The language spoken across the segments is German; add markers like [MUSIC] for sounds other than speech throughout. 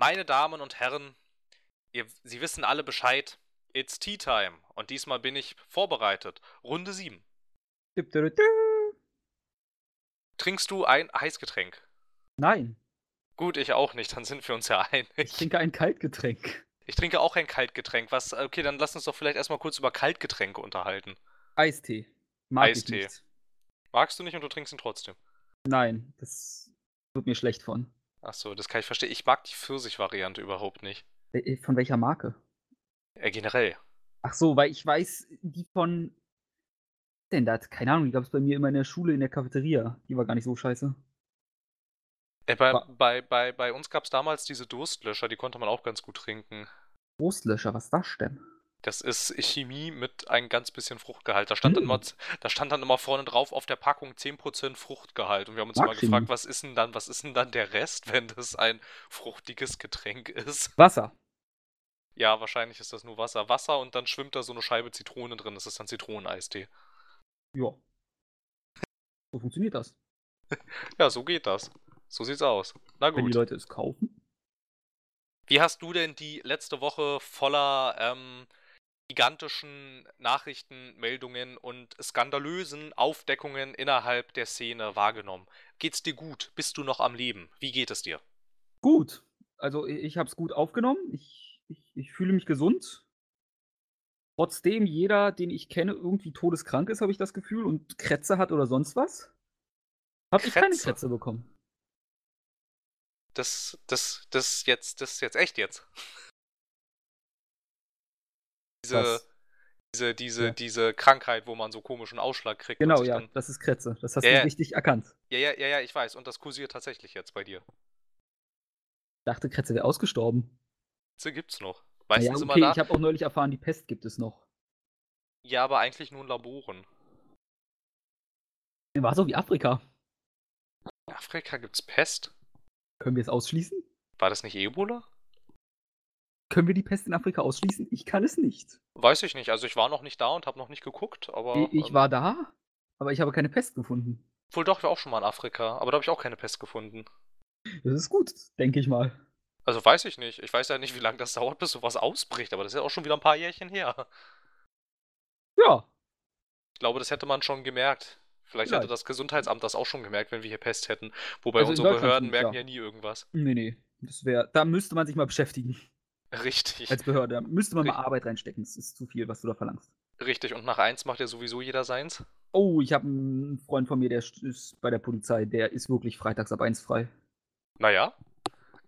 Meine Damen und Herren, ihr, Sie wissen alle Bescheid. It's Tea Time. Und diesmal bin ich vorbereitet. Runde 7. Dip, dip, dip. Trinkst du ein Heißgetränk? Nein, Gut, ich auch nicht, dann sind wir uns ja ich einig. trinke ein Kaltgetränk. Ich trinke auch ein Kaltgetränk. Was, okay, dann lass uns doch vielleicht erstmal kurz über Kaltgetränke unterhalten. Eistee. Mag Eistee. ich. Magst du nicht und du trinkst ihn trotzdem? Nein, das wird mir schlecht von. Achso, das kann ich verstehen. Ich mag die Pfirsich-Variante überhaupt nicht. Äh, Von welcher Marke? Äh, generell. Ach so, weil ich weiß, die von. Denn da hat keine Ahnung, die gab es bei mir immer in der Schule in der Cafeteria. Die war gar nicht so scheiße. Äh, bei, bei, bei, bei uns gab es damals diese Durstlöscher, die konnte man auch ganz gut trinken. Brustlöscher, was ist das denn? Das ist Chemie mit ein ganz bisschen Fruchtgehalt. Da stand, dann Mm. immer, da stand dann immer vorne drauf auf der Packung 10% Fruchtgehalt. Und wir haben uns Mag immer gefragt, was ist denn dann, was ist denn dann der Rest, [LAUGHS] wenn das ein fruchtiges Getränk ist? Wasser. Ja, wahrscheinlich ist das nur Wasser. Wasser und dann schwimmt da so eine Scheibe Zitrone drin. Das ist dann Zitroneneistee. Ja. So funktioniert das. [LAUGHS] Ja, so geht das. So sieht's aus. Na Wenn die gut. Leute es kaufen. Wie hast du denn die letzte Woche voller ähm, gigantischen Nachrichtenmeldungen und skandalösen Aufdeckungen innerhalb der Szene wahrgenommen? Geht's dir gut? Bist du noch am Leben? Wie geht es dir? Gut. Also ich habe es gut aufgenommen. Ich, ich, ich fühle mich gesund. Trotzdem jeder, den ich kenne, irgendwie todeskrank ist, habe ich das Gefühl, und Krätze hat oder sonst was, habe ich keine? Krätze bekommen. Das, das, das jetzt, das jetzt echt jetzt. Diese, Was? diese, diese, Ja. diese Krankheit, wo man so komischen Ausschlag kriegt. Genau, ja, Dann, das ist Krätze. Das hast Ja, du ja. richtig erkannt. ja, ja, ja, ja, ich weiß. Und das kursiert tatsächlich jetzt bei dir. Ich dachte, Krätze wäre ausgestorben. Krätze gibt's noch. Meistens ja, immer okay, da. ich habe auch neulich erfahren, die Pest gibt es noch. Ja, aber eigentlich nur in Laboren. War so wie Afrika. In Afrika gibt's Pest. Können wir es ausschließen? War das nicht Ebola? Können wir die Pest in Afrika ausschließen? Ich kann es nicht. Weiß ich nicht. Also ich war noch nicht da und habe noch nicht geguckt, aber. Ich ähm, war da, aber ich habe keine Pest gefunden. Wohl doch, ich war auch schon mal in Afrika, aber da habe ich auch keine Pest gefunden. Das ist gut, denke ich mal. Also weiß ich nicht. Ich weiß ja nicht, wie lange das [LAUGHS] dauert, bis sowas ausbricht, aber das ist ja auch schon wieder ein paar Jährchen her. Ja, Ich glaube, das hätte man schon gemerkt. Vielleicht hätte Vielleicht. das Gesundheitsamt das auch schon gemerkt, wenn wir hier Pest hätten. Wobei Also unsere Behörden merken ja. ja nie irgendwas. nee, nee. Das wäre, da müsste man sich mal beschäftigen Richtig. als Behörde. Da müsste man mal Richtig. Arbeit reinstecken. Das ist zu viel, was du da verlangst. Richtig. Und nach eins macht ja sowieso jeder seins. Oh, ich habe einen Freund von mir, der ist bei der Polizei. Der ist wirklich freitags ab 1 frei. Naja.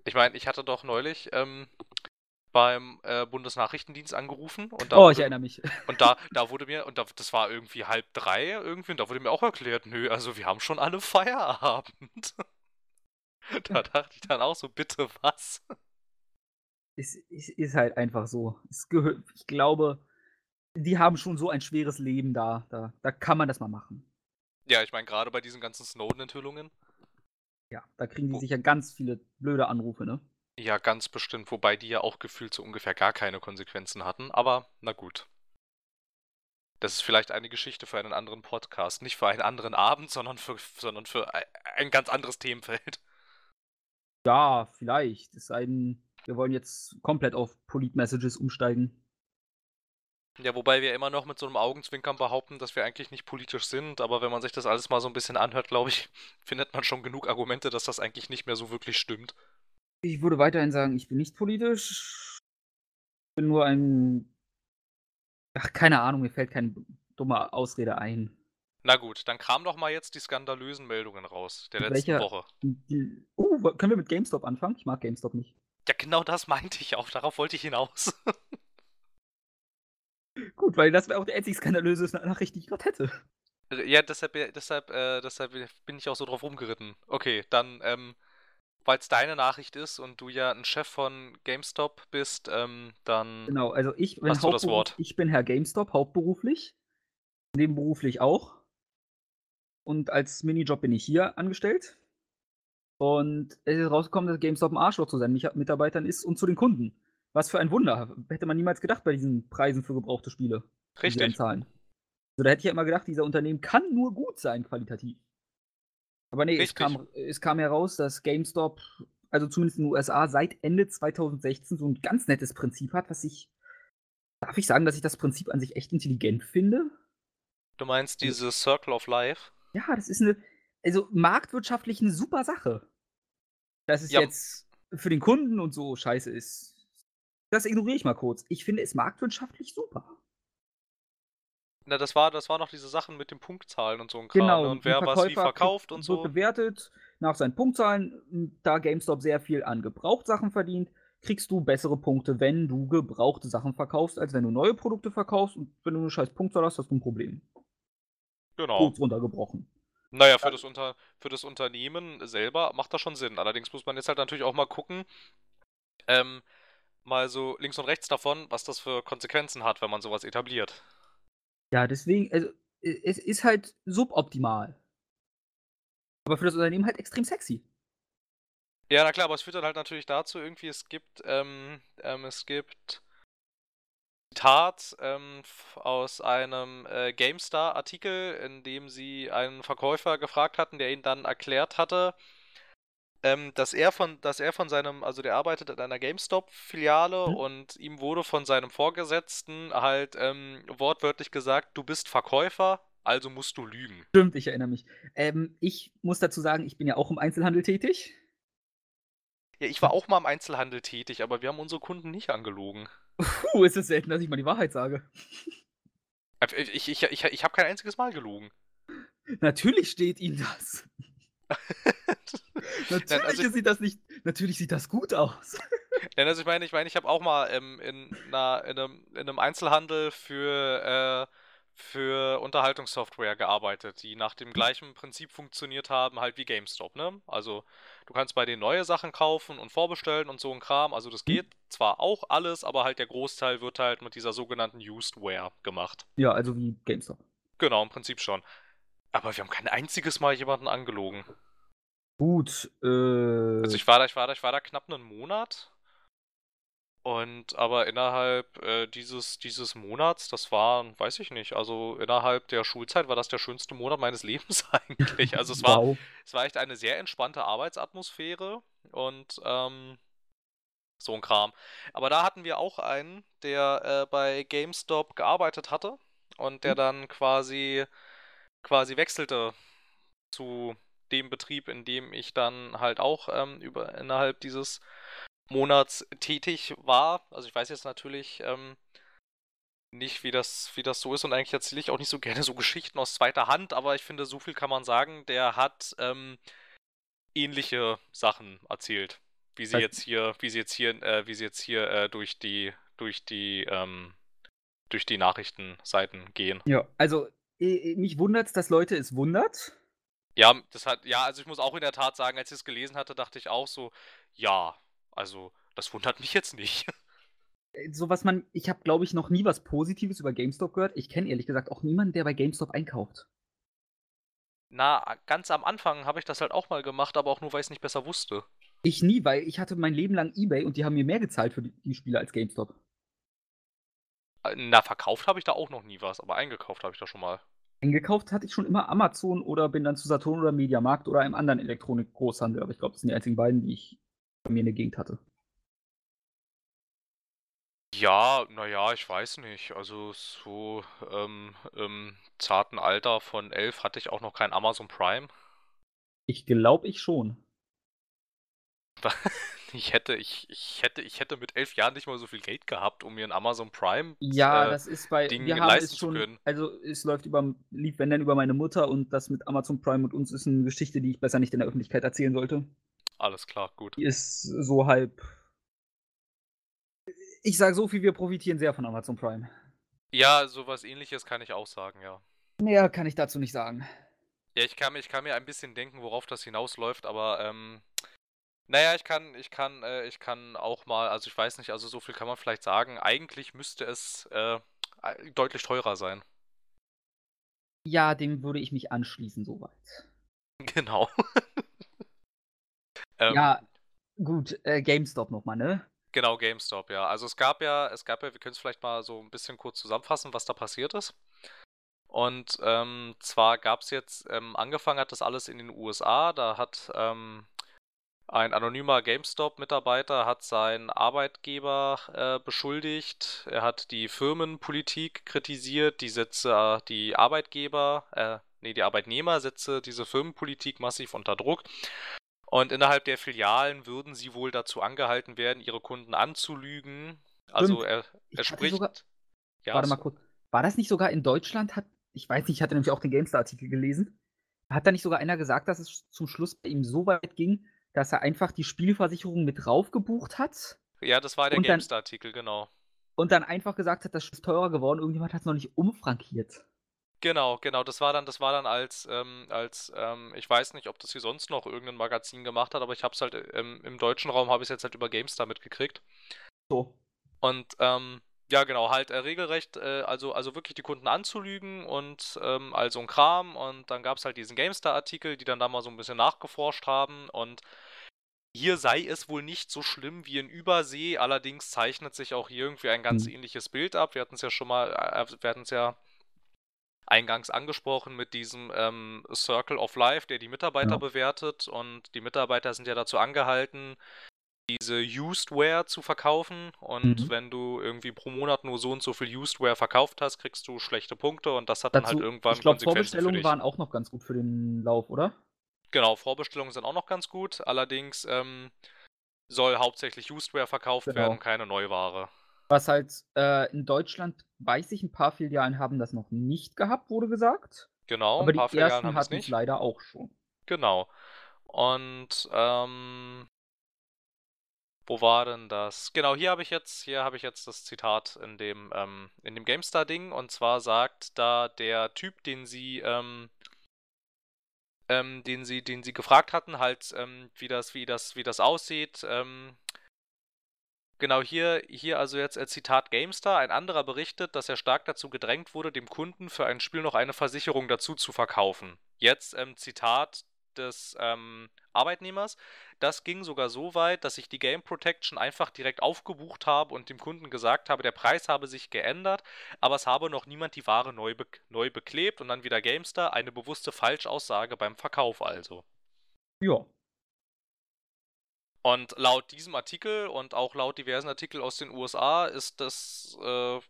Ich meine, ich hatte doch neulich ähm, beim äh, Bundesnachrichtendienst angerufen und da oh, ich wurde, erinnere mich. [LAUGHS] und da, da wurde mir, und da, das war irgendwie halb drei irgendwie, und da wurde mir auch erklärt, nö, also wir haben schon alle Feierabend. [LAUGHS] da dachte ich dann auch so, bitte was? Es, es ist halt einfach so. Gehört, ich glaube, die haben schon so ein schweres Leben da. Da, da kann man das mal machen. Ja, ich meine, gerade bei diesen ganzen Snowden-Enthüllungen, Ja, da kriegen die sicher ganz viele blöde Anrufe, ne? ja, ganz bestimmt, wobei die ja auch gefühlt so ungefähr gar keine Konsequenzen hatten, aber na gut. Das ist vielleicht eine Geschichte für einen anderen Podcast, nicht für einen anderen Abend, sondern für, sondern für ein, ein ganz anderes Themenfeld. Ja, vielleicht. Es sei denn, wir wollen jetzt komplett auf Polit-Messages umsteigen. Ja, wobei wir immer noch mit so einem Augenzwinkern behaupten, dass wir eigentlich nicht politisch sind, aber wenn man sich das alles mal so ein bisschen anhört, glaube ich, [LAUGHS] findet man schon genug Argumente, dass das eigentlich nicht mehr so wirklich stimmt. Ich würde weiterhin sagen, ich bin nicht politisch. Ich bin nur ein. Ach, keine Ahnung, mir fällt keine dumme Ausrede ein. Na gut, dann kram doch mal jetzt die skandalösen Meldungen raus der letzten welcher- Woche. Die, oh, können wir mit GameStop anfangen? Ich mag GameStop nicht. Ja, genau das meinte ich auch, darauf wollte ich hinaus. [LAUGHS] Gut, weil das wäre auch die einzig skandalöse Nachricht, die ich gerade hätte. Ja, deshalb, deshalb, äh, deshalb bin ich auch so drauf rumgeritten. Okay, dann, ähm, weil es deine Nachricht ist und du ja ein Chef von GameStop bist, ähm, dann. Genau, also ich bin, Hast du das Wort? ich bin Herr GameStop, hauptberuflich. Nebenberuflich auch. Und als Minijob bin ich hier angestellt. Und es ist rausgekommen, dass GameStop ein Arschloch zu seinen Mitarbeitern ist und zu den Kunden. Was für ein Wunder. Hätte man niemals gedacht bei diesen Preisen für gebrauchte Spiele. Richtig. anzahlen. Also da hätte ich ja immer gedacht, dieser Unternehmen kann nur gut sein, qualitativ. Aber nee, es kam, es kam heraus, dass GameStop also zumindest in den USA, seit Ende 2016 so ein ganz nettes Prinzip hat, was ich darf ich sagen, dass ich das Prinzip an sich echt intelligent finde? Du meinst dieses Circle of Life? Ja, das ist eine also marktwirtschaftlich eine super Sache. Dass es Ja. jetzt für den Kunden und so scheiße ist, das ignoriere ich mal kurz. Ich finde es marktwirtschaftlich super. Na, das war, das war noch diese Sachen mit den Punktzahlen und so ein Kram, Genau, ne? Und wer was wie verkauft und wird so. bewertet nach seinen Punktzahlen. Da GameStop sehr viel an Gebrauchtsachen verdient, kriegst du bessere Punkte, wenn du gebrauchte Sachen verkaufst, als wenn du neue Produkte verkaufst. Und wenn du eine scheiß Punktzahl hast, hast du ein Problem. Genau. Kurz runtergebrochen. Naja, für das, Unter für das Unternehmen selber macht das schon Sinn. Allerdings muss man jetzt halt natürlich auch mal gucken, ähm, mal so links und rechts davon, was das für Konsequenzen hat, wenn man sowas etabliert. Ja, deswegen, also es ist halt suboptimal. Aber für das Unternehmen halt extrem sexy. Ja, na klar, aber es führt dann halt natürlich dazu, irgendwie, es gibt, ähm, ähm, es gibt Zitat ähm, aus einem äh, GameStar-Artikel, in dem sie einen Verkäufer gefragt hatten, der ihnen dann erklärt hatte, ähm, dass er von, dass er von seinem, also der arbeitet in einer GameStop-Filiale Mhm. und ihm wurde von seinem Vorgesetzten halt ähm, wortwörtlich gesagt, du bist Verkäufer, also musst du lügen. Stimmt, ich erinnere mich. Ähm, ich muss dazu sagen, ich bin ja auch im Einzelhandel tätig. Ja, ich war auch mal im Einzelhandel tätig, aber wir haben unsere Kunden nicht angelogen. Puh, ist es selten, dass ich mal die Wahrheit sage. Äh, Ich, ich, ich, ich habe kein einziges Mal gelogen. Natürlich steht Ihnen das. [LAUGHS] Natürlich also- sieht das nicht. Natürlich sieht das gut aus. [LAUGHS] Denn also ich meine, ich meine, ich habe auch mal ähm, in, einer, in, einem, in einem Einzelhandel für, äh, für Unterhaltungssoftware gearbeitet, die nach dem gleichen Prinzip funktioniert haben, halt wie GameStop, ne? Also du kannst bei denen neue Sachen kaufen und vorbestellen und so ein Kram. Also das geht zwar auch alles, aber halt der Großteil wird halt mit dieser sogenannten Usedware gemacht. Ja, also wie GameStop. Genau, im Prinzip schon. Aber wir haben kein einziges Mal jemanden angelogen. Gut, äh. Also ich war da, ich war da, ich war da knapp einen Monat. Und aber innerhalb äh, dieses, dieses Monats, das war, weiß ich nicht, also innerhalb der Schulzeit war das der schönste Monat meines [LAUGHS] Lebens eigentlich. Also es war, wow. es war echt eine sehr entspannte Arbeitsatmosphäre und ähm, so ein Kram. Aber da hatten wir auch einen, der äh, bei GameStop gearbeitet hatte und der Mhm. dann quasi quasi wechselte zu dem Betrieb, in dem ich dann halt auch ähm, über innerhalb dieses Monats tätig war. Also ich weiß jetzt natürlich ähm, nicht, wie das, wie das so ist und eigentlich erzähle ich auch nicht so gerne so Geschichten aus zweiter Hand, aber ich finde, so viel kann man sagen, der hat ähm, ähnliche Sachen erzählt, wie sie Heißt- jetzt hier, wie sie jetzt hier, äh, wie sie jetzt hier äh, durch die, durch die, ähm, durch die Nachrichtenseiten gehen. Ja, also äh, mich wundert's, dass Leute es wundert. Ja, das hat, ja, also ich muss auch in der Tat sagen, als ich es gelesen hatte, dachte ich auch so, ja, also das wundert mich jetzt nicht. [LAUGHS] Äh, So was man, ich habe glaube ich noch nie was Positives über GameStop gehört. Ich kenne ehrlich gesagt auch niemanden, der bei GameStop einkauft. Na, ganz am Anfang habe ich das halt auch mal gemacht, aber auch nur, weil ich es nicht besser wusste. Ich nie, weil ich hatte mein Leben lang eBay und die haben mir mehr gezahlt für die, die Spiele als GameStop. Äh, Na, verkauft habe ich da auch noch nie was, aber eingekauft habe ich da schon mal. Eingekauft hatte ich schon immer Amazon oder bin dann zu Saturn oder Mediamarkt oder einem anderen Elektronik-Großhandel. Aber ich glaube, das sind die einzigen beiden, die ich bei mir in der Gegend hatte. Ja, naja, ich weiß nicht. Also so ähm, im zarten Alter von elf hatte ich auch noch kein Amazon Prime. Ich glaube ich schon. [LAUGHS] Ich hätte, ich, ich hätte, ich hätte mit elf Jahren nicht mal so viel Geld gehabt, um mir ein Amazon Prime Ja, äh, das ist bei. Ding wir haben leisten es zu schon. können. Also, es läuft über. lief, wenn dann über meine Mutter und das mit Amazon Prime und uns ist eine Geschichte, die ich besser nicht in der Öffentlichkeit erzählen sollte. Alles klar, gut. Die ist so halb. Ich sage so viel, wir profitieren sehr von Amazon Prime. Ja, sowas ähnliches kann ich auch sagen, ja. Mehr kann ich dazu nicht sagen. Ja, ich kann, mir- ich kann mir ein bisschen denken, worauf das hinausläuft, aber ähm, naja, ich kann, ich kann, äh, ich kann auch mal, also ich weiß nicht, also so viel kann man vielleicht sagen. Eigentlich müsste es äh, deutlich teurer sein. Ja, dem würde ich mich anschließen, soweit. [LAUGHS] Genau. Ähm, Ja, gut, äh, GameStop nochmal, ne? Genau, GameStop, ja. Also es gab ja, es gab ja, wir können es vielleicht mal so ein bisschen kurz zusammenfassen, was da passiert ist. Und ähm, zwar gab es jetzt, ähm, angefangen hat das alles in den USA, da hat ähm, Ein anonymer GameStop-Mitarbeiter hat seinen Arbeitgeber äh, beschuldigt. Er hat die Firmenpolitik kritisiert, die setze die Arbeitgeber, äh, nee, die Arbeitnehmer setze diese Firmenpolitik massiv unter Druck. Und innerhalb der Filialen würden sie wohl dazu angehalten werden, ihre Kunden anzulügen. Also er, er spricht. Sogar, ja, warte mal kurz. War das nicht sogar in Deutschland? Hat, ich weiß nicht, ich hatte nämlich auch den GameStar-Artikel gelesen. Hat da nicht sogar einer gesagt, dass es zum Schluss bei ihm so weit ging, dass er einfach die Spielversicherung mit drauf gebucht hat. Ja, das war der GameStar-Artikel, genau. Und dann einfach gesagt hat, das ist teurer geworden, irgendjemand hat es noch nicht umfrankiert. Genau, genau, das war dann, das war dann als, ähm, als, ähm, ich weiß nicht, ob das hier sonst noch irgendein Magazin gemacht hat, aber ich habe es halt ähm, im deutschen Raum habe ich es jetzt halt über GameStar mitgekriegt. So. Und ähm, ja, genau, halt äh, regelrecht, äh, also, also wirklich die Kunden anzulügen und ähm, all so ein Kram. Und dann gab es halt diesen GameStar-Artikel, die dann da mal so ein bisschen nachgeforscht haben. Und hier sei es wohl nicht so schlimm wie in Übersee, allerdings zeichnet sich auch hier irgendwie ein ganz mhm. ähnliches Bild ab. Wir hatten es ja schon mal, äh, wir hatten es ja eingangs angesprochen mit diesem ähm, Circle of Life, der die Mitarbeiter ja. bewertet. Und die Mitarbeiter sind ja dazu angehalten, diese Usedware zu verkaufen und mhm. wenn du irgendwie pro Monat nur so und so viel Usedware verkauft hast, kriegst du schlechte Punkte und das hat Dazu, dann halt irgendwann ich glaub, Konsequenzen Vorbestellungen waren auch noch ganz gut für den Lauf, oder? Genau, Vorbestellungen sind auch noch ganz gut, allerdings ähm, soll hauptsächlich Usedware verkauft genau. werden, keine Neuware. Was halt äh, in Deutschland, weiß ich, ein paar Filialen haben das noch nicht gehabt, wurde gesagt. Genau, aber ein paar die Filialen ersten haben hatten es leider auch schon. Genau. Und ähm, wo war denn das? Genau, hier habe ich jetzt, hier habe ich jetzt das Zitat in dem, ähm, in dem GameStar-Ding. Und zwar sagt da der Typ, den sie, ähm, ähm, den sie, den sie gefragt hatten, halt, ähm, wie das, wie das, wie das aussieht. Genau hier, hier also jetzt äh, Zitat GameStar. Ein anderer berichtet, dass er stark dazu gedrängt wurde, dem Kunden für ein Spiel noch eine Versicherung dazu zu verkaufen. Jetzt ähm, Zitat des ähm, Arbeitnehmers. Das ging sogar so weit, dass ich die Game Protection einfach direkt aufgebucht habe und dem Kunden gesagt habe, der Preis habe sich geändert, aber es habe noch niemand die Ware neu, be neu beklebt und dann wieder GameStar, eine bewusste Falschaussage beim Verkauf also. Ja. Und laut diesem Artikel und auch laut diversen Artikeln aus den USA ist das äh,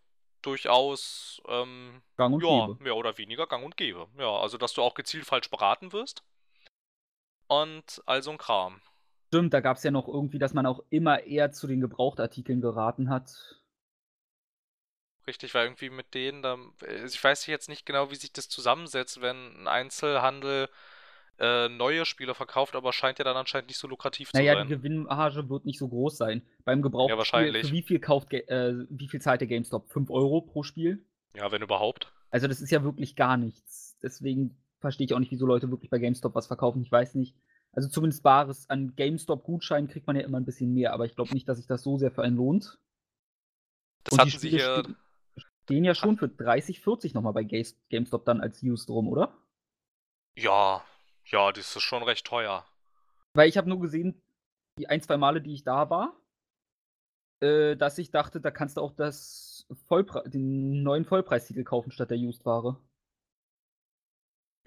durchaus ähm, gang und ja, gäbe. mehr oder weniger gang und gäbe. Ja, also dass du auch gezielt falsch beraten wirst und all so ein Kram. Stimmt, da gab es ja noch irgendwie, dass man auch immer eher zu den Gebrauchtartikeln geraten hat. Richtig, weil irgendwie mit denen, da, äh, ich weiß jetzt nicht genau, wie sich das zusammensetzt, wenn ein Einzelhandel äh, neue Spiele verkauft, aber scheint ja dann anscheinend nicht so lukrativ naja, zu sein. Naja, die Gewinnmarge wird nicht so groß sein. Beim Gebrauch ja, wahrscheinlich. für wie viel kauft, äh, wie viel zahlt der GameStop? 5 Euro pro Spiel? Ja, wenn überhaupt. Also das ist ja wirklich gar nichts. Deswegen verstehe ich auch nicht, wieso Leute wirklich bei GameStop was verkaufen. Ich weiß nicht. Also zumindest Bares an GameStop-Gutscheinen kriegt man ja immer ein bisschen mehr, aber ich glaube nicht, dass sich das so sehr für einen lohnt. Das Und hatten sie hier. Stehen ja schon für 30, 40 nochmal bei GameStop dann als Used rum, oder? Ja, ja, das ist schon recht teuer. Weil ich habe nur gesehen, die ein, zwei Male, die ich da war, äh, dass ich dachte, da kannst du auch das Vollpre den neuen Vollpreistitel kaufen statt der Used-Ware.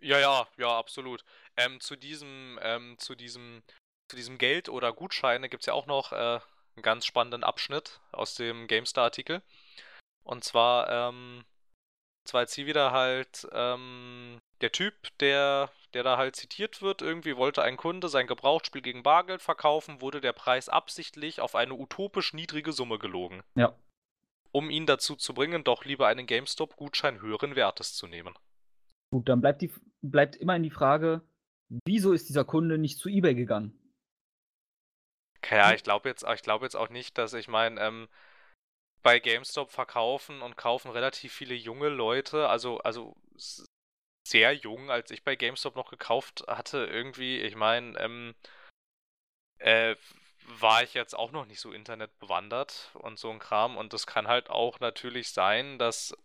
Ja, ja, ja, absolut. Ähm, zu diesem, ähm, zu diesem, zu diesem Geld oder Gutscheine gibt es ja auch noch äh, einen ganz spannenden Abschnitt aus dem GameStar-Artikel. Und zwar, ähm, zwar jetzt hier wieder halt ähm, der Typ, der, der da halt zitiert wird, irgendwie wollte ein Kunde sein Gebrauchsspiel gegen Bargeld verkaufen, wurde der Preis absichtlich auf eine utopisch niedrige Summe gelogen. Ja. Um ihn dazu zu bringen, doch lieber einen GameStop-Gutschein höheren Wertes zu nehmen. Gut, dann bleibt, die, bleibt immerhin die Frage, wieso ist dieser Kunde nicht zu eBay gegangen? Ja, ich glaube jetzt, glaub jetzt auch nicht, dass ich meine, ähm, bei GameStop verkaufen und kaufen relativ viele junge Leute, also, also sehr jung, als ich bei GameStop noch gekauft hatte, irgendwie, ich meine, ähm, äh, war ich jetzt auch noch nicht so internetbewandert und so ein Kram. Und das kann halt auch natürlich sein, dass,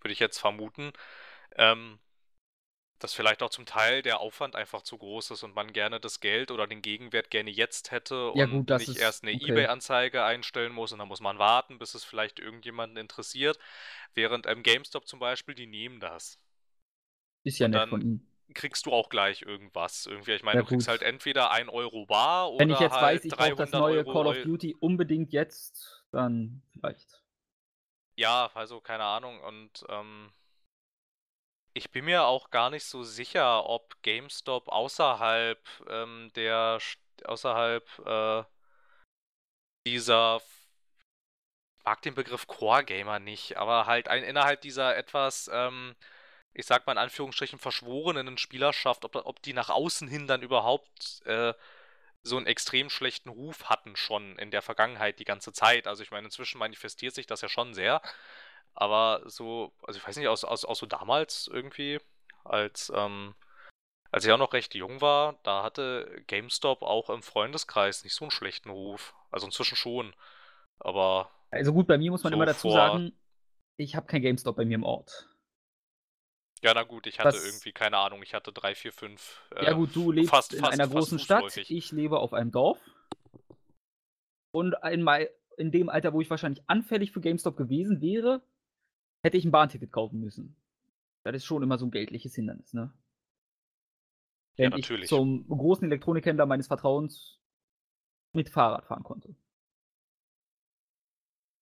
würde ich jetzt vermuten, ähm, dass vielleicht auch zum Teil der Aufwand einfach zu groß ist und man gerne das Geld oder den Gegenwert gerne jetzt hätte ja, und gut, nicht ist, erst eine okay. eBay-Anzeige einstellen muss und dann muss man warten, bis es vielleicht irgendjemanden interessiert. Während ähm, GameStop zum Beispiel, die nehmen das. Ist ja nett dann, von ihnen. kriegst du auch gleich irgendwas. Irgendwie, ich meine, Ja, du kriegst gut. halt entweder 1 Euro bar oder Wenn ich jetzt halt weiß, ich brauche das 300 neue Euro Call of Duty unbedingt jetzt, dann vielleicht. Ja, also keine Ahnung. Und ähm, ich bin mir auch gar nicht so sicher, ob GameStop außerhalb ähm, der außerhalb äh, dieser ich mag den Begriff Core Gamer nicht, aber halt ein, innerhalb dieser etwas, ähm, ich sag mal in Anführungsstrichen, verschworenen Spielerschaft, ob, ob die nach außen hin dann überhaupt äh, so einen extrem schlechten Ruf hatten schon in der Vergangenheit die ganze Zeit. Also ich meine, inzwischen manifestiert sich das ja schon sehr. Aber so, also ich weiß nicht, aus, aus, aus so damals irgendwie, als, ähm, als ich auch noch recht jung war, da hatte GameStop auch im Freundeskreis nicht so einen schlechten Ruf. Also inzwischen schon. Aber Also gut, bei mir muss man So immer dazu sagen, ich habe kein GameStop bei mir im Ort. Ja, na gut, ich hatte Das- irgendwie, keine Ahnung, ich hatte drei, vier, fünf. äh, Ja gut, du lebst fast- in fast- einer fast großen Stadt, ich lebe auf einem Dorf. Und in, mei- in dem Alter, wo ich wahrscheinlich anfällig für GameStop gewesen wäre, hätte ich ein Bahnticket kaufen müssen. Das ist schon immer so ein geldliches Hindernis, ne? Ja, Während natürlich. ich zum großen Elektronikhändler meines Vertrauens mit Fahrrad fahren konnte.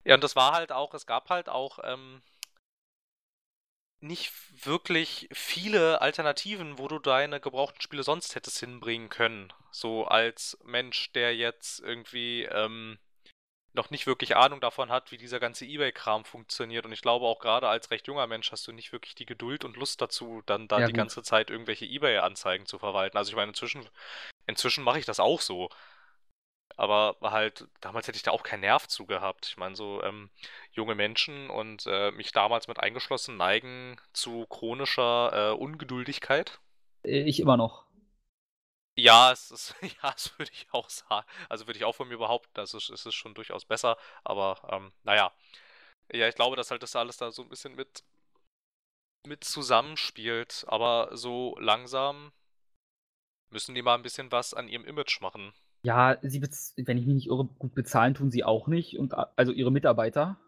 Ja, und das war halt auch, es gab halt auch ähm, nicht wirklich viele Alternativen, wo du deine gebrauchten Spiele sonst hättest hinbringen können. So als Mensch, der jetzt irgendwie ähm, noch nicht wirklich Ahnung davon hat, wie dieser ganze Ebay-Kram funktioniert. Und ich glaube auch gerade als recht junger Mensch hast du nicht wirklich die Geduld und Lust dazu, dann da Ja, die gut. ganze Zeit irgendwelche Ebay-Anzeigen zu verwalten. Also ich meine, inzwischen, inzwischen mache ich das auch so. Aber halt, damals hätte ich da auch keinen Nerv zu gehabt. Ich meine, so ähm, junge Menschen und äh, mich damals mit eingeschlossen neigen zu chronischer äh, Ungeduldigkeit. Äh, Ich immer noch. Ja, es ist, [LAUGHS] ja, das würde ich auch sagen. Also würde ich auch von mir behaupten, das ist, es ist schon durchaus besser. Aber ähm, naja. Ja, ich glaube, dass halt das alles da so ein bisschen mit, mit zusammenspielt. Aber so langsam müssen die mal ein bisschen was an ihrem Image machen. Ja, sie wenn ich mich nicht irre, gut bezahlen tun sie auch nicht. Und also ihre Mitarbeiter.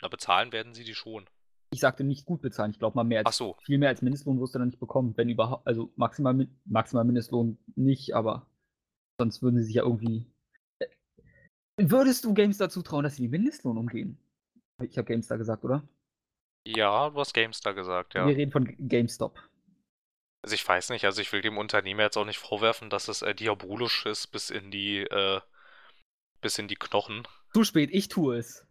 Na, bezahlen werden sie die schon. Ich sagte nicht gut bezahlen. Ich glaube mal mehr Ach als so. viel mehr als Mindestlohn wirst du dann nicht bekommen, wenn überhaupt. Also maximal, maximal Mindestlohn nicht, aber sonst würden sie sich ja irgendwie. Äh, Würdest du Games dazu trauen, dass sie den Mindestlohn umgehen? Ich habe GameStar gesagt, oder? Ja, du hast GameStar gesagt, ja. Wir reden von GameStop. Also ich weiß nicht, also ich will dem Unternehmen jetzt auch nicht vorwerfen, dass es äh, diabolisch ist bis in die, äh, bis in die Knochen. Zu spät, ich tue es.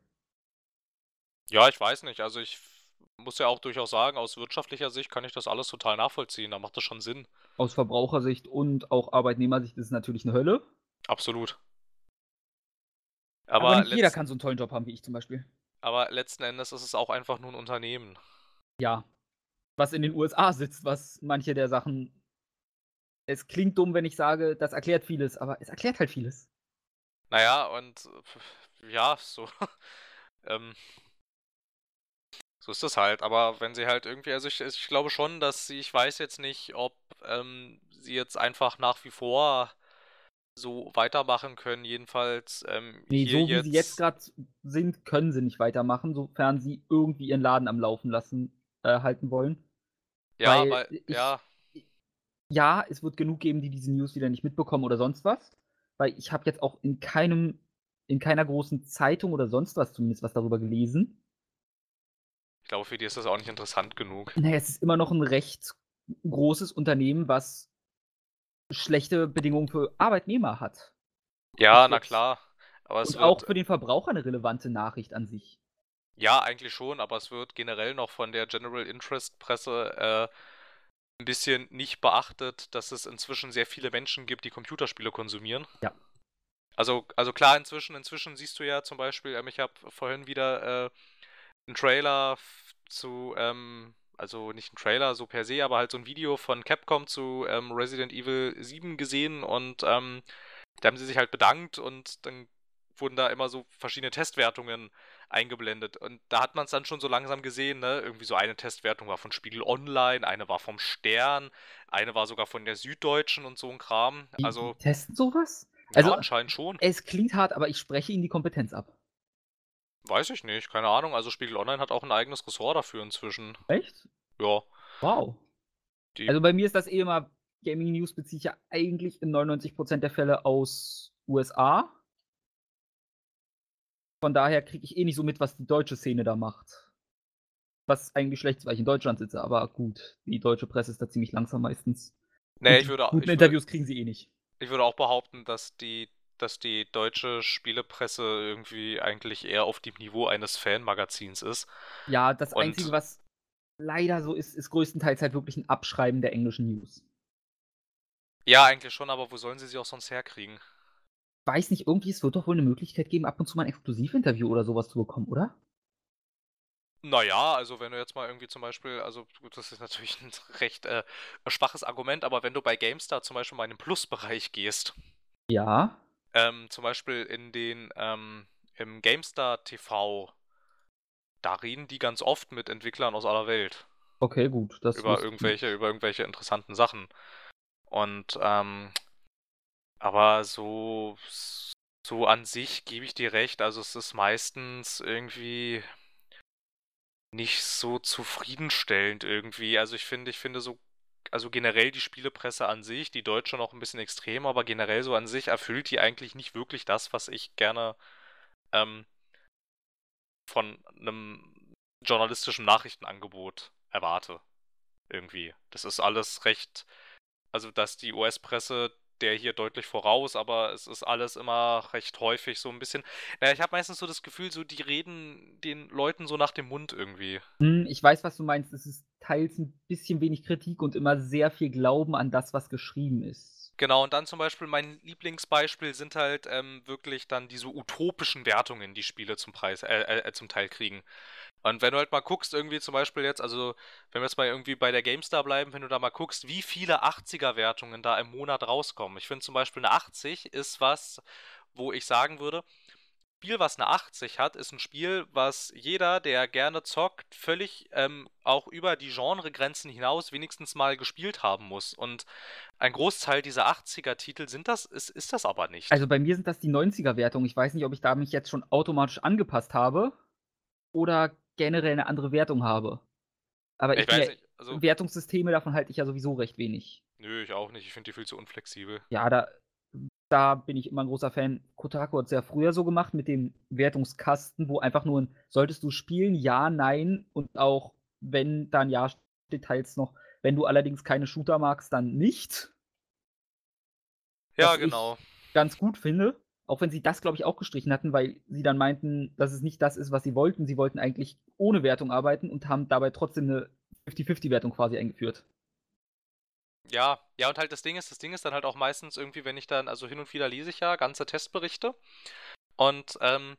Ja, ich weiß nicht, also ich muss ja auch durchaus sagen, aus wirtschaftlicher Sicht kann ich das alles total nachvollziehen, da macht das schon Sinn. Aus Verbrauchersicht und auch Arbeitnehmersicht ist es natürlich eine Hölle. Absolut. Aber, Aber, nicht jeder kann so einen tollen Job haben wie ich zum Beispiel. aber letzten Endes ist es auch einfach nur ein Unternehmen. Ja. Was in den USA sitzt, was manche der Sachen. Es klingt dumm, wenn ich sage, das erklärt vieles, aber es erklärt halt vieles. Naja, und äh, ja, so. [LAUGHS] ähm, so ist es halt. Aber wenn sie halt irgendwie, also ich, ich glaube schon, dass sie, ich weiß jetzt nicht, ob ähm, sie jetzt einfach nach wie vor so weitermachen können. Jedenfalls ähm, Nee, hier so wie sie jetzt gerade sind, können sie nicht weitermachen, sofern sie irgendwie ihren Laden am Laufen lassen äh, halten wollen. Ja, weil weil, ich- ja, Ja, es wird genug geben, die diese News wieder nicht mitbekommen oder sonst was. Weil ich habe jetzt auch in keinem, in keiner großen Zeitung oder sonst was zumindest was darüber gelesen. ich glaube, für die ist das auch nicht interessant genug. Naja, es ist immer noch ein recht großes Unternehmen, was schlechte Bedingungen für Arbeitnehmer hat. Ja, na klar. Aber es Und wird, auch für den Verbraucher eine relevante Nachricht an sich. Ja, eigentlich schon, aber es wird generell noch von der General Interest Presse äh, ein bisschen nicht beachtet, dass es inzwischen sehr viele Menschen gibt, die Computerspiele konsumieren. Ja. Also, also klar, inzwischen, inzwischen siehst du ja zum Beispiel, ähm, ich habe vorhin wieder äh, einen Trailer zu, ähm, also nicht einen Trailer so per se, aber halt so ein Video von Capcom zu ähm, Resident Evil 7 gesehen und ähm, da haben sie sich halt bedankt und dann wurden da immer so verschiedene Testwertungen eingeblendet. Und da hat man es dann schon so langsam gesehen, ne? Irgendwie so eine Testwertung war von Spiegel Online, eine war vom Stern, eine war sogar von der Süddeutschen und so ein Kram. Also, die testen sowas? ja, Also- anscheinend schon. Es klingt hart, aber ich spreche ihnen die Kompetenz ab. Weiß ich nicht, keine Ahnung. Also Spiegel Online hat auch ein eigenes Ressort dafür inzwischen. Echt? Ja. Wow. Die, Also bei mir ist das eh immer, Gaming News beziehe ich ja eigentlich in 99% der Fälle aus USA. Von daher kriege ich eh nicht so mit, was die deutsche Szene da macht. Was eigentlich schlecht ist, weil ich in Deutschland sitze, aber gut, die deutsche Presse ist da ziemlich langsam meistens. nee, Und ich würde, auch- Guten ich, würde, Interviews kriegen sie eh nicht. ich würde auch behaupten, dass die, dass die deutsche Spielepresse irgendwie eigentlich eher auf dem Niveau eines Fanmagazins ist. Ja, das Und- Einzige, was leider so ist, ist größtenteils halt wirklich ein Abschreiben der englischen News. Ja, eigentlich schon, aber wo sollen sie sie auch sonst herkriegen? Weiß nicht, irgendwie, es wird doch wohl eine Möglichkeit geben, ab und zu mal ein Exklusivinterview oder sowas zu bekommen, oder? Naja, also wenn du jetzt mal irgendwie zum Beispiel, also gut, das ist natürlich [LAUGHS] ein recht äh, schwaches Argument, aber wenn du bei GameStar zum Beispiel mal in den Plus-Bereich gehst, Ja. ähm, zum Beispiel in den, ähm, im GameStar TV, da reden die ganz oft mit Entwicklern aus aller Welt Okay, gut. Das über irgendwelche, über irgendwelche interessanten Sachen. Und, ähm, aber so, so an sich gebe ich dir recht, also es ist meistens irgendwie nicht so zufriedenstellend irgendwie. Also ich finde, ich finde so, also generell die Spielepresse an sich, die deutsche noch ein bisschen extrem, aber generell so an sich erfüllt die eigentlich nicht wirklich das, was ich gerne ähm, von einem journalistischen Nachrichtenangebot erwarte. Irgendwie. Das ist alles recht, also dass die US-Presse der hier deutlich voraus, aber es ist alles immer recht häufig so ein bisschen. Naja, ich habe meistens so das Gefühl, so die reden den Leuten so nach dem Mund irgendwie. Hm, ich weiß, was du meinst. Es ist teils ein bisschen wenig Kritik und immer sehr viel Glauben an das, was geschrieben ist. Genau, und dann zum Beispiel mein Lieblingsbeispiel sind halt ähm, wirklich dann diese utopischen Wertungen, die Spiele zum Preis, äh, äh, zum Teil kriegen. Und wenn du halt mal guckst, irgendwie zum Beispiel jetzt, also wenn wir jetzt mal irgendwie bei der GameStar bleiben, wenn du da mal guckst, wie viele 80er-Wertungen da im Monat rauskommen. Ich finde zum Beispiel eine 80 ist was, wo ich sagen würde, Spiel, was eine 80 hat, ist ein Spiel, was jeder, der gerne zockt, völlig ähm, auch über die Genregrenzen hinaus wenigstens mal gespielt haben muss. Und ein Großteil dieser 80er-Titel sind das, ist, ist das aber nicht. Also bei mir sind das die 90er-Wertungen. Ich weiß nicht, ob ich da mich jetzt schon automatisch angepasst habe oder generell eine andere Wertung habe. Aber ich, ich weiß nicht, also, Wertungssysteme davon halte ich ja sowieso recht wenig. nö, ich auch nicht. Ich finde die viel zu unflexibel. Ja, da, da bin ich immer ein großer Fan. Kotaku hat es ja früher so gemacht mit dem Wertungskasten, wo einfach nur ein, solltest du spielen, ja, nein und auch wenn dann ja steht, teils noch, wenn du allerdings keine Shooter magst, dann nicht. Ja, genau. Ganz gut finde, auch wenn sie das, glaube ich, auch gestrichen hatten, weil sie dann meinten, dass es nicht das ist, was sie wollten. Sie wollten eigentlich ohne Wertung arbeiten und haben dabei trotzdem eine 50-50-Wertung quasi eingeführt. Ja, ja, und halt das Ding ist, das Ding ist dann halt auch meistens irgendwie, wenn ich dann, also hin und wieder lese ich ja ganze Testberichte und ähm,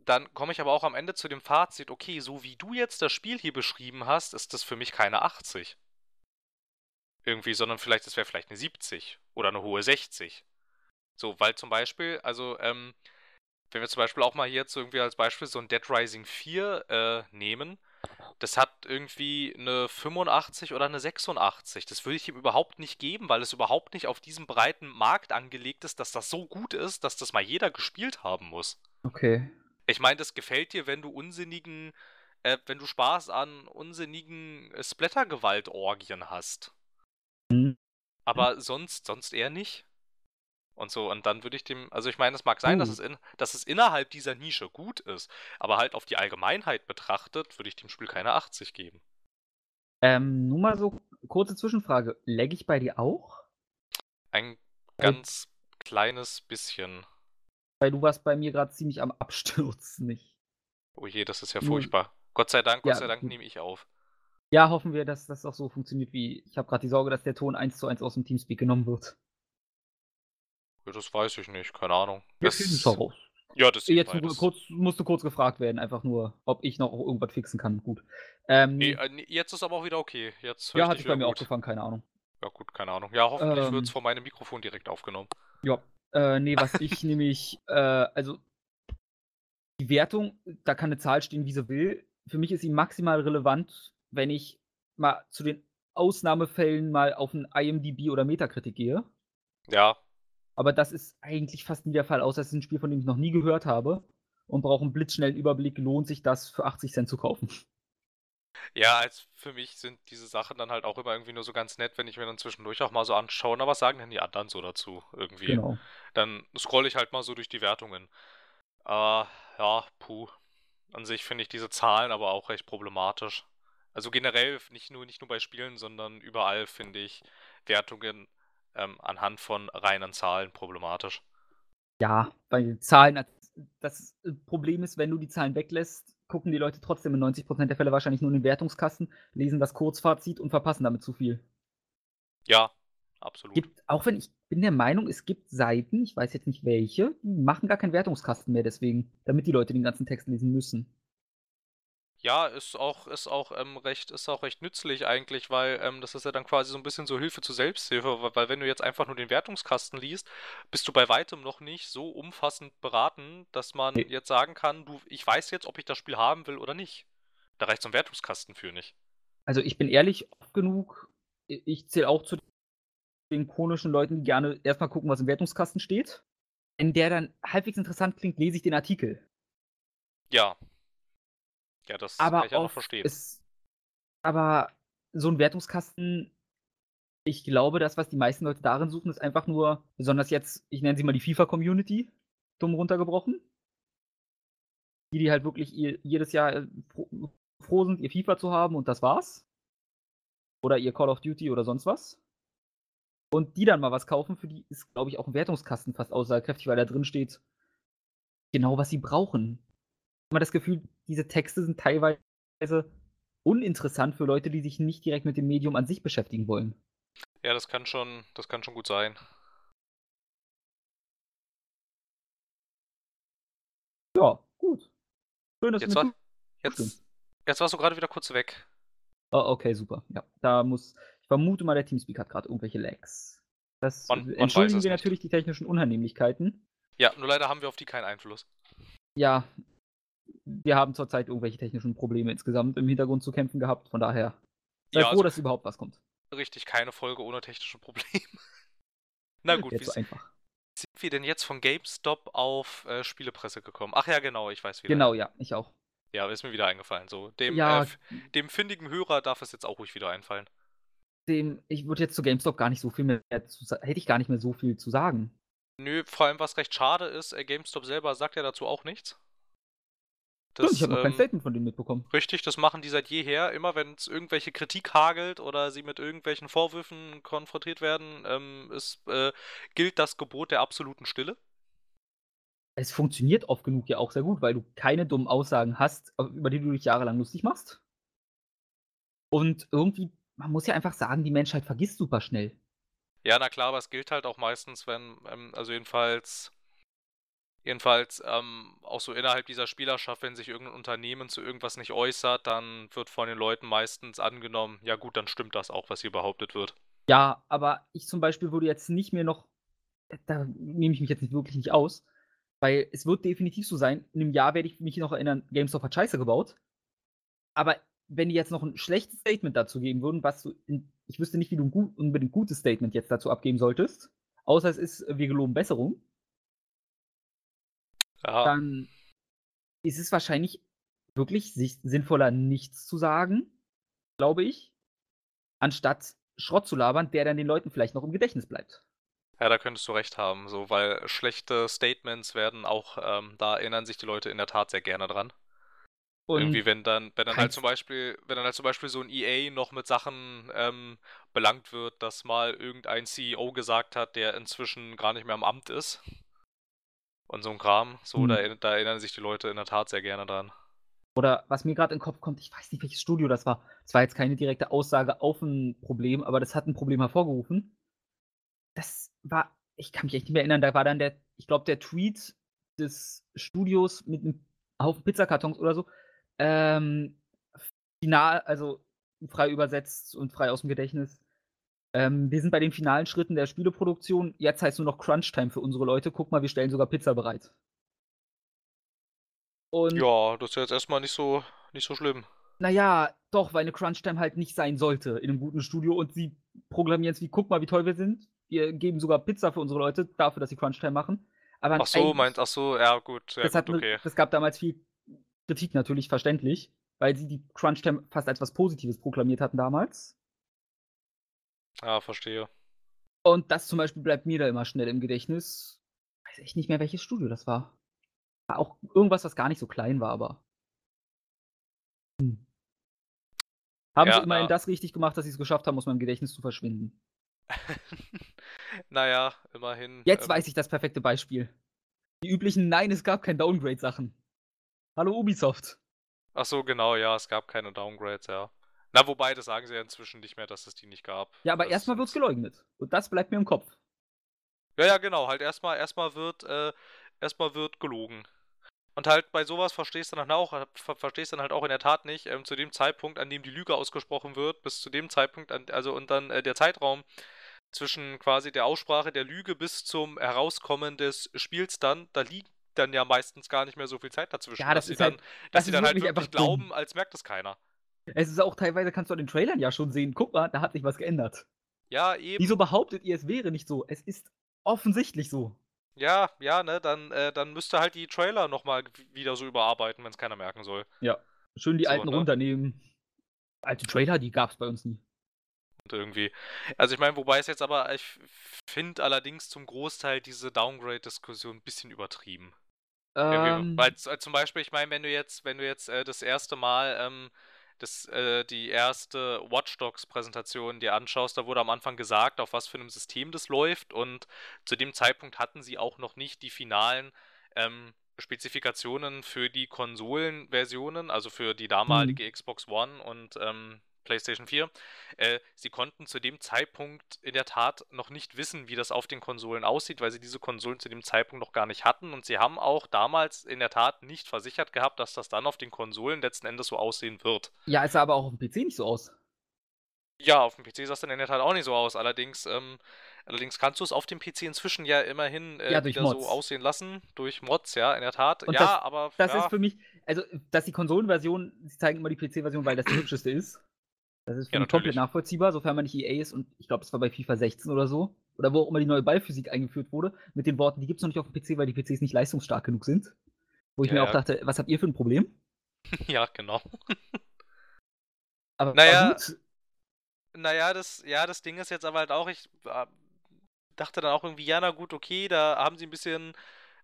dann komme ich aber auch am Ende zu dem Fazit, okay, so wie du jetzt das Spiel hier beschrieben hast, ist das für mich keine 80. Irgendwie, sondern vielleicht, das wäre vielleicht eine 70 oder eine hohe 60. So, weil zum Beispiel, also, ähm, wenn wir zum Beispiel auch mal hier jetzt irgendwie als Beispiel so ein Dead Rising 4 äh, nehmen, das hat irgendwie eine 85 oder eine 86. Das würde ich ihm überhaupt nicht geben, weil es überhaupt nicht auf diesem breiten Markt angelegt ist, dass das so gut ist, dass das mal jeder gespielt haben muss. Okay. Ich meine, das gefällt dir, wenn du unsinnigen, äh, wenn du Spaß an unsinnigen äh, Splattergewaltorgien hast. Hm. Aber sonst, sonst eher nicht. Und so, und dann würde ich dem, also ich meine, es mag sein, dass Uh. es, in, dass es innerhalb dieser Nische gut ist, aber halt auf die Allgemeinheit betrachtet, würde ich dem Spiel keine 80 geben. Ähm, nur mal so kurze Zwischenfrage. Lag ich bei dir auch? Ein Weil- ganz kleines bisschen. Weil du warst bei mir gerade ziemlich am Abstürzen, [LAUGHS] nicht? Oh je, das ist ja furchtbar. Gott sei Dank, Gott Ja, sei Dank nehme ich auf. Ja, hoffen wir, dass das auch so funktioniert wie. Ich habe gerade die Sorge, dass der Ton eins zu eins aus dem Teamspeak genommen wird. Ja, das weiß ich nicht, keine Ahnung. Wir Das, finden schon raus. ja, das Jetzt man, nur das, kurz, musste kurz gefragt werden, einfach nur, ob ich noch irgendwas fixen kann. Gut. Ähm, nee, äh, jetzt ist aber auch wieder okay. Jetzt ja, hat sich bei mir auch gut. gefangen, keine Ahnung. Ja, gut, keine Ahnung. Ja, hoffentlich Ähm. wird es von meinem Mikrofon direkt aufgenommen. Ja. Äh, nee, was ich [LAUGHS] nämlich, äh, also die Wertung, da kann eine Zahl stehen, wie sie will. Für mich ist sie maximal relevant, wenn ich mal zu den Ausnahmefällen mal auf ein IMDb oder Metakritik gehe. Ja, Aber das ist eigentlich fast nie der Fall, außer es ist ein Spiel, von dem ich noch nie gehört habe und brauche einen blitzschnellen Überblick, lohnt sich das für 80 Cent zu kaufen. Ja, als für mich sind diese Sachen dann halt auch immer irgendwie nur so ganz nett, wenn ich mir dann zwischendurch auch mal so anschaue, na, was sagen denn die anderen so dazu irgendwie? Genau. Dann scroll ich halt mal so durch die Wertungen. Äh, ja, puh. An sich finde ich diese Zahlen aber auch recht problematisch. Also generell nicht nur, nicht nur bei Spielen, sondern überall finde ich Wertungen ähm, anhand von reinen Zahlen problematisch. Ja, weil Zahlen, das Problem ist, wenn du die Zahlen weglässt, gucken die Leute trotzdem in 90% der Fälle wahrscheinlich nur in den Wertungskasten, lesen das Kurzfazit und verpassen damit zu viel. Ja, absolut. Gibt, auch wenn ich bin der Meinung, es gibt Seiten, ich weiß jetzt nicht welche, die machen gar keinen Wertungskasten mehr deswegen, damit die Leute den ganzen Text lesen müssen. Ja, ist auch, ist auch ähm, recht, ist auch recht nützlich eigentlich, weil ähm, das ist ja dann quasi so ein bisschen so Hilfe zur Selbsthilfe, weil, weil wenn du jetzt einfach nur den Wertungskasten liest, bist du bei weitem noch nicht so umfassend beraten, dass man jetzt sagen kann, du, ich weiß jetzt, ob ich das Spiel haben will oder nicht. Da reicht so ein Wertungskasten für nicht. Also ich bin ehrlich oft genug, ich zähle auch zu den chronischen Leuten, die gerne erstmal gucken, was im Wertungskasten steht. Wenn der dann halbwegs interessant klingt, lese ich den Artikel. Ja. Ja, das kann Aber ich ja noch verstehen. ist, aber so ein Wertungskasten, ich glaube, das, was die meisten Leute darin suchen, ist einfach nur, besonders jetzt, ich nenne sie mal die FIFA-Community, dumm runtergebrochen. Die, die halt wirklich ihr, jedes Jahr äh, froh, froh sind, ihr FIFA zu haben und das war's. Oder ihr Call of Duty oder sonst was. Und die dann mal was kaufen, für die ist, glaube ich, auch ein Wertungskasten fast aussagekräftig, weil da drin steht, genau was sie brauchen. Habe das Gefühl, diese Texte sind teilweise uninteressant für Leute, die sich nicht direkt mit dem Medium an sich beschäftigen wollen. Ja, das kann schon, das kann schon gut sein. Ja, gut. Schön, dass Jetzt, du war, jetzt, jetzt warst du gerade wieder kurz weg. Oh, okay, super. Ja, da muss. Ich vermute mal, der Teamspeak hat gerade irgendwelche Lags. Das Man- man entschuldigen wir nicht. natürlich die technischen Unannehmlichkeiten. Ja, nur leider haben wir auf die keinen Einfluss. Ja, wir haben zurzeit irgendwelche technischen Probleme insgesamt im Hintergrund zu kämpfen gehabt. Von daher sei Ja, froh, also dass überhaupt was kommt. richtig keine Folge ohne technische Probleme. [LAUGHS] Na gut, wie zu einfach. sind wir denn jetzt von GameStop auf äh, Spielepresse gekommen? Ach ja, genau, ich weiß wieder. Genau, ja, ich auch. Ja, ist mir wieder eingefallen. So, dem, Ja, äh, dem findigen Hörer darf es jetzt auch ruhig wieder einfallen. dem, ich würde jetzt zu GameStop gar nicht so viel mehr zu hätte ich gar nicht mehr so viel zu sagen. Nö, vor allem was recht schade ist, äh, GameStop selber sagt ja dazu auch nichts. Stimmt, ich habe noch kein ähm, Statement von denen mitbekommen. Richtig, das machen die seit jeher. Immer wenn es irgendwelche Kritik hagelt oder sie mit irgendwelchen Vorwürfen konfrontiert werden, ähm, ist, äh, gilt das Gebot der absoluten Stille. Es funktioniert oft genug ja auch sehr gut, weil du keine dummen Aussagen hast, über die du dich jahrelang lustig machst. Und irgendwie, man muss ja einfach sagen, die Menschheit vergisst super schnell. Ja, na klar, aber es gilt halt auch meistens, wenn, ähm, also jedenfalls, jedenfalls ähm, auch so innerhalb dieser Spielerschaft, wenn sich irgendein Unternehmen zu irgendwas nicht äußert, dann wird von den Leuten meistens angenommen, ja gut, dann stimmt das auch, was hier behauptet wird. Ja, aber ich zum Beispiel würde jetzt nicht mehr noch, da nehme ich mich jetzt wirklich nicht aus, weil es wird definitiv so sein, in einem Jahr werde ich mich noch erinnern, GameStop hat Scheiße gebaut. Aber wenn die jetzt noch ein schlechtes Statement dazu geben würden, was du, in, ich wüsste nicht, wie du ein gut, unbedingt gutes Statement jetzt dazu abgeben solltest, außer es ist, wir geloben Besserung, Ja, dann ist es wahrscheinlich wirklich sinnvoller, nichts zu sagen, glaube ich, anstatt Schrott zu labern, der dann den Leuten vielleicht noch im Gedächtnis bleibt. ja, da könntest du recht haben, so, weil schlechte Statements werden auch, ähm, da erinnern sich die Leute in der Tat sehr gerne dran. Irgendwie, Und wenn dann, wenn dann halt zum Beispiel, wenn dann halt zum Beispiel so ein EA noch mit Sachen ähm, belangt wird, dass mal irgendein CEO gesagt hat, der inzwischen gar nicht mehr am Amt ist. Und so ein Kram. So, Hm. da, da erinnern sich die Leute in der Tat sehr gerne dran. Oder was mir gerade in den Kopf kommt, ich weiß nicht, welches Studio das war. Es war jetzt keine direkte Aussage auf ein Problem, aber das hat ein Problem hervorgerufen. Das war, ich kann mich echt nicht mehr erinnern, da war dann der, ich glaube, der Tweet des Studios mit einem Haufen Pizzakartons oder so. Ähm, final, also frei übersetzt und frei aus dem Gedächtnis. Ähm, wir sind bei den finalen Schritten der Spieleproduktion. Jetzt heißt nur noch Crunch-Time für unsere Leute. Guck mal, wir stellen sogar Pizza bereit. Und Ja, das ist jetzt erstmal nicht so, nicht so schlimm. Naja, doch, weil eine Crunch-Time halt nicht sein sollte in einem guten Studio und sie programmieren es wie, guck mal, wie toll wir sind. Wir geben sogar Pizza für unsere Leute, dafür, dass sie Crunch-Time machen. Aber Ach so, meint, ach so, ja gut, ja das, gut, okay. das gab damals viel Kritik, natürlich verständlich, weil sie die Crunch-Time fast als was Positives proklamiert hatten damals. Ja, verstehe. Und das zum Beispiel bleibt mir da immer schnell im Gedächtnis. Weiß echt nicht mehr, welches Studio das war. War auch irgendwas, was gar nicht so klein war, aber. Hm. Haben Ja, sie immerhin na. das richtig gemacht, dass sie es geschafft haben, aus meinem Gedächtnis zu verschwinden. [LAUGHS] naja, immerhin. Jetzt ähm, weiß ich das perfekte Beispiel. Die üblichen Nein, es gab kein Downgrade-Sachen. Hallo Ubisoft. Ach so, genau, ja, es gab keine Downgrades, ja. Na, wobei, das sagen sie ja inzwischen nicht mehr, dass es die nicht gab. Ja, aber Das erstmal wird's geleugnet. Und das bleibt mir im Kopf. Ja, ja, genau, halt erstmal, erstmal wird, äh, erstmal wird gelogen. Und halt bei sowas verstehst du dann auch, äh, ver verstehst dann halt auch in der Tat nicht, ähm, zu dem Zeitpunkt, an dem die Lüge ausgesprochen wird, bis zu dem Zeitpunkt, an, also und dann äh, der Zeitraum zwischen quasi der Aussprache der Lüge bis zum Herauskommen des Spiels dann, da liegt dann ja meistens gar nicht mehr so viel Zeit dazwischen. Ja, das dass sie ist dann, halt- dass das sie dann halt wirklich wirklich glauben, als merkt es keiner. Es ist auch teilweise, kannst du an den Trailern ja schon sehen, guck mal, da hat sich was geändert. Ja, eben. Wieso behauptet ihr, es wäre nicht so? Es ist offensichtlich so. Ja, ja, ne, dann, äh, dann müsste halt die Trailer nochmal wieder so überarbeiten, wenn es keiner merken soll. Schön die So, alten ne? runternehmen. Alte Trailer, die gab's bei uns nie. Und irgendwie. Also ich meine, wobei es jetzt aber, ich finde allerdings zum Großteil diese Downgrade-Diskussion ein bisschen übertrieben. Ähm, weil zum Beispiel, ich meine, wenn du jetzt, wenn du jetzt äh, das erste Mal ähm, das, äh, die erste Watch Dogs Präsentation dir anschaust, da wurde am Anfang gesagt, auf was für einem System das läuft und zu dem Zeitpunkt hatten sie auch noch nicht die finalen ähm, Spezifikationen für die Konsolenversionen, also für die damalige Xbox One und ähm, PlayStation 4. Äh, sie konnten zu dem Zeitpunkt in der Tat noch nicht wissen, wie das auf den Konsolen aussieht, weil sie diese Konsolen zu dem Zeitpunkt noch gar nicht hatten. Und sie haben auch damals in der Tat nicht versichert gehabt, dass das dann auf den Konsolen letzten Endes so aussehen wird. ja, es sah aber auch auf dem PC nicht so aus. Ja, auf dem PC sah es dann in der Tat auch nicht so aus. Allerdings, ähm, allerdings kannst du es auf dem PC inzwischen ja immerhin äh, Ja, wieder so Mods. aussehen lassen. Durch Mods, ja, in der Tat. Und ja, das- aber Das ja, ist für mich, also, dass die Konsolenversion, sie zeigen immer die PC-Version, weil das die hübscheste ist. Das ist für Ja, mich komplett nachvollziehbar, sofern man nicht EA ist und ich glaube, es war bei FIFA 16 oder so. Oder wo auch immer die neue Ballphysik eingeführt wurde, mit den Worten, die gibt es noch nicht auf dem PC, weil die PCs nicht leistungsstark genug sind. Wo ich Ja, mir auch dachte, was habt ihr für ein Problem? [LAUGHS] ja, genau. Aber Naja, gut. Naja, das, ja, das Ding ist jetzt aber halt auch, ich äh, dachte dann auch irgendwie, ja, na gut, okay, da haben sie ein bisschen,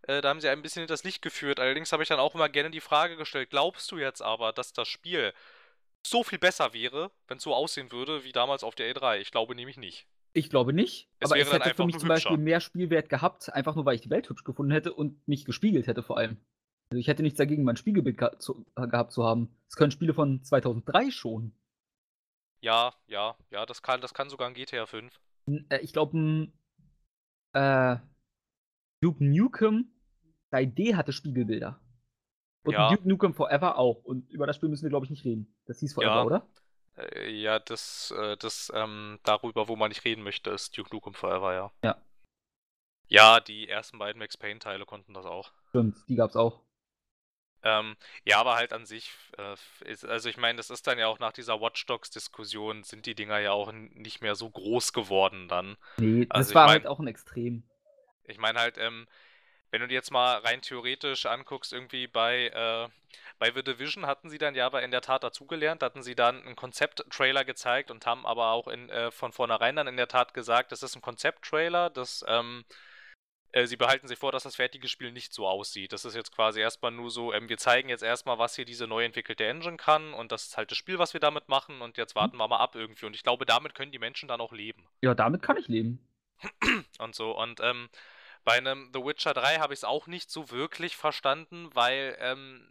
äh, da haben sie ein bisschen hinters Licht geführt. Allerdings habe ich dann auch immer gerne die Frage gestellt, glaubst du jetzt aber, dass das Spiel so viel besser wäre, wenn es so aussehen würde wie damals auf der E3? Ich glaube nämlich nicht. Ich glaube nicht. Es aber es hätte für mich zum Beispiel mehr Spielwert gehabt, einfach nur weil ich die Welt hübsch gefunden hätte und mich gespiegelt hätte vor allem. Also ich hätte nichts dagegen, mein Spiegelbild ge zu, gehabt zu haben. Das können Spiele von 2003 schon. Ja, ja, ja, das kann, das kann sogar ein GTA 5. N- äh, Ich glaube, ein äh, Duke Nukem 3D hatte Spiegelbilder. Und Ja. Duke Nukem Forever auch. Und über das Spiel müssen wir, glaube ich, nicht reden. Das hieß Forever, Ja. oder? Äh, ja, das, äh, das, ähm, darüber, wo man nicht reden möchte, ist Duke Nukem Forever, ja. Ja. Ja, die ersten beiden Max Payne-Teile konnten das auch. Stimmt, die gab's auch. Ähm, ja, aber halt an sich, äh, ist, also ich meine, das ist dann ja auch nach dieser Watch Dogs-Diskussion, sind die Dinger ja auch nicht mehr so groß geworden dann. Nee, das Also war mein- halt auch ein Extrem. Ich meine halt, ähm, wenn du dir jetzt mal rein theoretisch anguckst, irgendwie bei, äh, bei The Division hatten sie dann ja aber in der Tat dazugelernt, hatten sie dann einen Konzept-Trailer gezeigt und haben aber auch in, äh, von vornherein dann in der Tat gesagt, das ist ein Konzept-Trailer, das, ähm, äh, sie behalten sich vor, dass das fertige Spiel nicht so aussieht. Das ist jetzt quasi erstmal nur so, ähm, wir zeigen jetzt erstmal, was hier diese neu entwickelte Engine kann und das ist halt das Spiel, was wir damit machen und jetzt warten wir mal ab irgendwie. Und ich glaube, damit können die Menschen dann auch leben Ja, damit kann ich leben. und so. Und ähm, bei einem The Witcher 3 habe ich es auch nicht so wirklich verstanden, weil, ähm,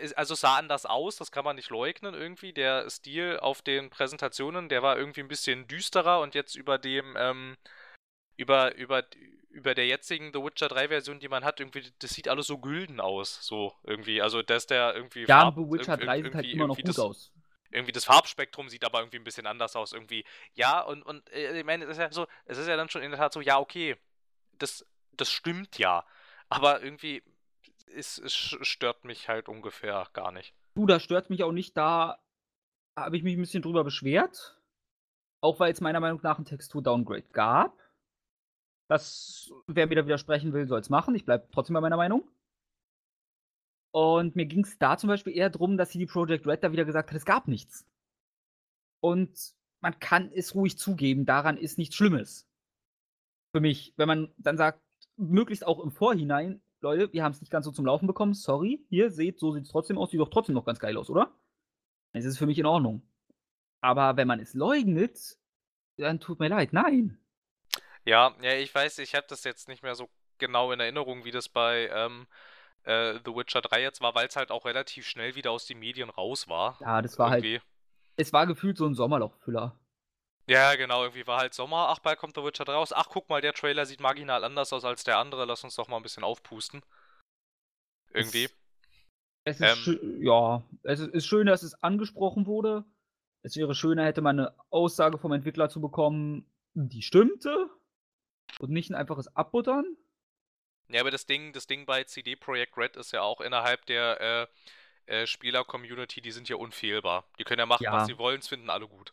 es- also sah anders aus, das kann man nicht leugnen irgendwie. Der Stil auf den Präsentationen, der war irgendwie ein bisschen düsterer und jetzt über dem, ähm, über, über, über der jetzigen The Witcher 3 Version, die man hat, irgendwie, das sieht alles so gülden aus, so irgendwie. Also, dass der irgendwie Ja, Farb- The Witcher irg- 3 sieht halt immer noch gut das, aus. irgendwie das Farbspektrum sieht aber irgendwie ein bisschen anders aus irgendwie. Ja, und, und äh, ich meine, es ist ja so, es ist ja dann schon in der Tat so, ja, okay, das, das stimmt ja. Aber irgendwie, es, es stört mich halt ungefähr gar nicht. Du, das stört mich auch nicht. Da habe ich mich ein bisschen drüber beschwert. Auch weil es meiner Meinung nach ein Textur-Downgrade gab. Das, wer mir da widersprechen will, soll es machen. Ich bleibe trotzdem bei meiner Meinung. Und mir ging es da zum Beispiel eher drum, dass CD Projekt Red da wieder gesagt hat, es gab nichts. Und man kann es ruhig zugeben, daran ist nichts Schlimmes. Für mich, wenn man dann sagt, möglichst auch im Vorhinein, Leute, wir haben es nicht ganz so zum Laufen bekommen, sorry, hier seht, so sieht es trotzdem aus, sieht doch trotzdem noch ganz geil aus, oder? Es ist für mich in Ordnung. Aber wenn man es leugnet, dann tut mir leid, nein. Ja, ja, ich weiß, ich habe das jetzt nicht mehr so genau in Erinnerung, wie das bei ähm, äh, The Witcher 3 jetzt war, weil es halt auch relativ schnell wieder aus den Medien raus war. Ja, das war halt irgendwie. halt. Es war gefühlt so ein Sommerlochfüller. Ja, genau, irgendwie war halt Sommer. Ach, bald kommt The Witcher 3 raus. Ach, guck mal, der Trailer sieht marginal anders aus als der andere. Lass uns doch mal ein bisschen aufpusten. Irgendwie. Es, es ist ähm, ja, es ist schön, dass es angesprochen wurde. Es wäre schöner, hätte man eine Aussage vom Entwickler zu bekommen, die stimmte und nicht ein einfaches Abbuttern. Ja, aber das Ding, das Ding bei CD Projekt Red ist ja auch innerhalb der äh, äh, Spieler-Community, die sind ja unfehlbar. Die können ja machen, ja. was sie wollen, es finden alle gut.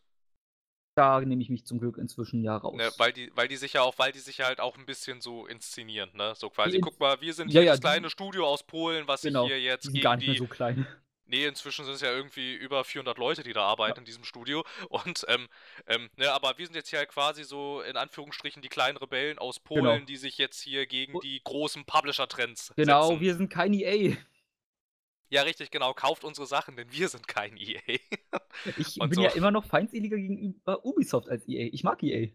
Da nehme ich mich zum Glück inzwischen ja raus. Ne, weil die, weil die sich ja auch, weil die sich halt auch ein bisschen so inszenieren, ne? So quasi, guck mal, wir sind ja, hier ja, das kleine Studio aus Polen, was genau, hier jetzt die gegen gar nicht mehr so klein. Nee, inzwischen sind es ja irgendwie über 400 Leute, die da arbeiten ja. in diesem Studio. Und, ähm, ähm, ne, aber wir sind jetzt hier quasi so in Anführungsstrichen die kleinen Rebellen aus Polen, genau. die sich jetzt hier gegen die großen Publisher-Trends Genau, setzen. wir sind kein EA. Ja, richtig, genau. Kauft unsere Sachen, denn wir sind kein EA. [LAUGHS] ich bin so. ja immer noch feindseliger gegenüber Ubisoft als EA. Ich mag EA.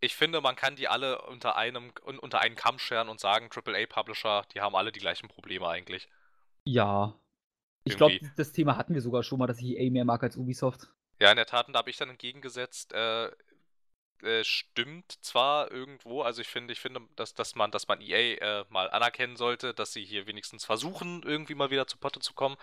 Ich finde, man kann die alle unter einem unter einen Kamm scheren und sagen, AAA-Publisher, die haben alle die gleichen Probleme eigentlich. Ja. Ich glaube, das Thema hatten wir sogar schon mal, dass ich EA mehr mag als Ubisoft. Ja, in der Tat, und da habe ich dann entgegengesetzt, äh, äh, stimmt zwar irgendwo, also ich finde, ich finde, dass, dass man, dass man EA äh, mal anerkennen sollte, dass sie hier wenigstens versuchen, irgendwie mal wieder zu Potte zu kommen.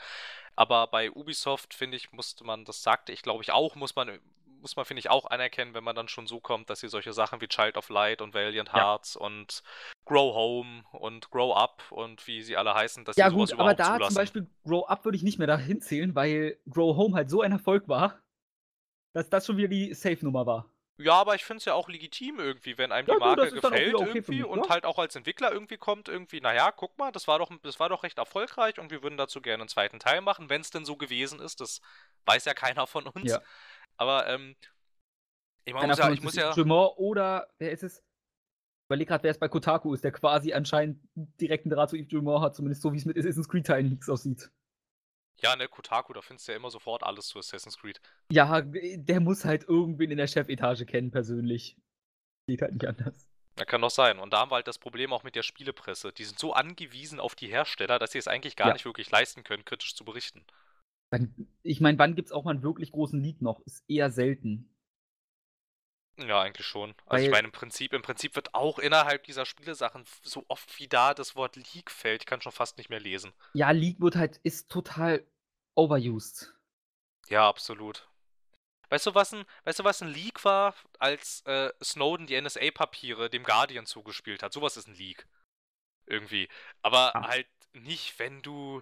Aber bei Ubisoft, finde ich, musste man, das sagte ich, glaube ich, auch, muss man, muss man, finde ich, auch anerkennen, wenn man dann schon so kommt, dass sie solche Sachen wie Child of Light und Valiant Hearts ja. und Grow Home und Grow Up und wie sie alle heißen, dass ja, sie sowas gut, überhaupt aber da zulassen. zum Beispiel Grow Up würde ich nicht mehr dahin zählen, weil Grow Home halt so ein Erfolg war, dass das schon wieder die Safe-Nummer war. Ja, aber ich finde es ja auch legitim irgendwie, wenn einem ja, die Marke gut, gefällt okay irgendwie mich, und ja? halt auch als Entwickler irgendwie kommt, irgendwie, naja, guck mal, das war doch, das war doch recht erfolgreich und wir würden dazu gerne einen zweiten Teil machen, wenn es denn so gewesen ist. Das weiß ja keiner von uns. Ja. Aber, ähm, ich, meine, muss ja, ich muss ja. Oder, wer ist es? Ich überlege gerade, wer es bei Kotaku ist, der quasi anscheinend direkten Draht zu Yves Jumor hat, zumindest so wie es mit Assassin's Creed Teilen aussieht. Ja, ne, Kotaku, da findest du ja immer sofort alles zu Assassin's Creed. Ja, der muss halt irgendwen in der Chefetage kennen, persönlich. Geht halt nicht anders. Ja, kann doch sein. Und da haben wir halt das Problem auch mit der Spielepresse. Die sind so angewiesen auf die Hersteller, dass sie es eigentlich gar ja. nicht wirklich leisten können, kritisch zu berichten. Ich meine, wann gibt es auch mal einen wirklich großen Leak noch? Ist eher selten. Ja, eigentlich schon. Also Weil, ich meine, im Prinzip, im Prinzip wird auch innerhalb dieser Spielesachen so oft wie da das Wort Leak fällt, ich kann schon fast nicht mehr lesen. Ja, Leak wird halt, ist total overused. Ja, absolut. Weißt du, was ein, weißt du, was ein Leak war, als äh, Snowden die NSA-Papiere dem Guardian zugespielt hat? Sowas ist ein Leak. Irgendwie. Aber ah. halt nicht, wenn du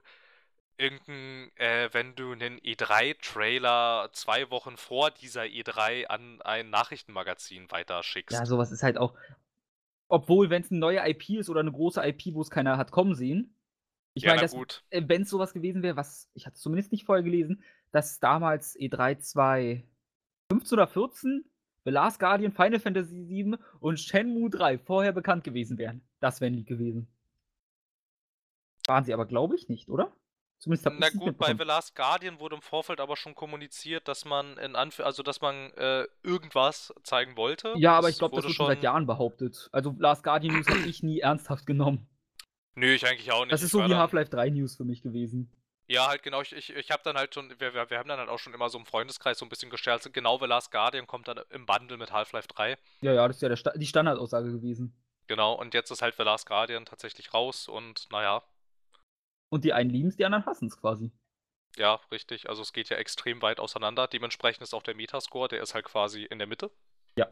irgendein, äh, wenn du einen E3-Trailer zwei Wochen vor dieser E3 an ein Nachrichtenmagazin weiterschickst. Ja, sowas ist halt auch. Obwohl, wenn es eine neue IP ist oder eine große IP, wo es keiner hat kommen sehen. Ich ja, meine, äh, wenn es sowas gewesen wäre, was ich hatte es zumindest nicht vorher gelesen, dass damals E3 2015 oder 14 The Last Guardian, Final Fantasy VII und Shenmue 3 vorher bekannt gewesen wären. Das wären die gewesen. Waren sie aber, glaube ich, nicht, oder? Zumindest Na gut, bei The Last Guardian wurde im Vorfeld aber schon kommuniziert, dass man in Anf also dass man äh, irgendwas zeigen wollte. Ja, aber das ich glaube, das wurde schon seit Jahren behauptet. Also Last Guardian News habe ich nie ernsthaft genommen. Nö, ich eigentlich auch nicht. Das ist so wie Half-Life 3 News für mich gewesen. Ja, halt genau. Ich, ich, ich habe dann halt schon, wir, wir, wir haben dann halt auch schon immer so im Freundeskreis so ein bisschen gescherzt. Genau, The Last Guardian kommt dann im Bundle mit Half-Life 3. Ja, ja, das ist ja der, die Standardaussage gewesen. Genau, und jetzt ist halt The Last Guardian tatsächlich raus und naja, und die einen lieben es, die anderen hassen es quasi. Ja, richtig. Also es geht ja extrem weit auseinander. Dementsprechend ist auch der Metascore, der ist halt quasi in der Mitte. Ja.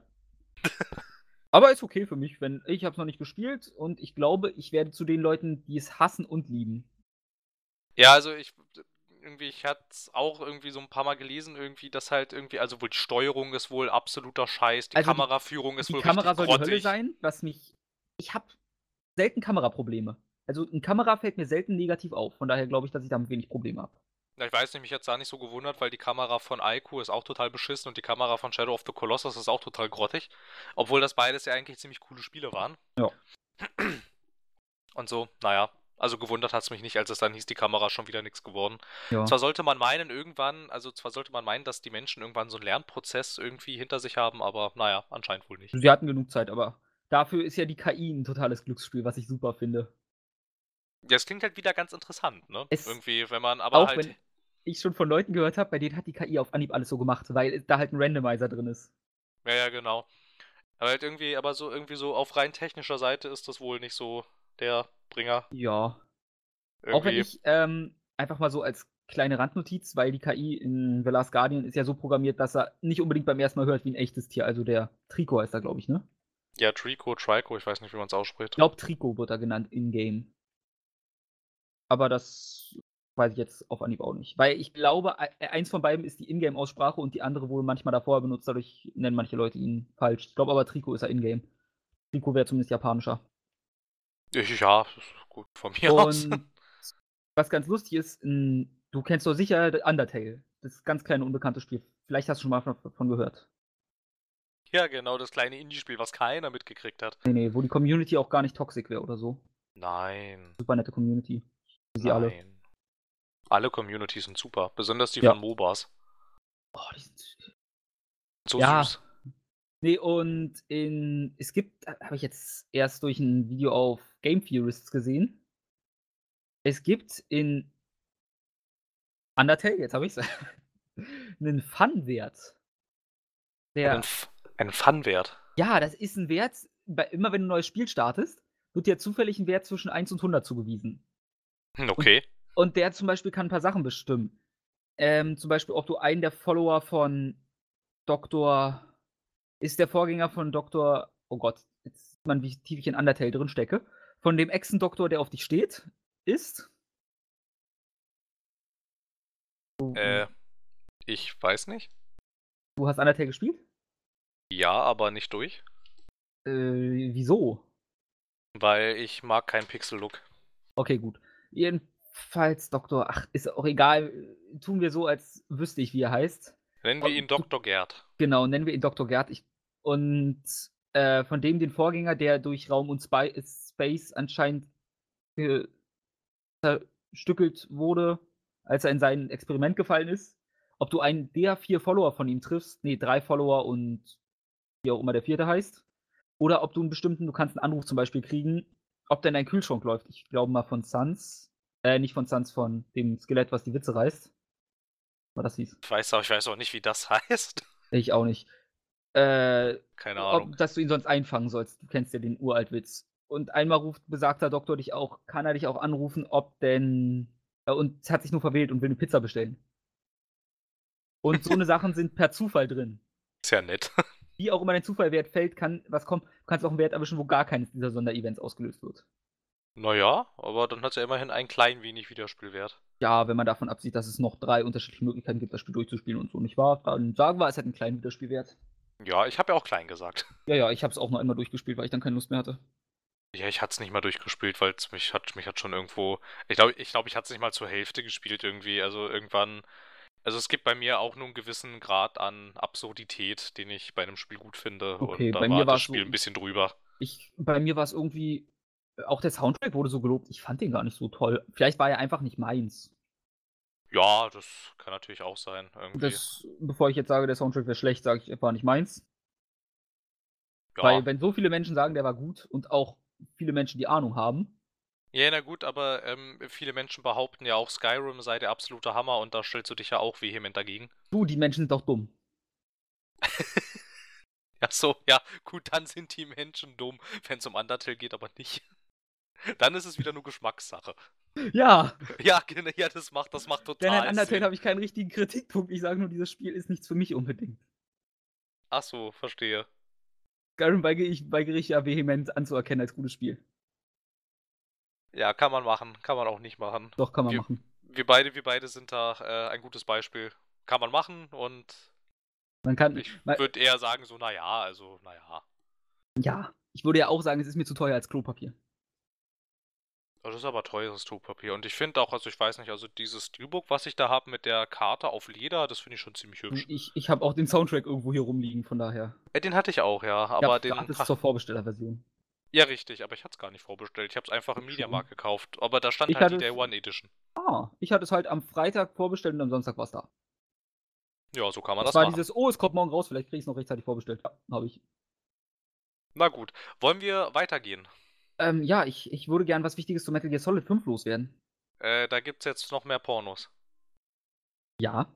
[LAUGHS] Aber ist okay für mich, wenn ich habe es noch nicht gespielt und ich glaube, ich werde zu den Leuten, die es hassen und lieben. Ja, also ich irgendwie, ich hatte es auch irgendwie so ein paar Mal gelesen, irgendwie, dass halt irgendwie, also wohl die Steuerung ist wohl absoluter Scheiß, die also Kameraführung ist die wohl Kamera soll grottig. die Hölle sein, was mich. Ich habe selten Kameraprobleme. Also eine Kamera fällt mir selten negativ auf. Von daher glaube ich, dass ich damit wenig Probleme habe. Ja, ich weiß nicht, mich jetzt da nicht so gewundert, weil die Kamera von Aiku ist auch total beschissen und die Kamera von Shadow of the Colossus ist auch total grottig. Obwohl das beides ja eigentlich ziemlich coole Spiele waren. Ja. [CLEARS THROAT] Und so, naja. Also gewundert hat es mich nicht, als es dann hieß, die Kamera ist schon wieder nichts geworden. Ja. Zwar sollte man meinen, irgendwann, also zwar sollte man meinen, dass die Menschen irgendwann so einen Lernprozess irgendwie hinter sich haben, aber naja, anscheinend wohl nicht. Sie hatten genug Zeit, aber dafür ist ja die KI ein totales Glücksspiel, was ich super finde. Ja, es klingt halt wieder ganz interessant, ne? Es- irgendwie, wenn man aber Auch halt. wenn ich schon von Leuten gehört habe, bei denen hat die KI auf Anhieb alles so gemacht, weil da halt ein Randomizer drin ist. Ja, ja, genau. Aber halt irgendwie, aber so irgendwie so auf rein technischer Seite ist das wohl nicht so der Bringer. Ja. Irgendwie. Auch wenn ich ähm, einfach mal so als kleine Randnotiz, weil die KI in The Last Guardian ist ja so programmiert, dass er nicht unbedingt beim ersten Mal hört wie ein echtes Tier. Also der Trico heißt er, glaube ich, ne? Ja, Trico, Trico, ich weiß nicht, wie man es Ich ausspricht. glaube, Trico wird er genannt in-game. Aber das weiß ich jetzt auf Anhieb auch nicht. Weil ich glaube, e- eins von beiden ist die Ingame-Aussprache und die andere wurde manchmal davor benutzt, dadurch nennen manche Leute ihn falsch. Ich glaube aber, Trico ist er in-game. Trico wäre zumindest japanischer. Ich, ja, das ist gut von mir aus. Und was ganz lustig ist, du kennst doch sicher Undertale. Das ganz kleine unbekannte Spiel. Vielleicht hast du schon mal von, von gehört. Ja, genau, das kleine Indie-Spiel, was keiner mitgekriegt hat. Nee, nee, wo die Community auch gar nicht toxisch wäre oder so. Nein. Super nette Community. Sie nein. alle. Alle Communities sind super, besonders die Ja. von MOBAs. Oh, die sind So Ja. süß. Nee, und in, es gibt, habe ich jetzt erst durch ein Video auf Game Theorists gesehen. Es gibt in Undertale, jetzt habe ich es, [LAUGHS] einen Fun-Wert. Einen, einen Fun-Wert. ja, das ist ein Wert, bei, immer wenn du ein neues Spiel startest, wird dir zufällig ein Wert zwischen 1 und 100 zugewiesen. Hm, Okay. Und der zum Beispiel kann ein paar Sachen bestimmen. Ähm, zum Beispiel, ob du einen der Follower von Dr. Ist der Vorgänger von Dr. Oh Gott, jetzt sieht man, wie tief ich in Undertale drin stecke. Von dem Echsen-Doktor, der auf dich steht, ist. Äh, ich weiß nicht. du hast Undertale gespielt? Ja, aber nicht durch. Äh, wieso? Weil ich mag keinen Pixel-Look. Okay, gut. Jedenfalls, Doktor, ach, ist auch egal. Tun wir so, als wüsste ich, wie er heißt. Nennen wir ihn Dr. Gerd. Genau, nennen wir ihn Dr. Gerd. Ich, und äh, von dem den Vorgänger, der durch Raum und Spy Space anscheinend ge- zerstückelt wurde, als er in sein Experiment gefallen ist. Ob du einen der vier Follower von ihm triffst, nee, drei Follower und wie auch immer der vierte heißt. Oder ob du einen bestimmten, du kannst einen Anruf zum Beispiel kriegen, ob der in dein Kühlschrank läuft. Ich glaube mal von Sans. Äh, nicht von Sans, von dem Skelett, was die Witze reißt. Was das hieß. Ich weiß auch, ich weiß auch nicht, wie das [LAUGHS] heißt. Ich auch nicht. Äh, Keine Ahnung. ob, dass du ihn sonst einfangen sollst. Du kennst ja den Uraltwitz. Und einmal ruft besagter Doktor dich auch, kann er dich auch anrufen, ob denn. Äh, und hat sich nur verwählt und will eine Pizza bestellen. Und so eine Sachen sind per Zufall drin. Ist ja nett. [LAUGHS] Wie auch immer dein Zufallwert fällt, kann was kommt. Du kannst auch einen Wert erwischen, wo gar keines dieser Sonderevents ausgelöst wird. naja, aber dann hat es ja immerhin ein klein wenig Wiederspielwert. Ja, wenn man davon absieht, dass es noch drei unterschiedliche Möglichkeiten gibt, das Spiel durchzuspielen und so, nicht wahr? Dann sagen wir, es hat einen kleinen Wiederspielwert. Ja, ich habe ja auch klein gesagt. [LAUGHS] Ja, ja, ich habe es auch nur einmal durchgespielt, weil ich dann keine Lust mehr hatte. Ja, ich hatte es nicht mal durchgespielt, weil es mich hat, mich hat schon irgendwo. Ich glaube, ich, glaub, ich hatte es nicht mal zur Hälfte gespielt irgendwie. Also irgendwann. Also es gibt bei mir auch nur einen gewissen Grad an Absurdität, den ich bei einem Spiel gut finde. Okay, und da bei war mir das Spiel so- ein bisschen drüber. Ich, bei mir war es irgendwie, auch der Soundtrack wurde so gelobt, ich fand den gar nicht so toll. Vielleicht war er einfach nicht meins. Ja, das kann natürlich auch sein. Das, bevor ich jetzt sage, der Soundtrack wäre schlecht, sage ich, er war nicht meins. ja. Weil wenn so viele Menschen sagen, der war gut und auch viele Menschen die Ahnung haben, ja, na gut, aber ähm, viele Menschen behaupten ja auch, Skyrim sei der absolute Hammer und da stellst du dich ja auch vehement dagegen. du, die Menschen sind doch dumm. [LAUGHS] Ja, so, ja, gut, dann sind die Menschen dumm, wenn es um Undertale geht, aber nicht. [LAUGHS] Dann ist es wieder nur Geschmackssache. Ja, [LAUGHS] Ja, genau, ja, das macht, das macht denn total an Undertale habe ich keinen richtigen Kritikpunkt. Ich sage nur, dieses Spiel ist nichts für mich unbedingt. Ach so, verstehe. Skyrim weigere ich, weigere ich ja vehement anzuerkennen als gutes Spiel. Ja, kann man machen, kann man auch nicht machen. Doch, kann man Wir- machen. Wir beide, wir beide sind da äh, ein gutes Beispiel. Kann man machen und Man kann, ich würde eher sagen, so, naja, also, naja. ja, ich würde ja auch sagen, es ist mir zu teuer als Klopapier. Das ist aber teures Druckpapier. Und ich finde auch, also ich weiß nicht, also dieses Steelbook, was ich da habe mit der Karte auf Leder, das finde ich schon ziemlich hübsch. Ich, ich habe auch den Soundtrack irgendwo hier rumliegen, von daher. Ja, den hatte ich auch, ja. Aber ja, den. gratis zur Vorbestellerversion. Ja, richtig, aber ich hatte es gar nicht vorbestellt. Ich habe es einfach im Mediamarkt gekauft. Aber da stand Ich halt die Day es- One Edition. Ah, ich hatte es halt am Freitag vorbestellt und am Samstag war es da. Ja, so kann man Das das, war machen. dieses, oh, es kommt morgen raus, vielleicht kriege ich es noch rechtzeitig vorbestellt. Ja, habe ich. Na gut. Wollen wir weitergehen? Ähm, ja, ich, ich würde gern was Wichtiges zu Metal Gear Solid 5 loswerden. Äh, da gibt's jetzt noch mehr Pornos. Ja.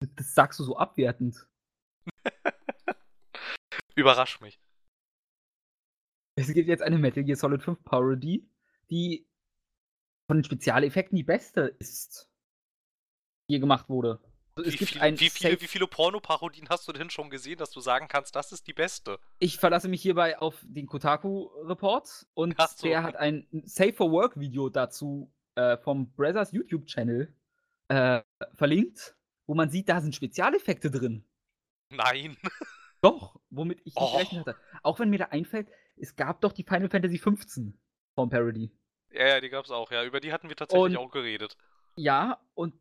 Das sagst du so abwertend. [LAUGHS] Überrasch mich. Es gibt jetzt eine Metal Gear Solid 5 Parody, die von den Spezialeffekten die beste ist, die je gemacht wurde. Also Wie, viel, wie, viele, wie viele Pornoparodien hast du denn schon gesehen, dass du sagen kannst, das ist die beste? Ich verlasse mich hierbei auf den Kotaku-Report und so. der hat ein Safe for Work-Video dazu äh, vom Brothers YouTube-Channel äh, verlinkt, wo man sieht, da sind Spezialeffekte drin. Nein. [LAUGHS] Doch, womit ich nicht Oh. gerechnet hatte. Auch wenn mir da einfällt, es gab doch die Final Fantasy 15 vom Parody. Ja, ja, die gab's auch, ja. Über die hatten wir tatsächlich Und- auch geredet. Ja, und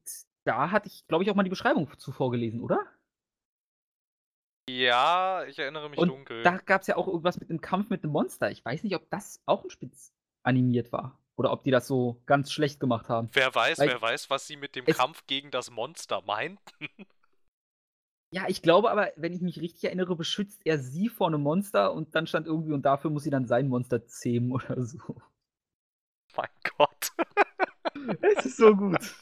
da hatte ich, glaube ich, auch mal die Beschreibung zuvor gelesen, oder? Ja, ich erinnere mich Und dunkel. da gab es ja auch irgendwas mit einem Kampf mit einem Monster. Ich weiß nicht, ob das auch ein Spitz animiert war. Oder ob die das so ganz schlecht gemacht haben. Wer weiß, Weil- wer weiß, was sie mit dem Es- Kampf gegen das Monster meint. [LAUGHS] Ja, ich glaube aber, wenn ich mich richtig erinnere, beschützt er sie vor einem Monster und dann stand irgendwie, und dafür muss sie dann sein Monster zähmen [LAUGHS] oder so. mein Gott. [LAUGHS] Es ist so gut.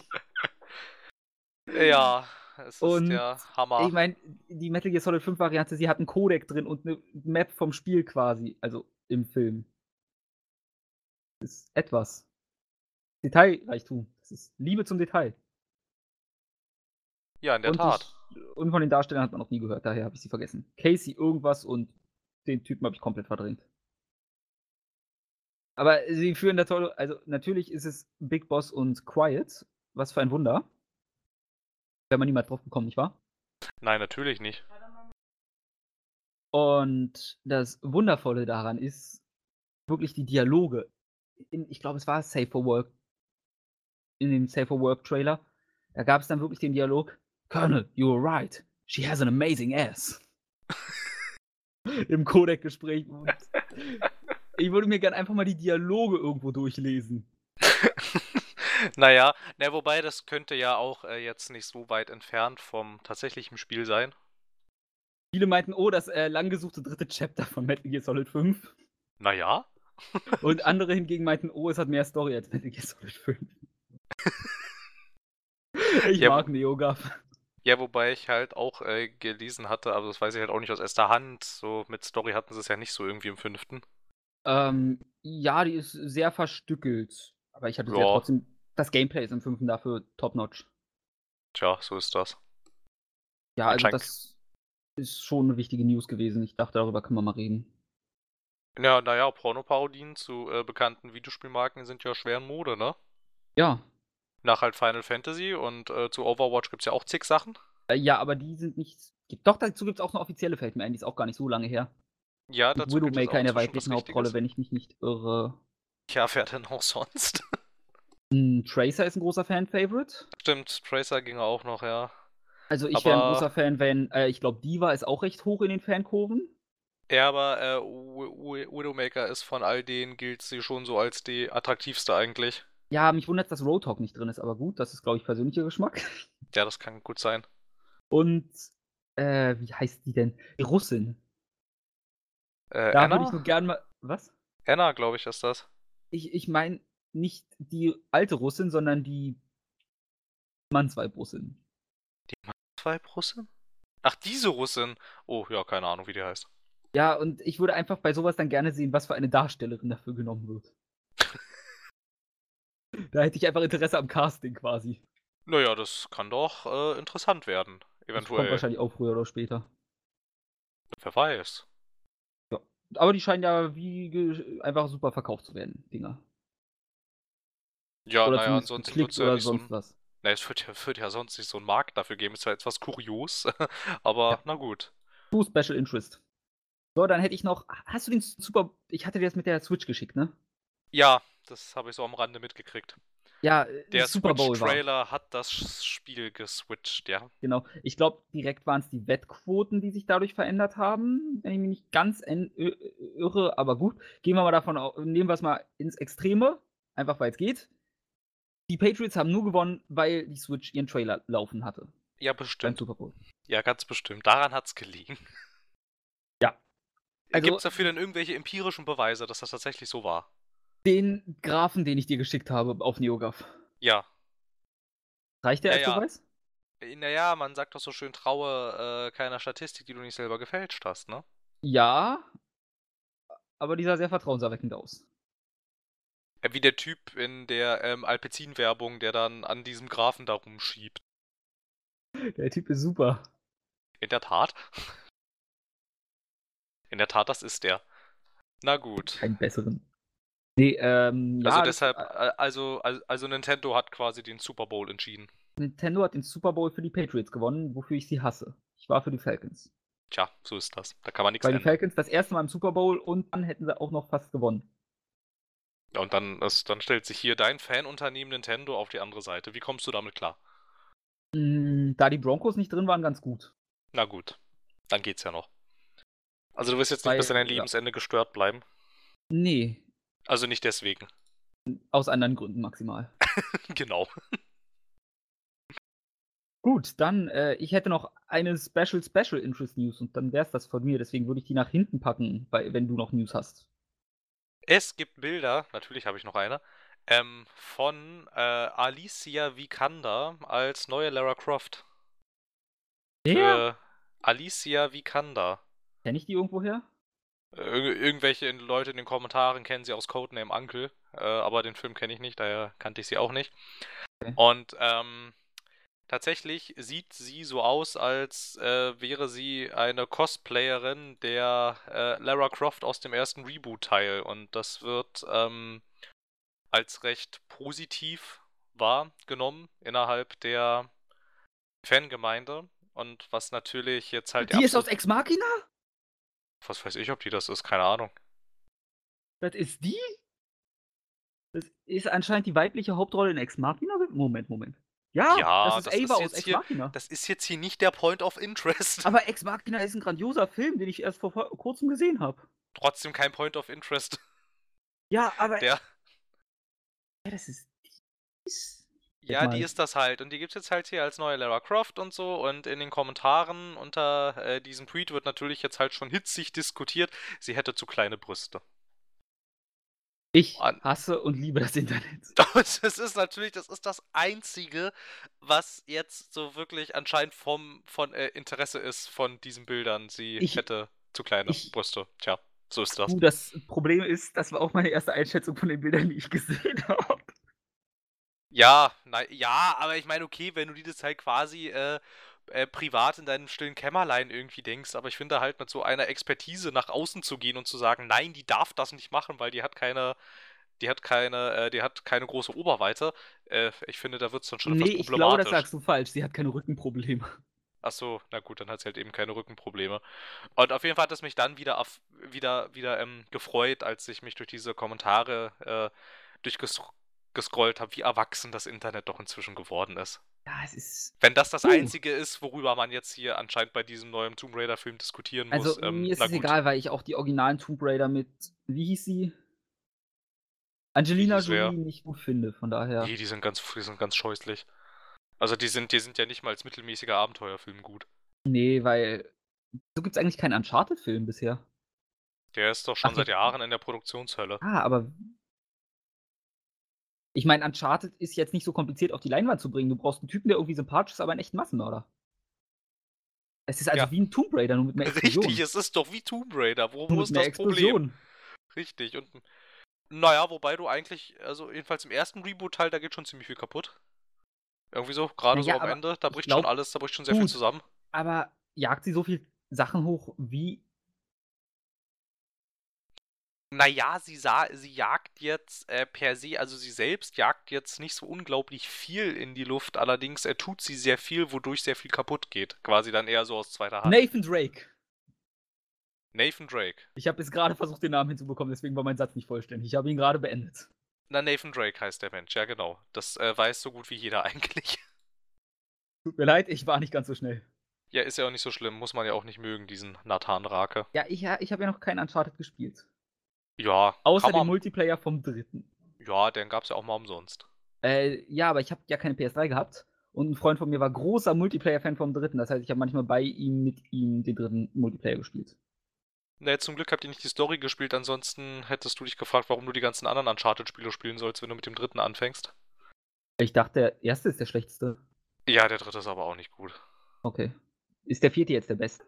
Ja, es ist Und der Hammer. Ich meine, die Metal Gear Solid 5 Variante, sie hat einen Codec drin und eine Map vom Spiel quasi, also im Film. Das ist etwas. Detailreichtum. Das ist Liebe zum Detail. ja, in der und, Tat. Und von den Darstellern hat man noch nie gehört, daher habe ich sie vergessen. Casey irgendwas und den Typen habe ich komplett verdrängt. Aber sie führen da tolle, also natürlich ist es Big Boss und Quiet. Was für ein Wunder. Wenn man niemals drauf bekommt, nicht wahr? Nein, natürlich nicht. Und das Wundervolle daran ist wirklich die Dialoge. In, ich glaube, es war Safe for Work. In dem Safe for Work Trailer. Da gab es dann wirklich den Dialog: Colonel, you were right. She has an amazing ass. Im Codec-Gespräch. [LAUGHS] Ich würde mir gern einfach mal die Dialoge irgendwo durchlesen. [LAUGHS] naja, na, wobei das könnte ja auch äh, jetzt nicht so weit entfernt vom tatsächlichen Spiel sein. Viele meinten, oh, das äh, langgesuchte dritte Chapter von Metal Gear Solid 5. Naja. [LAUGHS] Und andere hingegen meinten, oh, es hat mehr Story als Metal Gear Solid 5. ich Ja, mag NeoGAF. Ja, wobei ich halt auch äh, gelesen hatte, aber das weiß ich halt auch nicht aus erster Hand. So mit Story hatten sie es ja nicht so irgendwie im fünften. Ähm, ja, die ist sehr verstückelt. Aber ich hatte sehr Ja. trotzdem. Das Gameplay ist im fünften dafür top-notch. Tja, so ist das. Ja, also das ist schon eine wichtige News gewesen. Ich dachte, darüber können wir mal reden. Ja, naja, Pornoparodien zu äh, bekannten Videospielmarken sind ja schwer in Mode, ne? Ja. Nach halt Final Fantasy und äh, zu Overwatch gibt's ja auch zig Sachen. Äh, ja, aber die sind nicht. Gibt, doch, dazu gibt es auch eine offizielle, fällt mir ein, die ist auch gar nicht so lange her. Ja, dazu gibt es auch Widowmaker in der weiblichen Hauptrolle, wenn ich mich nicht irre. Ja, wer denn auch sonst? Hm, Tracer ist ein großer Fan-Favorite. Stimmt, Tracer ging auch noch, ja. Also ich wäre ein großer Fan, wenn, äh, ich glaube, Diva ist auch recht hoch in den Fankurven. Ja, aber äh, Wi- Wi- Widowmaker ist von all denen, gilt sie schon so als die attraktivste eigentlich. Ja, mich wundert, dass Roadhog nicht drin ist, aber gut, das ist, glaube ich, persönlicher Geschmack. [LAUGHS] Ja, das kann gut sein. Und, äh, wie heißt die denn? Die Russin. Äh, Da Anna? würde ich nur gern mal. Was? Anna, glaube ich, ist das. Ich, ich meine nicht die alte Russin, sondern die Mannsweib-Russin. Zwei Russin? Ach, diese Russin. Oh, ja, keine Ahnung, wie die heißt. Ja, und ich würde einfach bei sowas dann gerne sehen, was für eine Darstellerin dafür genommen wird. [LAUGHS] [LAUGHS] da hätte ich einfach Interesse am Casting quasi. Naja, das kann doch äh, interessant werden. Das kommt Eventuell. wahrscheinlich auch früher oder später. Wer weiß. Aber die scheinen ja wie einfach super verkauft zu werden, Dinger. Ja, oder naja, ansonsten geklickt wird's ja so sonst ein, was. na, es wird ja, [LAUGHS] wird ja sonst nicht so einen Markt dafür geben. Ist ja etwas kurios. [LAUGHS] Aber Ja. na gut. True Special Interest. So, dann hätte ich noch. Hast du den Super. Ich hatte dir das mit der Switch geschickt, ne? Ja, das habe ich so am Rande mitgekriegt. Ja, äh, Der Super Bowl war. Switch-Trailer hat das Spiel geswitcht, ja. Genau. Ich glaube, direkt waren es die Wettquoten, die sich dadurch verändert haben, wenn ich mich nicht ganz en- ö- irre, aber gut. Gehen wir mal davon aus, nehmen wir es mal ins Extreme, einfach weil es geht. Die Patriots haben nur gewonnen, weil die Switch ihren Trailer laufen hatte Ja, beim bestimmt. Super Bowl. Ja, ganz bestimmt. Daran hat's gelegen. Ja. Also- Gibt's dafür denn irgendwelche empirischen Beweise, dass das tatsächlich so war? Den Graphen, den ich dir geschickt habe auf NeoGAF. Ja. Reicht der als. Beweis? Naja, man sagt doch so schön, traue äh, keiner Statistik, die du nicht selber gefälscht hast, ne? Ja. Aber die sah sehr vertrauenserweckend aus. Äh, Wie der Typ in der ähm, Alpecin-Werbung, der dann an diesem Graphen da rumschiebt. Der Typ ist super. In der Tat. [LAUGHS] In der Tat, das ist der. Na gut. Keinen besseren. Nee, ähm, Also ja, deshalb, das- äh, also, also, also Nintendo hat quasi den Super Bowl entschieden. Nintendo hat den Super Bowl für die Patriots gewonnen, wofür ich sie hasse. Ich war für die Falcons. Tja, so ist das. Da kann man nichts Weil die ändern. Falcons das erste Mal im Super Bowl und dann hätten sie auch noch fast gewonnen. Ja, und dann, ist, dann stellt sich hier dein Fanunternehmen Nintendo auf die andere Seite. Wie kommst du damit klar? Mm, Da die Broncos nicht drin waren, ganz gut. Na gut, dann geht's ja noch. Also du wirst jetzt nicht Weil- bis an dein ja. Lebensende gestört bleiben. Nee, Also nicht deswegen. aus anderen Gründen maximal. [LAUGHS] genau. Gut, dann, äh, ich hätte noch eine Special Special Interest News und dann wäre es das von mir. Deswegen würde ich die nach hinten packen, weil, wenn du noch News hast. Es gibt Bilder, natürlich habe ich noch eine, ähm, von äh, Alicia Vikander als neue Lara Croft. Wer? Äh, Alicia Vikander. Kenne ich die irgendwoher? Ir irgendwelche Leute in den Kommentaren kennen sie aus Codename Uncle, äh, aber den Film kenne ich nicht, daher kannte ich sie auch nicht. Okay. Und ähm, tatsächlich sieht sie so aus, als äh, wäre sie eine Cosplayerin der äh, Lara Croft aus dem ersten Reboot-Teil. Und das wird ähm, als recht positiv wahrgenommen innerhalb der Fangemeinde. Und was natürlich jetzt halt die ist aus Ex Machina? Was weiß ich, ob die das ist, keine Ahnung. Das ist die? Das ist anscheinend die weibliche Hauptrolle in Ex Machina? Moment, Moment. Ja, Ja, das ist das Ava ist aus Ex hier- Machina. Das ist jetzt hier nicht der Point of Interest. Aber Ex [LAUGHS] Machina ist ein grandioser Film, den ich erst vor vor kurzem gesehen habe. Trotzdem kein Point of Interest. Ja, aber. Der, Ja, das ist. Ja, die ist das halt. Und die gibt's jetzt halt hier als neue Lara Croft und so. Und in den Kommentaren unter äh, diesem Tweet wird natürlich jetzt halt schon hitzig diskutiert, sie hätte zu kleine Brüste. ich hasse und liebe das Internet. [LAUGHS] Das ist natürlich, das ist das Einzige, was jetzt so wirklich anscheinend vom, von äh, Interesse ist von diesen Bildern. Sie Ich- hätte zu kleine ich- Brüste. Tja, so ist das. Das Problem ist, das war auch meine erste Einschätzung von den Bildern, die ich gesehen [LAUGHS] habe. Ja, na, ja, aber ich meine, okay, wenn du dir das halt quasi äh, äh, privat in deinem stillen Kämmerlein irgendwie denkst, aber ich finde halt mit so einer Expertise nach außen zu gehen und zu sagen, nein, die darf das nicht machen, weil die hat keine, die hat keine, äh, die hat keine große Oberweite. Äh, ich finde, da wird es dann schon Nee, etwas ich glaube, problematisch. das sagst du falsch. Sie hat keine Rückenprobleme. [LAUGHS] Ach so, na gut, dann hat sie halt eben keine Rückenprobleme. Und auf jeden Fall hat es mich dann wieder auf, wieder, wieder ähm, gefreut, als ich mich durch diese Kommentare äh, durchgescrollt habe, wie erwachsen das Internet doch inzwischen geworden ist. Ja, es ist. Wenn das das Uh. Einzige ist, worüber man jetzt hier anscheinend bei diesem neuen Tomb Raider-Film diskutieren muss, Also, ähm, mir ist es gut. egal, weil ich auch die originalen Tomb Raider mit. Wie hieß sie? Angelina hieß? Jolie nicht gut finde, von daher. Nee, die sind ganz, die sind ganz scheußlich. Also die sind, die sind ja nicht mal als mittelmäßiger Abenteuerfilm gut. Nee, weil. So gibt es eigentlich keinen Uncharted-Film bisher. Der ist doch schon Ach, seit ja. Jahren in der Produktionshölle. Ah, aber. Ich meine, Uncharted ist jetzt nicht so kompliziert auf die Leinwand zu bringen. Du brauchst einen Typen, der irgendwie sympathisch ist, aber ein echten Massenmörder. Es ist also Ja. wie ein Tomb Raider, nur mit mehr Explosion. Richtig, es ist doch wie Tomb Raider. Wo, wo ist das Problem? Explosion. Richtig. Und naja, wobei du eigentlich, also jedenfalls im ersten Reboot-Teil, da geht schon ziemlich viel kaputt. Irgendwie so, gerade Naja, so am Ende, da ich bricht glaub- schon alles, da bricht schon sehr viel Gut. zusammen. Aber jagt sie so viel Sachen hoch wie. Naja, sie sah, sie jagt jetzt äh, per se, also sie selbst jagt jetzt nicht so unglaublich viel in die Luft, allerdings äh, tut sie sehr viel, wodurch sehr viel kaputt geht. Quasi dann eher so aus zweiter Hand. Nathan Drake. Nathan Drake. Ich habe jetzt gerade versucht, den Namen hinzubekommen, deswegen war mein Satz nicht vollständig. Ich habe ihn gerade beendet. Na, Nathan Drake heißt der Mensch, ja genau. Das äh, weiß so gut wie jeder [LAUGHS] eigentlich. Tut mir leid, ich war nicht ganz so schnell. Ja, ist ja auch nicht so schlimm. Muss man ja auch nicht mögen, diesen Nathan Rake. Ja, ich, ich habe ja noch kein Uncharted gespielt. Ja. Außer den Multiplayer vom dritten. Ja, den gab es ja auch mal umsonst. Äh, ja, aber ich habe ja keine PS3 gehabt. Und ein Freund von mir war großer Multiplayer-Fan vom dritten. Das heißt, ich habe manchmal bei ihm mit ihm den dritten Multiplayer gespielt. Ne, zum Glück habt ihr nicht die Story gespielt, ansonsten hättest du dich gefragt, warum du die ganzen anderen Uncharted-Spiele spielen sollst, wenn du mit dem dritten anfängst. Ich dachte, der erste ist der schlechteste. Ja, der dritte ist aber auch nicht gut. Okay. Ist der vierte jetzt der beste?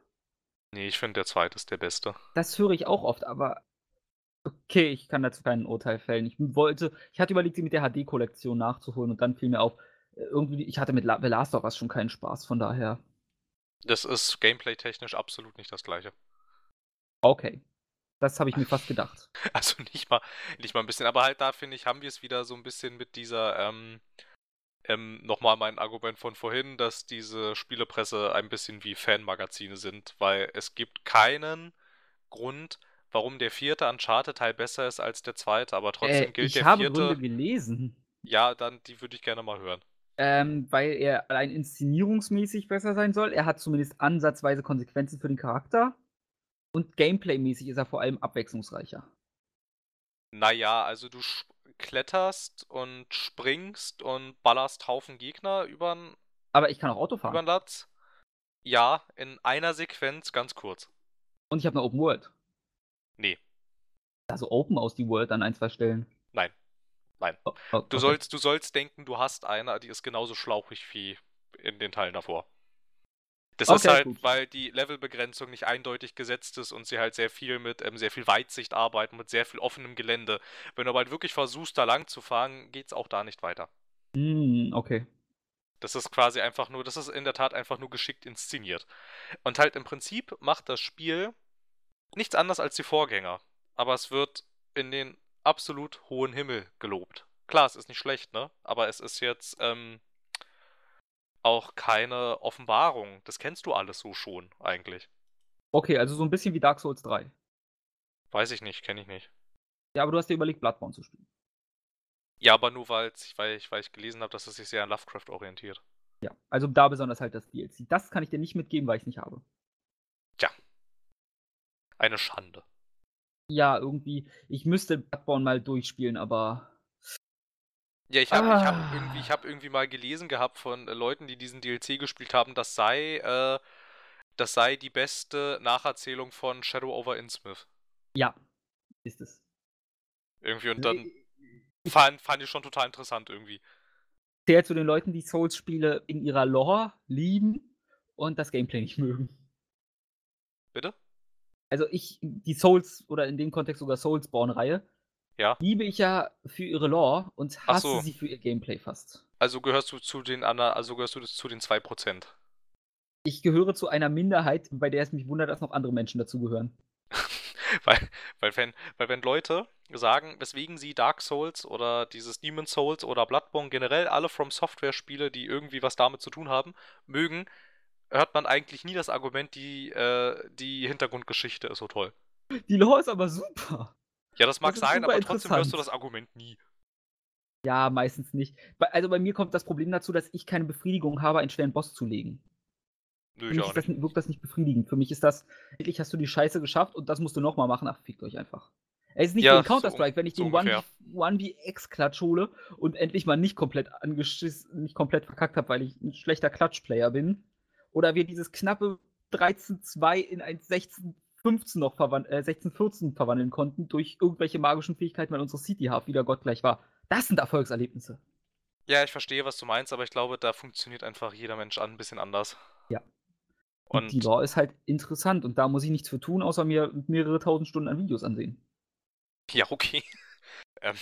Nee, ich finde der zweite ist der beste. Das höre ich auch oft, aber okay, ich kann dazu kein Urteil fällen. Ich wollte, ich hatte überlegt, sie mit der HD-Kollektion nachzuholen und dann fiel mir auf, äh, irgendwie, ich hatte mit The Last of Us schon keinen Spaß, von daher. Das ist gameplay-technisch absolut nicht das gleiche. Okay. Das habe ich mir fast [LAUGHS] gedacht. Also nicht mal, nicht mal ein bisschen, aber halt da finde ich, haben wir es wieder so ein bisschen mit dieser, ähm, ähm, nochmal mein Argument von vorhin, dass diese Spielepresse ein bisschen wie Fanmagazine sind, weil es gibt keinen Grund, warum der vierte Uncharted-Teil besser ist als der zweite, aber trotzdem äh, gilt ich der habe vierte. Gründe gelesen. Ja, dann die würde ich gerne mal hören. Ähm, weil er allein inszenierungsmäßig besser sein soll. Er hat zumindest ansatzweise Konsequenzen für den Charakter. Und gameplaymäßig ist er vor allem abwechslungsreicher. Naja, also du kletterst und springst und ballerst Haufen Gegner übern. Aber ich kann auch Auto fahren. Übern Latz. Ja, in einer Sequenz ganz kurz. Und ich habe eine Open World. Nee. Also Open aus die World an ein, zwei Stellen. Nein. Nein. Oh, oh, okay. du, sollst, du sollst denken, du hast eine, die ist genauso schlauchig wie in den Teilen davor. Das okay, ist halt, gut. weil die Levelbegrenzung nicht eindeutig gesetzt ist und sie halt sehr viel mit ähm, sehr viel Weitsicht arbeiten, mit sehr viel offenem Gelände. Wenn du aber halt wirklich versuchst, da lang zu fahren, geht es auch da nicht weiter. Mm, okay. Das ist quasi einfach nur, das ist in der Tat einfach nur geschickt inszeniert. Und halt im Prinzip macht das Spiel nichts anderes als die Vorgänger. Aber es wird in den absolut hohen Himmel gelobt. Klar, es ist nicht schlecht, ne? Aber es ist jetzt, ähm, auch keine Offenbarung. Das kennst du alles so schon, eigentlich. Okay, also so ein bisschen wie Dark Souls 3. Weiß ich nicht, kenne ich nicht. Ja, aber du hast dir überlegt, Bloodborne zu spielen. Ja, aber nur weil ich, weil ich, weil ich gelesen habe, dass es sich sehr an Lovecraft orientiert. Ja, also da besonders halt das DLC. Das kann ich dir nicht mitgeben, weil ich es nicht habe. Eine Schande. Ja, irgendwie. Ich müsste Bloodborne mal durchspielen, aber ja, ich habe ah. hab irgendwie, hab irgendwie mal gelesen gehabt von äh, Leuten, die diesen DLC gespielt haben, das sei, äh, das sei die beste Nacherzählung von Shadow over Innsmouth. Ja, ist es. Irgendwie und dann fand, fand ich schon total interessant irgendwie. Der zu den Leuten, die Souls-Spiele in ihrer Lore lieben und das Gameplay nicht mögen. Bitte? Also ich, die Souls oder in dem Kontext sogar Soulsborne-Reihe, ja. liebe ich ja für ihre Lore und hasse so. sie für ihr Gameplay fast. Also gehörst du zu den anderen, also gehörst du zu den 2%. Ich gehöre zu einer Minderheit, bei der es mich wundert, dass noch andere Menschen dazugehören. [LAUGHS] weil, weil, wenn, weil wenn Leute sagen, weswegen sie Dark Souls oder dieses Demon Souls oder Bloodborne generell alle From Software Spiele, die irgendwie was damit zu tun haben, mögen, hört man eigentlich nie das Argument, die, äh, die Hintergrundgeschichte ist so toll. Die Lore ist aber super. Ja, das mag das sein, aber trotzdem hörst du das Argument nie. Ja, meistens nicht. Also bei mir kommt das Problem dazu, dass ich keine Befriedigung habe, einen schweren Boss zu legen. Nö, Für mich ist das, wirkt das nicht befriedigend. Für mich ist das, endlich hast du die Scheiße geschafft und das musst du nochmal machen. Ach, fickt euch einfach. Es ist nicht ja, wie Counter-Strike, so, wenn ich den so 1vx-Klatsch hole und endlich mal nicht komplett angeschissen, nicht komplett verkackt habe, weil ich ein schlechter Klatschplayer bin. Oder wir dieses knappe 13-2 in ein 16 15 noch verwandeln, äh, 16, 14 verwandeln konnten durch irgendwelche magischen Fähigkeiten, weil unsere City Half wieder gottgleich war. Das sind Erfolgserlebnisse. Ja, ich verstehe, was du meinst, aber ich glaube, da funktioniert einfach jeder Mensch ein bisschen anders. Ja. Und, und die Lore ist halt interessant und da muss ich nichts für tun, außer mir mehrere tausend Stunden an Videos ansehen. Ja, okay. [LAUGHS] ähm,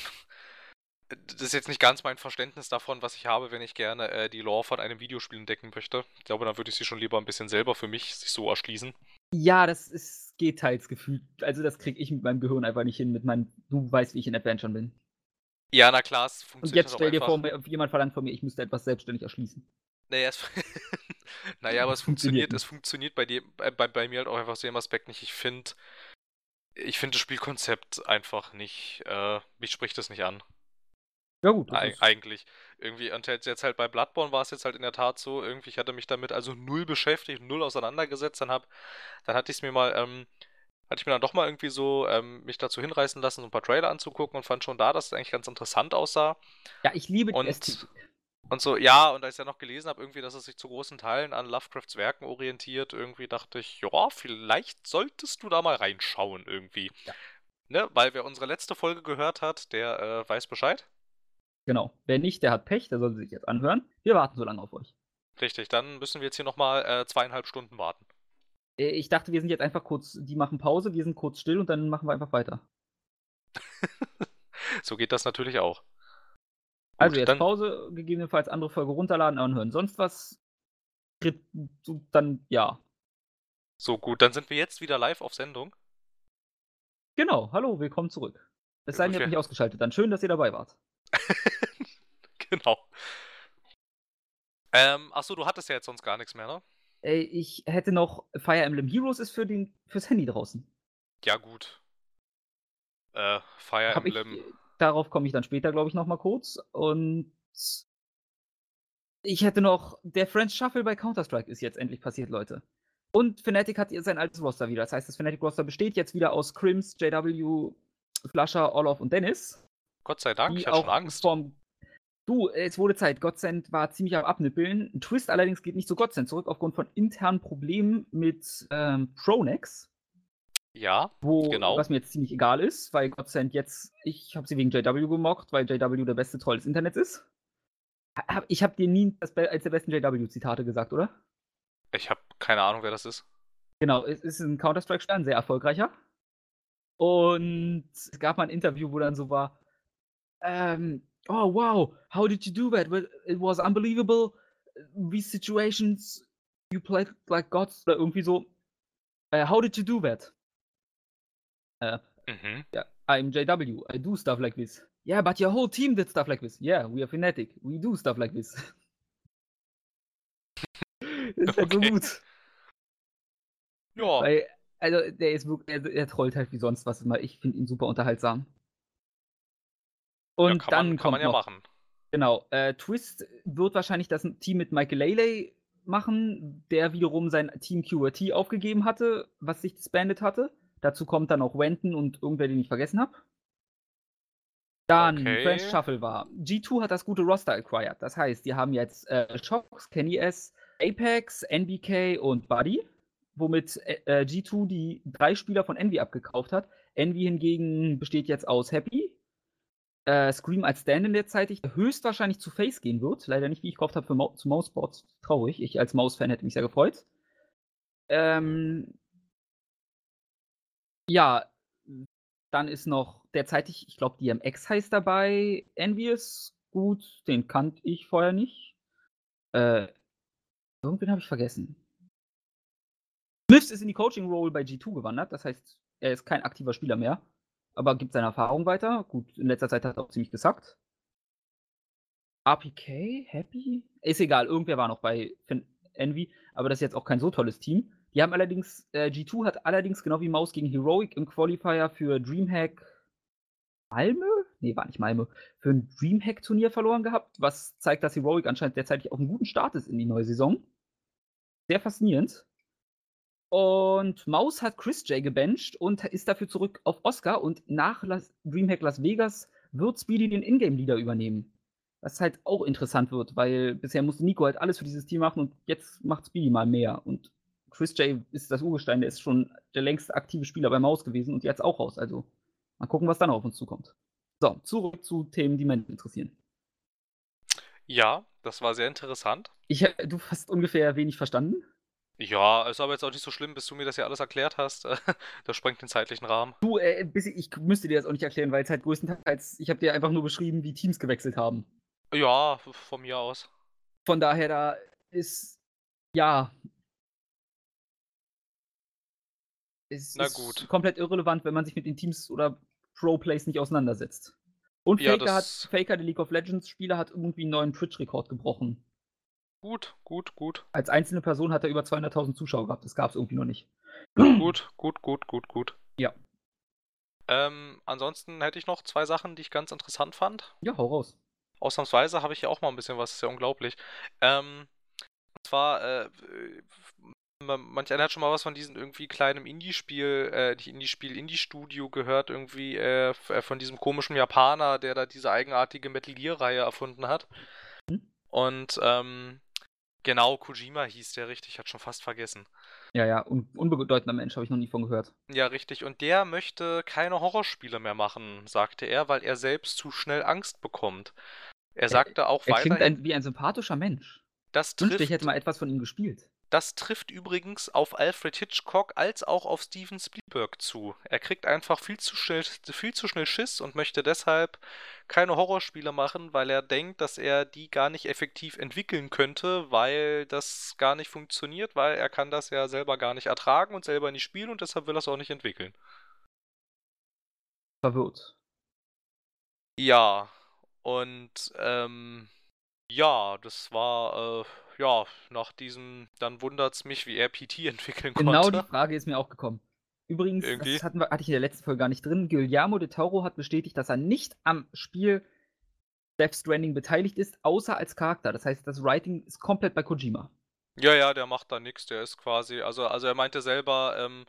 das ist jetzt nicht ganz mein Verständnis davon, was ich habe, wenn ich gerne äh, die Lore von einem Videospiel entdecken möchte. Ich glaube, dann würde ich sie schon lieber ein bisschen selber für mich sich so erschließen. Ja, das ist, geht teils gefühlt. Also das kriege ich mit meinem Gehirn einfach nicht hin, mit meinem, du weißt, wie ich in Adventure bin. Ja, na klar, es funktioniert Und jetzt stell dir vor, jemand verlangt von mir, ich müsste etwas selbstständig erschließen. Naja, es, [LAUGHS] naja aber es funktioniert, es funktioniert bei, dir, bei, bei mir halt auch einfach zu dem Aspekt nicht. Ich finde, ich finde das Spielkonzept einfach nicht, äh, mich spricht das nicht an. Ja gut, ist eigentlich. Irgendwie, und jetzt, jetzt halt bei Bloodborne war es jetzt halt in der Tat so, irgendwie, ich hatte mich damit also null beschäftigt, null auseinandergesetzt, dann hab, dann hatte ich es mir mal, ähm, hatte ich mir dann doch mal irgendwie so ähm, mich dazu hinreißen lassen, so ein paar Trailer anzugucken und fand schon da, dass es eigentlich ganz interessant aussah. ja, ich liebe die Und, Ästhetik. und so, ja, und als ich ja noch gelesen habe, irgendwie, dass es sich zu großen Teilen an Lovecrafts Werken orientiert, irgendwie dachte ich, ja, vielleicht solltest du da mal reinschauen, irgendwie. Ja. Ne? Weil wer unsere letzte Folge gehört hat, der äh, weiß Bescheid. Genau. Wer nicht, der hat Pech, der soll sich jetzt anhören. Wir warten so lange auf euch. Richtig, dann müssen wir jetzt hier nochmal äh, zweieinhalb Stunden warten. Äh, Ich dachte, wir sind jetzt einfach kurz, die machen Pause, wir sind kurz still und dann machen wir einfach weiter. [LAUGHS] so geht das natürlich auch. Also Gut, jetzt dann, Pause, gegebenenfalls andere Folge runterladen, anhören. Sonst was, dann ja. so gut, dann sind wir jetzt wieder live auf Sendung. Genau, hallo, willkommen zurück. Es sei denn, ihr habt mich ausgeschaltet. Dann schön, dass ihr dabei wart. [LAUGHS] genau. Ähm, achso, du hattest ja jetzt sonst gar nichts mehr, ne? Ey, ich hätte noch Fire Emblem Heroes ist für den, fürs Handy draußen. Ja, gut. Äh, Fire Hab ich, Emblem. darauf komme ich dann später, glaube ich, noch mal kurz. Und ich hätte noch, der French Shuffle bei Counter-Strike ist jetzt endlich passiert, Leute. Und Fnatic hat ihr sein altes Roster wieder. Das heißt, das Fnatic Roster besteht jetzt wieder aus Crims, JW, Flasher, Orloff und Dennis. Gott sei Dank, ich hatte auch schon Angst. vom Du, es wurde Zeit. Godsend war ziemlich am Abnippeln. Ein Twist allerdings geht nicht zu Godsend zurück, aufgrund von internen Problemen mit ähm, Pronex, Ja, wo, Genau. was mir jetzt ziemlich egal ist, weil Godsend jetzt, ich habe sie wegen JW gemockt, weil JW der beste Troll des Internets ist. Ich habe dir nie das als der besten JW-Zitate gesagt, oder? ich habe keine Ahnung, wer das ist. Genau, es ist ein Counter-Strike-Spieler, ein sehr erfolgreicher. Und es gab mal ein Interview, wo dann so war, ähm, oh wow, how did you do that? It was unbelievable. These situations, you played like gods oder irgendwie so. Äh, how did you do that? Äh, Mhm. ja, I'm JW, I do stuff like this. Yeah, but your whole team did stuff like this. Yeah, we are Fnatic, we do stuff like this. [LAUGHS] ist halt so Okay. gut. Ja, Weil, also, der ist wirklich, der, der trollt halt wie sonst was immer. Ich finde ihn super unterhaltsam. Ja Und kann, dann man, kann kommt man ja noch, machen. genau, äh, Twist wird wahrscheinlich das Team mit Michael Lele machen, der wiederum sein Team QRT aufgegeben hatte, was sich disbandet hatte. Dazu kommt dann auch Wenton und irgendwer, den ich vergessen habe. Dann Okay. French Shuffle war. G2 hat das gute Roster acquired. Das heißt, die haben jetzt äh, Shox, Kenny S, Apex, NBK und Buddy, womit äh, äh, G2 die drei Spieler von Envy abgekauft hat. Envy hingegen besteht jetzt aus Happy, äh, Scream als Stand-in derzeitig, der höchstwahrscheinlich zu Face gehen wird. Leider nicht, wie ich gehofft habe, für Mau zu Mouseboards. Traurig. Ich als Maus-Fan hätte mich sehr gefreut. Ähm, ja, dann ist noch derzeitig, ich glaube, DMX heißt dabei. Envious, gut, den kannte ich vorher nicht. Äh, irgendwen habe ich vergessen. Smiths ist in die Coaching-Role bei G2 gewandert, das heißt, er ist kein aktiver Spieler mehr, aber gibt seine Erfahrung weiter. Gut, in letzter Zeit hat er auch ziemlich gesackt. APK, Happy? Ist egal, irgendwer war noch bei Fin Envy, aber das ist jetzt auch kein so tolles Team. Die haben allerdings, äh, G2 hat allerdings genau wie Maus gegen Heroic im Qualifier für Dreamhack Malmö? Nee, war nicht Malmö. Für ein Dreamhack-Turnier verloren gehabt, was zeigt, dass Heroic anscheinend derzeitig auf einem guten Start ist in die neue Saison. Sehr faszinierend. Und Maus hat Chris J gebencht und ist dafür zurück auf Oscar und nach Las Dreamhack Las Vegas wird Speedy den Ingame-Leader übernehmen. Was halt auch interessant wird, weil bisher musste Nico halt alles für dieses Team machen und jetzt macht Speedy mal mehr. Und Chris J ist das Urgestein, der ist schon der längste aktive Spieler bei Maus gewesen und jetzt auch raus. Also mal gucken, was dann auf uns zukommt. So, zurück zu Themen, die mich interessieren. Ja, das war sehr interessant. Ich, du hast ungefähr wenig verstanden. Ja, ist aber jetzt auch nicht so schlimm, bis du mir das ja alles erklärt hast. [LAUGHS] Das sprengt den zeitlichen Rahmen. Du, äh, bis ich, müsste dir das auch nicht erklären, weil es halt größtenteils, ich habe dir einfach nur beschrieben, wie Teams gewechselt haben. Ja, von mir aus. Von daher, da ist, ja. Es Na ist gut. komplett irrelevant, wenn man sich mit den Teams oder Pro-Plays nicht auseinandersetzt. Und Ja, Faker, hat, Faker, der League of Legends-Spieler, hat irgendwie einen neuen Twitch-Rekord gebrochen. Gut, gut, gut. Als einzelne Person hat er über 200.000 Zuschauer gehabt. Das gab es irgendwie noch nicht. Gut, gut, gut, gut, gut. Ja. Ähm, ansonsten hätte ich noch zwei Sachen, die ich ganz interessant fand. Ja, hau raus. Ausnahmsweise habe ich ja auch mal ein bisschen was, ist ja unglaublich. Ähm, und zwar, äh, manch einer hat schon mal was von diesem irgendwie kleinen Indie-Spiel, äh, nicht Indie-Spiel, Indie-Studio gehört, irgendwie äh, äh, von diesem komischen Japaner, der da diese eigenartige Metal Gear-Reihe erfunden hat. Hm? Und ähm, genau, Kojima hieß der richtig, hat schon fast vergessen. Ja, ja, un unbedeutender Mensch, habe ich noch nie von gehört. Ja, richtig. Und der möchte keine Horrorspiele mehr machen, sagte er, weil er selbst zu schnell Angst bekommt. Er sagte auch er weiter. Er klingt ein, wie ein sympathischer Mensch. Das trifft, ich hätte mal etwas von ihm gespielt. Das trifft übrigens auf Alfred Hitchcock als auch auf Steven Spielberg zu. Er kriegt einfach viel zu schnell, viel zu schnell Schiss und möchte deshalb keine Horrorspiele machen, weil er denkt, dass er die gar nicht effektiv entwickeln könnte, weil das gar nicht funktioniert, weil er kann das ja selber gar nicht ertragen und selber nicht spielen und deshalb will er es auch nicht entwickeln. Verwirrt. Ja, und ähm, ja, das war äh, ja, nach diesem, dann wundert es mich, wie er PT [LAUGHS] entwickeln genau konnte. Genau die Frage ist mir auch gekommen. Übrigens, Irgendwie. das hatten wir, hatte ich in der letzten Folge gar nicht drin. Guillermo de Toro hat bestätigt, dass er nicht am Spiel Death Stranding beteiligt ist, außer als Charakter. Das heißt, das Writing ist komplett bei Kojima. Ja, ja, der macht da nichts. Der ist quasi, also, also er meinte selber, ähm,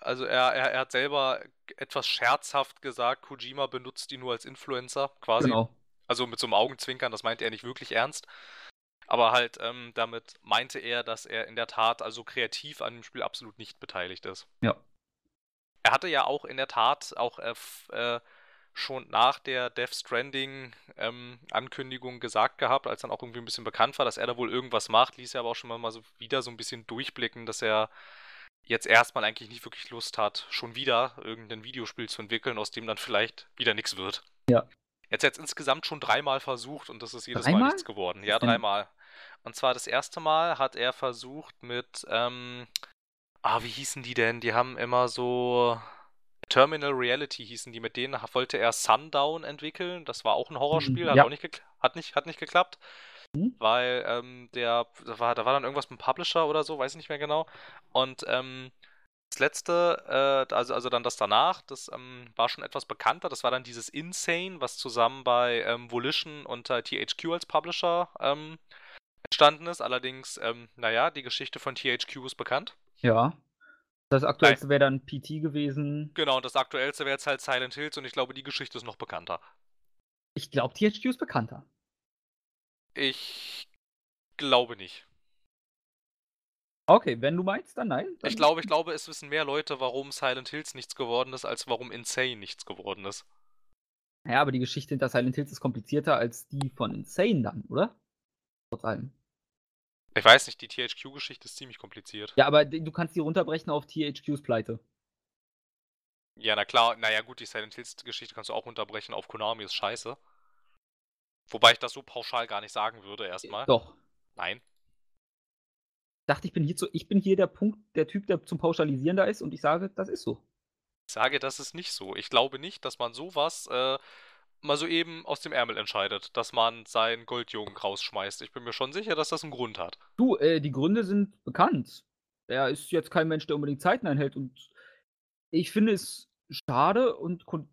also er, er, er hat selber etwas scherzhaft gesagt, Kojima benutzt ihn nur als Influencer, quasi. Genau. Also mit so einem Augenzwinkern, das meint er nicht wirklich ernst. Aber halt, ähm, damit meinte er, dass er in der Tat also kreativ an dem Spiel absolut nicht beteiligt ist. Ja. Er hatte ja auch in der Tat auch äh, äh, schon nach der Death Stranding ähm, Ankündigung gesagt gehabt, als dann auch irgendwie ein bisschen bekannt war, dass er da wohl irgendwas macht, ließ er aber auch schon mal so wieder so ein bisschen durchblicken, dass er jetzt erstmal eigentlich nicht wirklich Lust hat, schon wieder irgendein Videospiel zu entwickeln, aus dem dann vielleicht wieder nichts wird. Ja. Jetzt jetzt insgesamt schon dreimal versucht und das ist jedes dreimal? Mal nichts geworden. Ja, dreimal. Und zwar das erste Mal hat er versucht mit, ähm, ah, wie hießen die denn? Die haben immer so Terminal Reality hießen die. Mit denen wollte er Sundown entwickeln. Das war auch ein Horrorspiel, mhm, hat ja. auch nicht, hat nicht, hat nicht geklappt. Mhm. Weil ähm, der, da war, da war dann irgendwas mit dem Publisher oder so, weiß ich nicht mehr genau. Und ähm, das letzte, äh, also, also dann das danach, das ähm, war schon etwas bekannter. Das war dann dieses Insane, was zusammen bei ähm, Volition und äh, THQ als Publisher ähm, entstanden ist. Allerdings, ähm, naja, die Geschichte von THQ ist bekannt. Ja. Das aktuellste wäre dann PT gewesen. Genau, und das aktuellste wäre jetzt halt Silent Hills und ich glaube, die Geschichte ist noch bekannter. Ich glaube, THQ ist bekannter. Ich glaube nicht. Okay, wenn du meinst, dann nein. Dann ich glaube, ich glaube, es wissen mehr Leute, warum Silent Hills nichts geworden ist, als warum Insane nichts geworden ist. Ja, aber die Geschichte hinter Silent Hills ist komplizierter als die von Insane dann, oder? Allem. Ich weiß nicht, die THQ-Geschichte ist ziemlich kompliziert. Ja, aber du kannst die runterbrechen auf THQs Pleite. Ja, na klar, naja gut, die Silent Hills-Geschichte kannst du auch runterbrechen auf Konami ist scheiße. Wobei ich das so pauschal gar nicht sagen würde erstmal. Doch. Nein. Ich dachte, ich bin hier zu, ich bin hier der Punkt, der Typ, der zum Pauschalisieren da ist und ich sage, das ist so. Ich sage, das ist nicht so. Ich glaube nicht, dass man sowas äh, mal so eben aus dem Ärmel entscheidet, dass man seinen Goldjungen rausschmeißt. Ich bin mir schon sicher, dass das einen Grund hat. Du, äh, die Gründe sind bekannt. Er ist jetzt kein Mensch, der unbedingt Zeiten einhält und ich finde es schade und Kon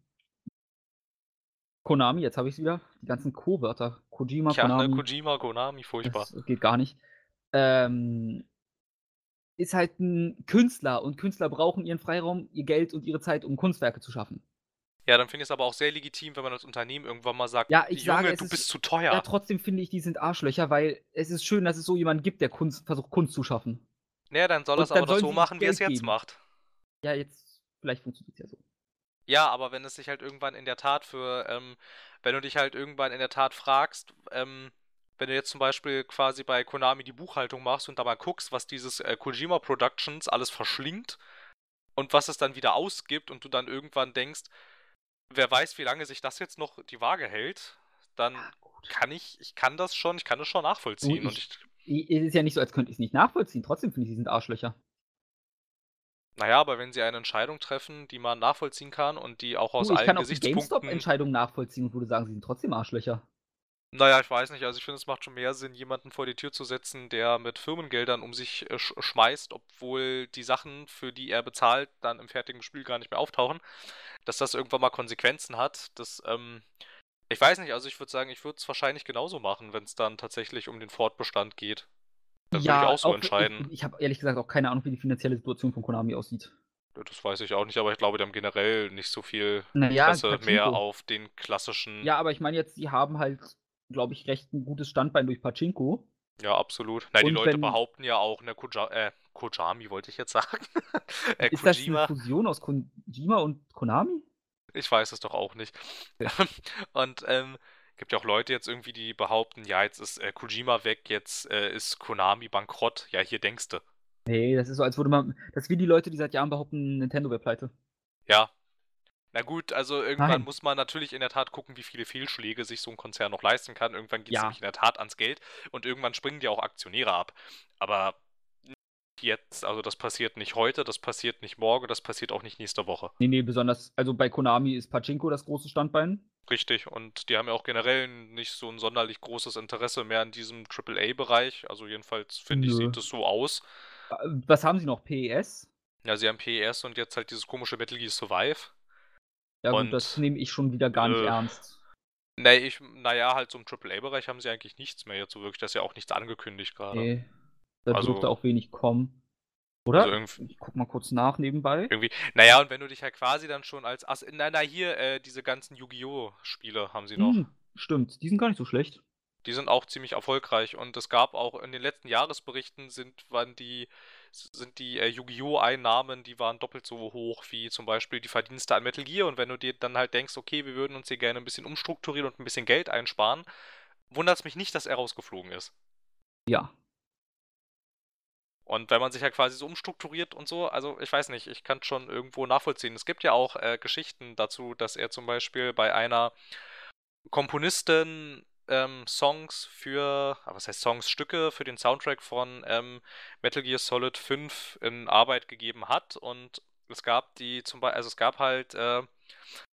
Konami, jetzt habe ich es wieder, die ganzen Co-Wörter. Kojima, ja, ne, Konami. Ne, Kojima, Konami, furchtbar. Das geht gar nicht. Ähm, ist halt ein Künstler und Künstler brauchen ihren Freiraum, ihr Geld und ihre Zeit, um Kunstwerke zu schaffen. Ja, dann finde ich es aber auch sehr legitim, wenn man als Unternehmen irgendwann mal sagt, ja, ich Junge, sage, du bist zu teuer. Ja, trotzdem finde ich, die sind Arschlöcher, weil es ist schön, dass es so jemanden gibt, der Kunst, versucht, Kunst zu schaffen. Naja, dann soll er es aber doch so machen, wie er es jetzt geben. macht. Ja, jetzt, vielleicht funktioniert es ja so. Ja, aber wenn es sich halt irgendwann in der Tat für, ähm, wenn du dich halt irgendwann in der Tat fragst, ähm, wenn du jetzt zum Beispiel quasi bei Konami die Buchhaltung machst und da mal guckst, was dieses äh, Kojima Productions alles verschlingt und was es dann wieder ausgibt und du dann irgendwann denkst, wer weiß, wie lange sich das jetzt noch die Waage hält, dann ja, kann ich, ich kann das schon, ich kann das schon nachvollziehen. Und ich, ich, es ist ja nicht so, als könnte ich es nicht nachvollziehen. Trotzdem finde ich, sie sind Arschlöcher. Naja, aber wenn sie eine Entscheidung treffen, die man nachvollziehen kann und die auch aus du, ich allen kann auch die GameStop-Entscheidung nachvollziehen und würde sagen, sie sind trotzdem Arschlöcher. Naja, ich weiß nicht. Also ich finde, es macht schon mehr Sinn, jemanden vor die Tür zu setzen, der mit Firmengeldern um sich äh, sch schmeißt, obwohl die Sachen, für die er bezahlt, dann im fertigen Spiel gar nicht mehr auftauchen. Dass das irgendwann mal Konsequenzen hat, das, ähm, Ich weiß nicht, also ich würde sagen, ich würde es wahrscheinlich genauso machen, wenn es dann tatsächlich um den Fortbestand geht. Dann würde ich auch so auch- entscheiden. Ich, ich habe ehrlich gesagt auch keine Ahnung, wie die finanzielle Situation von Konami aussieht. Das weiß ich auch nicht, aber ich glaube, die haben generell nicht so viel Naja, Interesse mehr Pachinko. auf den klassischen. Ja, aber ich meine jetzt, die haben halt, glaube ich, recht ein gutes Standbein durch Pachinko. Ja, absolut. Na, die Leute wenn- behaupten ja auch, ne, Koja äh, Kojami wollte ich jetzt sagen. [LAUGHS] äh, Ist das Kojima, eine Fusion aus Kojima und Konami? ich weiß es doch auch nicht. [LAUGHS] Und ähm, gibt ja auch Leute jetzt irgendwie, die behaupten, ja, jetzt ist äh, Kojima weg, jetzt äh, ist Konami bankrott. Ja, hier denkst du. Nee, das ist so, als würde man. Das wie die Leute, die seit Jahren behaupten, Nintendo wäre pleite. Ja. Na gut, also irgendwann Nein. muss man natürlich in der Tat gucken, wie viele Fehlschläge sich so ein Konzern noch leisten kann. Irgendwann geht es Ja. nämlich in der Tat ans Geld und irgendwann springen die auch Aktionäre ab. Aber jetzt, also das passiert nicht heute, das passiert nicht morgen, das passiert auch nicht nächste Woche. Nee, nee, besonders. Also bei Konami ist Pachinko das große Standbein. Richtig, und die haben ja auch generell nicht so ein sonderlich großes Interesse mehr an diesem AAA-Bereich. Also jedenfalls finde ich, sieht es so aus. Äh, Was haben sie noch? PES? Ja, sie haben PES und jetzt halt dieses komische Metal Gear Survive. Ja, Und- gut, das nehme ich schon wieder gar nicht Äh, ernst. Nee, ich, naja, halt so im AAA-Bereich haben sie eigentlich nichts mehr jetzt so wirklich. Das ist ja auch nichts angekündigt gerade. Nee. Da Also- dürfte auch wenig kommen. Oder? Also ich guck mal kurz nach nebenbei. irgendwie. Naja, und wenn du dich ja quasi dann schon als Ass. Na, na, hier, äh, diese ganzen Yu-Gi-Oh! Spiele haben sie noch. Hm, stimmt, die sind gar nicht so schlecht. Die sind auch ziemlich erfolgreich und es gab auch in den letzten Jahresberichten sind, waren die, sind die äh, Yu-Gi-Oh! Einnahmen, die waren doppelt so hoch wie zum Beispiel die Verdienste an Metal Gear. Und wenn du dir dann halt denkst, okay, wir würden uns hier gerne ein bisschen umstrukturieren und ein bisschen Geld einsparen, wundert es mich nicht, dass er rausgeflogen ist. Ja. Und wenn man sich ja quasi so umstrukturiert und so, also ich weiß nicht, ich kann es schon irgendwo nachvollziehen. Es gibt ja auch äh, Geschichten dazu, dass er zum Beispiel bei einer Komponistin ähm, Songs für, ah, was heißt Songs, Stücke für den Soundtrack von ähm, Metal Gear Solid 5 in Arbeit gegeben hat. Und es gab die zum Beispiel, also es gab halt äh,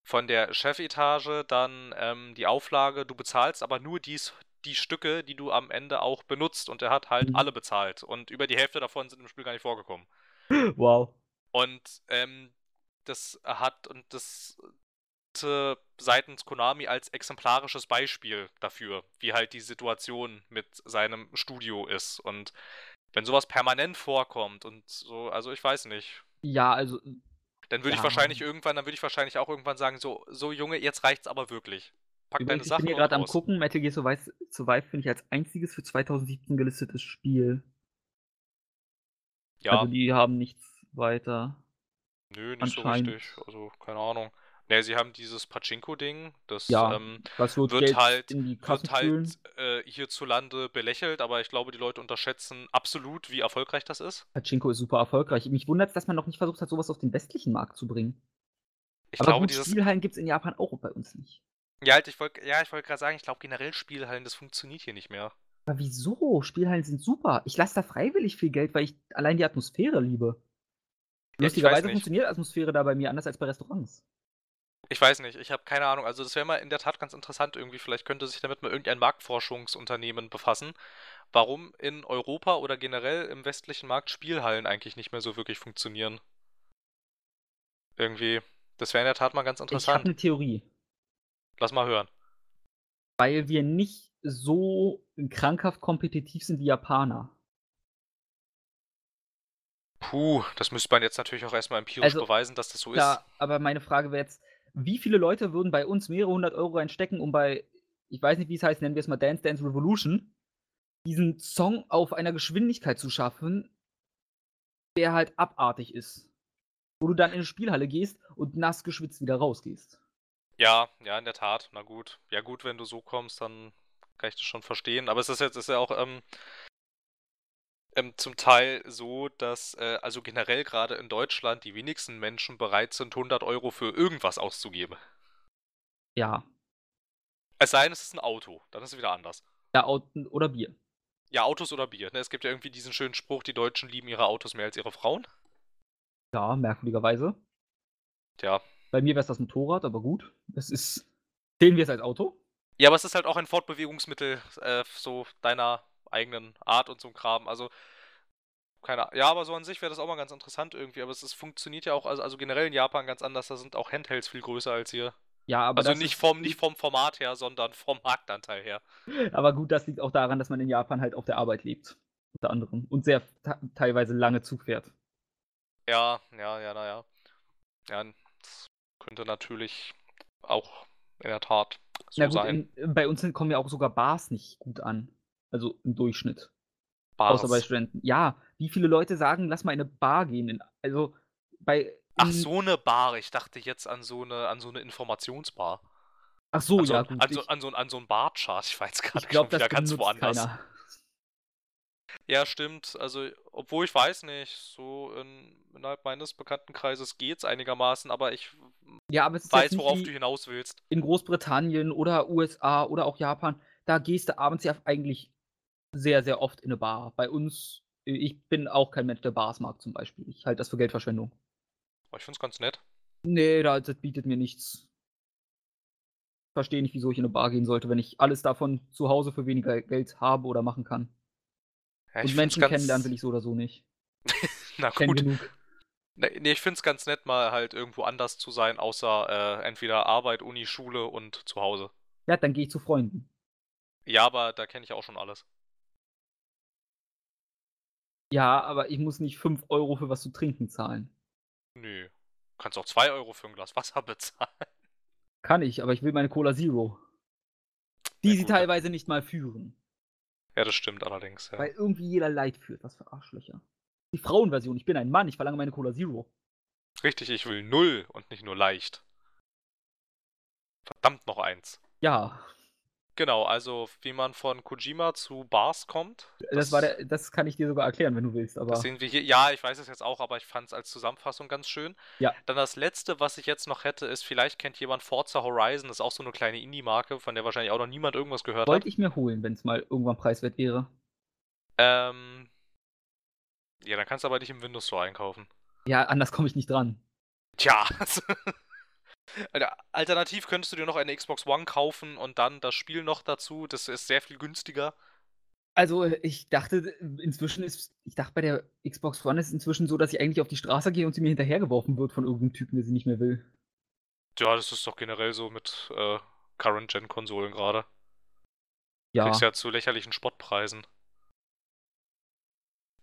von der Chefetage dann ähm, die Auflage, du bezahlst aber nur dies, die Stücke, die du am Ende auch benutzt. Und er hat halt Mhm. alle bezahlt. Und über die Hälfte davon sind im Spiel gar nicht vorgekommen. Wow. Und ähm, das hat und das äh, seitens Konami als exemplarisches Beispiel dafür, wie halt die Situation mit seinem Studio ist. Und wenn sowas permanent vorkommt und so, also ich weiß nicht. Ja, also Dann würde ich Ja. wahrscheinlich irgendwann, dann würde ich wahrscheinlich auch irgendwann sagen, so, so Junge, jetzt reicht's aber wirklich. Pack deine übrigens, ich Sachen bin hier gerade am gucken. Metal Gear Survive, Survive finde ich als einziges für 2017 gelistetes Spiel. Ja, Also die haben nichts weiter. nö, nicht so richtig. Also, keine Ahnung. Ne, sie haben dieses Pachinko-Ding, das Ja, ähm, Was wird, wird halt- in die Kassen wird halt äh, hierzulande belächelt, aber ich glaube, die Leute unterschätzen absolut, wie erfolgreich das ist. Pachinko ist super erfolgreich. Mich wundert es, dass man noch nicht versucht hat, sowas auf den westlichen Markt zu bringen. Ich Aber glaube, gut, dieses. Spielhallen gibt es in Japan auch bei uns nicht. Ja, halt, ich wollte ja, ich wollte gerade sagen, ich glaube generell Spielhallen, das funktioniert hier nicht mehr. Aber wieso? Spielhallen sind super. Ich lasse da freiwillig viel Geld, weil ich allein die Atmosphäre liebe. Ja, Lustigerweise funktioniert Atmosphäre da bei mir anders als bei Restaurants. Ich weiß nicht, ich habe keine Ahnung. Also das wäre mal in der Tat ganz interessant irgendwie. Vielleicht könnte sich damit mal irgendein Marktforschungsunternehmen befassen, warum in Europa oder generell im westlichen Markt Spielhallen eigentlich nicht mehr so wirklich funktionieren. Irgendwie. Das wäre in der Tat mal ganz Ich habe interessant. eine Theorie. Lass mal hören. Weil wir nicht so krankhaft kompetitiv sind wie Japaner. Puh, das müsste man jetzt natürlich auch erstmal empirisch Also, beweisen, dass das so ist. Ja, aber meine Frage wäre jetzt, wie viele Leute würden bei uns mehrere hundert Euro reinstecken, um bei, ich weiß nicht, wie es heißt, nennen wir es mal Dance Dance Revolution, diesen Song auf einer Geschwindigkeit zu schaffen, der halt abartig ist. Wo du dann in eine Spielhalle gehst und nass geschwitzt wieder rausgehst. Ja, ja, in der Tat. Na gut. Ja, gut, wenn du so kommst, dann kann ich das schon verstehen. Aber es ist jetzt ist ja auch ähm, ähm, zum Teil so, dass äh, also generell gerade in Deutschland die wenigsten Menschen bereit sind, 100 Euro für irgendwas auszugeben. Ja. Es sei denn, es ist ein Auto. Dann ist es wieder anders. Ja, Au- oder Bier. Ja, Autos oder Bier. Ne? Es gibt ja irgendwie diesen schönen Spruch, die Deutschen lieben ihre Autos mehr als ihre Frauen. Ja, merkwürdigerweise. Tja. Bei mir wäre es das Motorrad, aber gut. Es ist. Sehen wir es als Auto? Ja, aber es ist halt auch ein Fortbewegungsmittel, äh, so deiner eigenen Art und so ein Kram. Also, keine Ahnung. Ja, aber so an sich wäre das auch mal ganz interessant irgendwie. Aber es ist, funktioniert ja auch, also, also generell in Japan ganz anders. Da sind auch Handhelds viel größer als hier. Ja, aber Also nicht vom, nicht vom Format her, sondern vom Marktanteil her. [LAUGHS] Aber gut, das liegt auch daran, dass man in Japan halt auf der Arbeit lebt. Unter anderem. Und sehr teilweise lange Zug fährt. Ja, ja, ja, naja. Ja, das könnte natürlich auch in der Tat so Na gut, sein. in, bei uns kommen ja auch sogar Bars nicht gut an. Also im Durchschnitt. Bars. Außer bei Studenten. Ja, wie viele Leute sagen, lass mal in eine Bar gehen? Also bei. Ach, so eine Bar. Ich dachte jetzt an so eine, an so eine Informationsbar. Ach so, an, so, ja, gut. an, so, an, so, an so ein Barchart. Ich jetzt gerade ich glaube, schon wieder ganz woanders. keiner. [LAUGHS] Ja, stimmt. Also, obwohl ich weiß nicht, so in, innerhalb meines Bekanntenkreises geht's einigermaßen, aber ich Ja, aber es weiß, nicht worauf du hinaus willst. in Großbritannien oder USA oder auch Japan. Da gehst du abends ja eigentlich sehr, sehr oft in eine Bar. Bei uns, ich bin auch kein Mensch, der Bars mag zum Beispiel. Ich halte das für Geldverschwendung. Aber ich find's ganz nett. Nee, da, das bietet mir nichts. Verstehe nicht, wieso ich in eine Bar gehen sollte, wenn ich alles davon zu Hause für weniger Geld habe oder machen kann. Ja, Und Menschen ganz- kennenlernen will ich so oder so nicht. [LAUGHS] Na Kenn gut. genug. Nee, nee, ich find's ganz nett, mal halt irgendwo anders zu sein, außer äh, entweder Arbeit, Uni, Schule und zu Hause. Ja, dann gehe ich zu Freunden. Ja, aber da kenne ich auch schon alles. Ja, aber ich muss nicht 5 Euro für was zu trinken zahlen. Nö. Du kannst auch 2 Euro für ein Glas Wasser [LAUGHS] bezahlen. Kann ich, aber ich will meine Cola Zero. Die sie teilweise nicht mal führen. Ja, das stimmt allerdings. Ja. Weil irgendwie jeder Leid führt. Was für Arschlöcher. Die Frauenversion. Ich bin ein Mann, ich verlange meine Cola Zero. Richtig, ich will null und nicht nur leicht. Verdammt noch eins. Ja, Genau, also wie man von Kojima zu Bars kommt. das, war der, das kann ich dir sogar erklären, wenn du willst. Aber Das sehen wir hier. Ja, ich weiß es jetzt auch, aber ich fand es als Zusammenfassung ganz schön. Ja. Dann das letzte, was ich jetzt noch hätte, ist, vielleicht kennt jemand Forza Horizon, das ist auch so eine kleine Indie-Marke, von der wahrscheinlich auch noch niemand irgendwas gehört hat. wollte ich mir holen, wenn es mal irgendwann preiswert wäre. Ähm. Ja, dann kannst du aber nicht im Windows Store einkaufen. Ja, anders komme ich nicht dran. Tja. [LAUGHS] Alter, Alternativ könntest du dir noch eine Xbox One kaufen und dann das Spiel noch dazu. Das ist sehr viel günstiger. Also, ich dachte, inzwischen ist, ich dachte, bei der Xbox One ist es inzwischen so, dass ich eigentlich auf die Straße gehe und sie mir hinterhergeworfen wird von irgendeinem Typen, der sie nicht mehr will. Ja, das ist doch generell so mit äh, Current-Gen-Konsolen gerade. Ja, Kriegst ja zu lächerlichen Spottpreisen.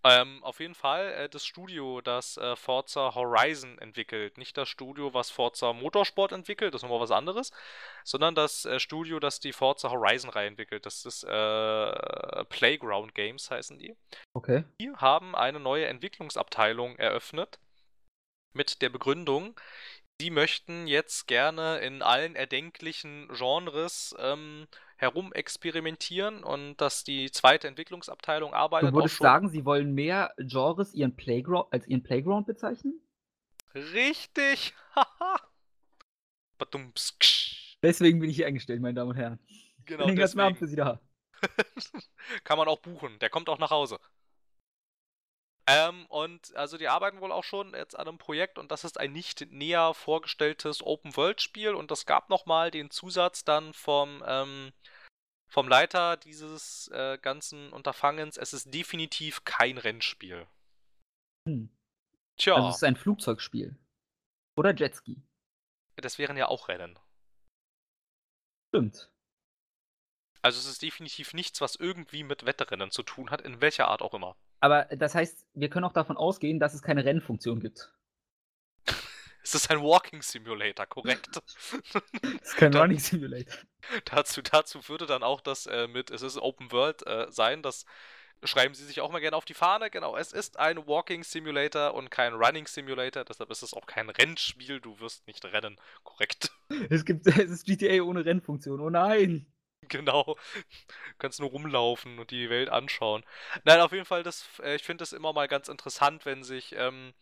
Ähm, auf jeden Fall äh, das Studio, das äh, Forza Horizon entwickelt. Nicht das Studio, was Forza Motorsport entwickelt, das ist nochmal was anderes, sondern das äh, Studio, das die Forza Horizon-Reihe entwickelt. Das ist äh, Playground Games heißen die. okay. Die haben eine neue Entwicklungsabteilung eröffnet mit der Begründung, sie möchten jetzt gerne in allen erdenklichen Genres ähm, herumexperimentieren und dass die zweite Entwicklungsabteilung arbeitet Du würdest sagen, sie wollen mehr Genres ihren Playground, als ihren Playground bezeichnen? Richtig! Haha! [LAUGHS] Deswegen bin ich hier eingestellt, meine Damen und Herren. Genau, den ganzen Abend für Sie da. [LAUGHS] Kann man auch buchen. Der kommt auch nach Hause. Ähm, und also die arbeiten wohl auch schon jetzt an einem Projekt und das ist ein nicht näher vorgestelltes Open-World-Spiel und das gab nochmal den Zusatz dann vom, ähm, vom Leiter dieses äh, ganzen Unterfangens. Es ist definitiv kein Rennspiel. Hm. Tja, Also, es ist ein Flugzeugspiel. Oder Jetski. das wären ja auch Rennen. Stimmt. Also es ist definitiv nichts, was irgendwie mit Wettrennen zu tun hat, in welcher Art auch immer. Aber das heißt, wir können auch davon ausgehen, dass es keine Rennfunktion gibt. [LAUGHS] Es ist ein Walking Simulator, korrekt. [LAUGHS] Es ist kein Running Simulator. dazu, dazu würde dann auch das äh, mit, es ist Open World äh, sein, das schreiben sie sich auch mal gerne auf die Fahne. Genau, es ist ein Walking Simulator und kein Running Simulator, deshalb ist es auch kein Rennspiel, du wirst nicht rennen, korrekt. Es gibt, [LAUGHS] es ist GTA ohne Rennfunktion. Oh nein! [LAUGHS] Genau. Du kannst nur rumlaufen und die Welt anschauen. Nein, auf jeden Fall, das, äh, ich finde es immer mal ganz interessant, wenn sich, ähm,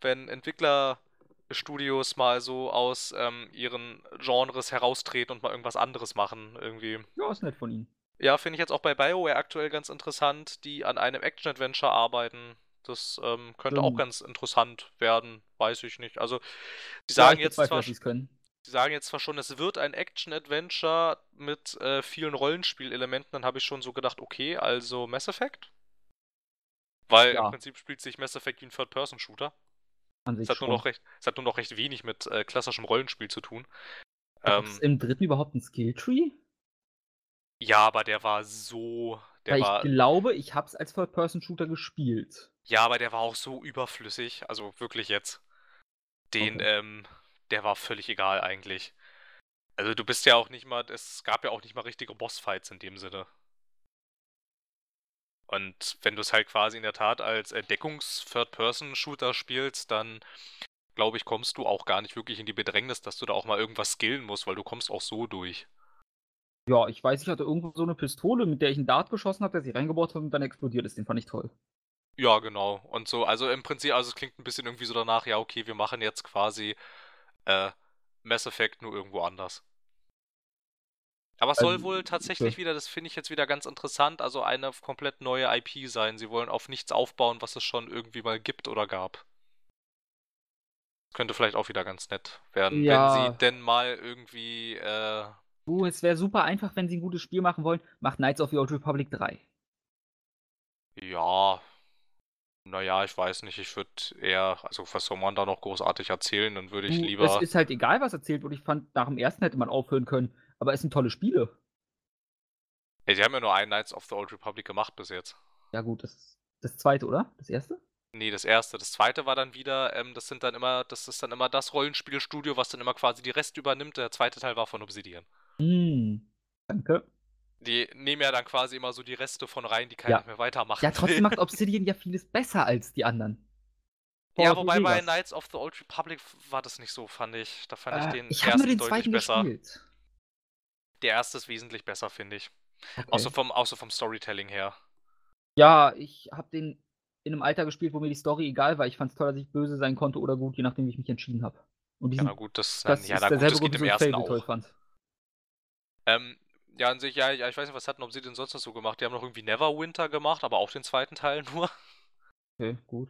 wenn Entwicklerstudios mal so aus ähm, ihren Genres heraustreten und mal irgendwas anderes machen, irgendwie. Ja, ist nett von Ihnen. Ja, finde ich jetzt auch bei BioWare aktuell ganz interessant, die an einem Action-Adventure arbeiten. Das ähm, könnte auch Stimmt. ganz interessant werden, weiß ich nicht. Also, die Ja, sagen ich jetzt bezweifle, zwar können. Sie sagen jetzt zwar schon, es wird ein Action-Adventure mit äh, vielen Rollenspielelementen, dann habe ich schon so gedacht, okay, also Mass Effect? Weil Ja. im Prinzip spielt sich Mass Effect wie ein Third-Person-Shooter. An sich Es hat, nur schon. noch recht, es hat nur noch recht wenig mit äh, klassischem Rollenspiel zu tun. Ähm, im dritten überhaupt 'n Skilltree? ja, aber der war so der Weil ich war glaube, ich habe es als Third-Person-Shooter gespielt. ja, aber der war auch so überflüssig, also wirklich jetzt. Den, Okay. ähm der war völlig egal eigentlich. Also, du bist ja auch nicht mal es gab ja auch nicht mal richtige Bossfights in dem Sinne. Und wenn du's halt quasi in der Tat als Entdeckungs-Third-Person-Shooter spielst, dann glaube ich, kommst du auch gar nicht wirklich in die Bedrängnis, dass du da auch mal irgendwas skillen musst, weil du kommst auch so durch. Ja, ich weiß, ich hatte irgendwo so 'ne Pistole, mit der ich 'n Dart geschossen habe, der sich reingebaut hat und dann explodiert ist. Den fand ich toll. Ja, genau. Und so also, im Prinzip also, es klingt 'n bisschen irgendwie so danach, ja, okay, wir machen jetzt quasi, äh, Mass Effect nur irgendwo anders. Aber es soll Also, wohl tatsächlich okay. wieder das finde ich jetzt wieder ganz interessant, also, eine komplett neue IP sein. Sie wollen auf nichts aufbauen, was es schon irgendwie mal gibt oder gab. Könnte vielleicht auch wieder ganz nett werden, wenn sie Ja. denn mal irgendwie, äh Du, es wäre super einfach, wenn sie 'n gutes Spiel machen wollen. Macht Knights of the Old Republic 3. Ja. Na ja, ich weiß nicht. Ich würde eher also, was soll man da noch großartig erzählen? Dann würde ich Du, es lieber ist halt egal, was erzählt wird. Ich fand, nach dem 1. hätte man aufhören können, aber es sind tolle Spiele. Ja, die haben ja nur ein Knights of the Old Republic gemacht bis jetzt. Ja gut, das das 2., oder? Das 1.? Ne, das 1. Das 2. war dann wieder ähm, das sind dann immer das ist dann immer das Rollenspielstudio, was dann immer quasi die Rest übernimmt. Der 2. Teil war von Obsidian. Hm, danke. Die nehmen ja dann quasi immer so die Reste von rein, die keiner Ja. mehr weitermachen Ja, trotzdem macht [LAUGHS] Obsidian ja vieles besser als die anderen. Ja, Fallout New wobei bei. Knights of the Old Republic war das nicht so, fand ich. Da fand ich Äh, den ich habe nur 1. den deutlich 2. besser. gespielt. Der 1. ist wesentlich besser, finde ich. Okay. So vom so vom Storytelling her. Ja, ich habe den in 'nem Alter gespielt, wo mir die Story egal war. Ich fand's toll, dass ich böse sein konnte oder gut, je nachdem, wie ich mich entschieden habe. Und Ja, na gut, das das ja, ist na gut, derselbe das Grund, geht im ich 1. Fable toll auch. fand. Ähm, ja, an sich, ja ja, ich weiß nicht, was hat 'n Obsidian sonst noch so gemacht? Die haben noch irgendwie Neverwinter gemacht, aber auch den 2. Teil nur. [LAUGHS] Okay, gut.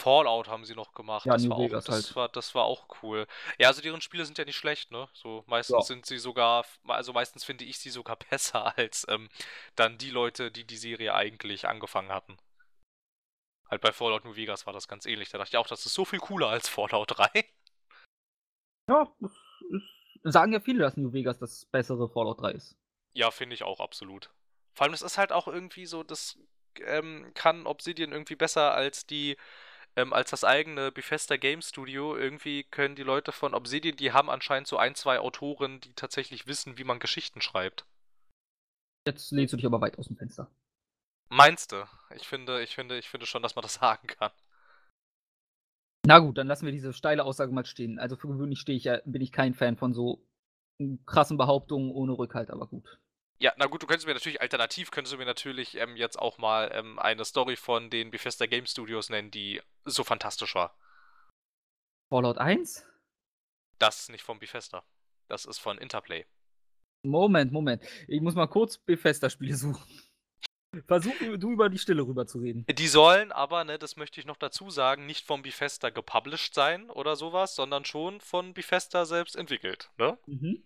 Fallout haben sie noch gemacht. Ja, Das war auch das halt. war das war auch cool. Ja, also, deren Spiele sind ja nicht schlecht, ne? So, meistens Ja. sind sie sogar also, meistens finde ich sie sogar [LAUGHS] besser als, ähm, dann die Leute, die die Serie eigentlich angefangen hatten. Halt bei Fallout New Vegas war das ganz ähnlich. Da dachte ich auch, das ist so viel cooler als Fallout 3. Ja, das ist sagen ja viele, dass New Vegas das bessere Fallout 3 ist. Ja, finde ich auch absolut. Vor allem, das ist halt auch irgendwie so, das, ähm, kann Obsidian irgendwie besser als die ähm, als das eigene Bethesda Game Studio. Irgendwie können die Leute von Obsidian die haben anscheinend so 1, 2 Autoren, die tatsächlich wissen, wie man Geschichten schreibt. Jetzt lehnst du dich aber weit aus'm Fenster. Meinst du? Ich finde ich finde ich finde schon, dass man das [LAUGHS] sagen kann. Na gut, dann lassen wir diese steile Aussage mal stehen. Also, für gewöhnlich stehe ich ja bin ich kein Fan von so, hm, krassen Behauptungen ohne Rückhalt, aber gut. Ja, na gut, du könntest mir natürlich alternativ könntest du mir natürlich, ähm, jetzt auch mal, ähm, eine Story von den Bethesda Game Studios nennen, die so fantastisch war. Fallout 1? Das ist nicht von Bethesda. Das ist von Interplay. Moment, Moment. Ich muss mal kurz Bethesda-Spiele suchen. Versuch du über die Stille rüber zu reden. Die sollen aber, ne, das möchte ich noch dazu sagen, nicht von Bethesda gepublished sein oder so was, sondern schon von Bethesda selbst entwickelt, ne? Mhm.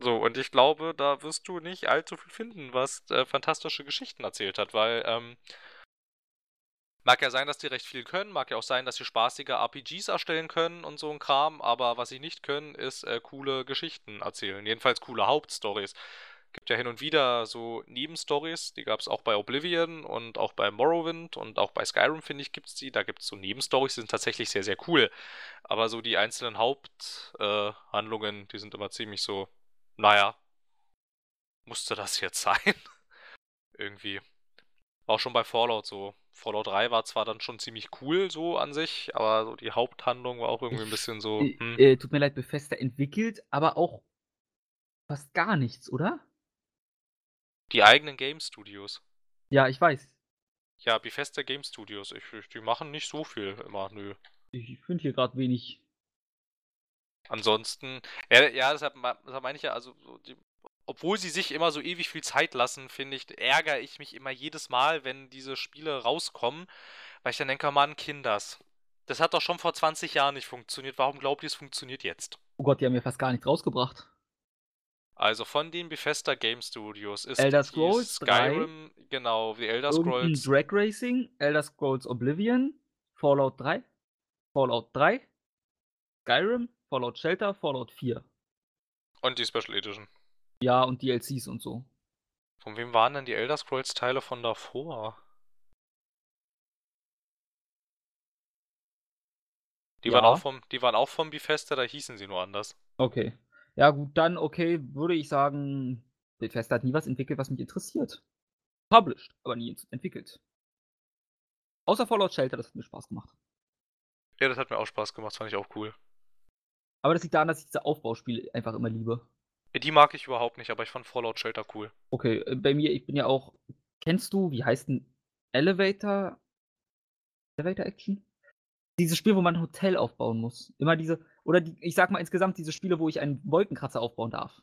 So, und ich glaube, da wirst du nicht allzu viel finden, was, äh, fantastische Geschichten erzählt hat, weil, ähm mag ja sein, dass die recht viel können, mag ja auch sein, dass sie spaßige RPGs erstellen können und so 'n Kram, aber was sie nicht können, ist, äh, coole Geschichten erzählen. Jedenfalls coole Hauptstorys. Gibt ja hin und wieder so Nebenstorys, die gab's auch bei Oblivion und auch bei Morrowind und auch bei Skyrim, finde ich, gibt's die. Da gibt's so Nebenstorys, die sind tatsächlich sehr, sehr cool. Aber so die einzelnen Haupt äh, die sind immer ziemlich so, na ja musste das jetzt sein? [LAUGHS] Irgendwie. War auch schon bei Fallout so. Fallout 3 war zwar dann schon ziemlich cool so an sich, aber so die Haupthandlung war auch irgendwie 'n Ich bisschen so, äh, hm. äh, tut mir leid, Bethesda entwickelt, aber auch fast gar nichts, oder? Die eigenen Game Studios. Ja, ich weiß. Ja, Bethesda Game Studios. Ich ich die machen nicht so viel immer, nö. Ich finde hier grad wenig. Ansonsten ja, ja, deshalb deshalb meine ich ja, also so die obwohl sie sich immer so ewig viel Zeit lassen, finde ich ärgere ich mich immer jedes Mal, wenn diese Spiele rauskommen, weil ich dann denke: „Mann, Kinders, das hat doch schon vor 20 Jahren nicht funktioniert. Warum glaubt ihr, es funktioniert jetzt?“ Oh Gott, die haben ja fast gar nichts rausgebracht. Also, von den Bethesda Game Studios ist Elder Scrolls 3 Skyrim genau, die Elder Scrolls Drag Racing, Elder Scrolls Oblivion, Fallout 3, Fallout 3, Skyrim, Fallout Shelter, Fallout 4. Und die Special Edition. Ja, und DLCs und so. Von wem waren denn die Elder Scrolls Teile von davor? Die, waren Ja. auch vom, die waren auch vom Bethesda, da hießen sie nur anders. Okay. Ja, gut, dann okay, würde ich sagen, Bethesda hat nie was entwickelt, was mich interessiert. Published, aber nie entwickelt. Außer Fallout Shelter, das hat mir Spaß gemacht. Ja, das hat mir auch Spaß gemacht, fand ich auch cool. Aber das liegt daran, dass ich diese Aufbauspiele einfach immer liebe. Die mag ich überhaupt nicht, aber ich fand Fallout Shelter cool. Okay, äh, bei mir, ich bin ja auch. Kennst du, wie heißt denn Elevator? Elevator Action? Dieses Spiel, wo man ein Hotel aufbauen muss. Immer diese, oder die, ich sag mal insgesamt diese Spiele, wo ich einen Wolkenkratzer aufbauen darf.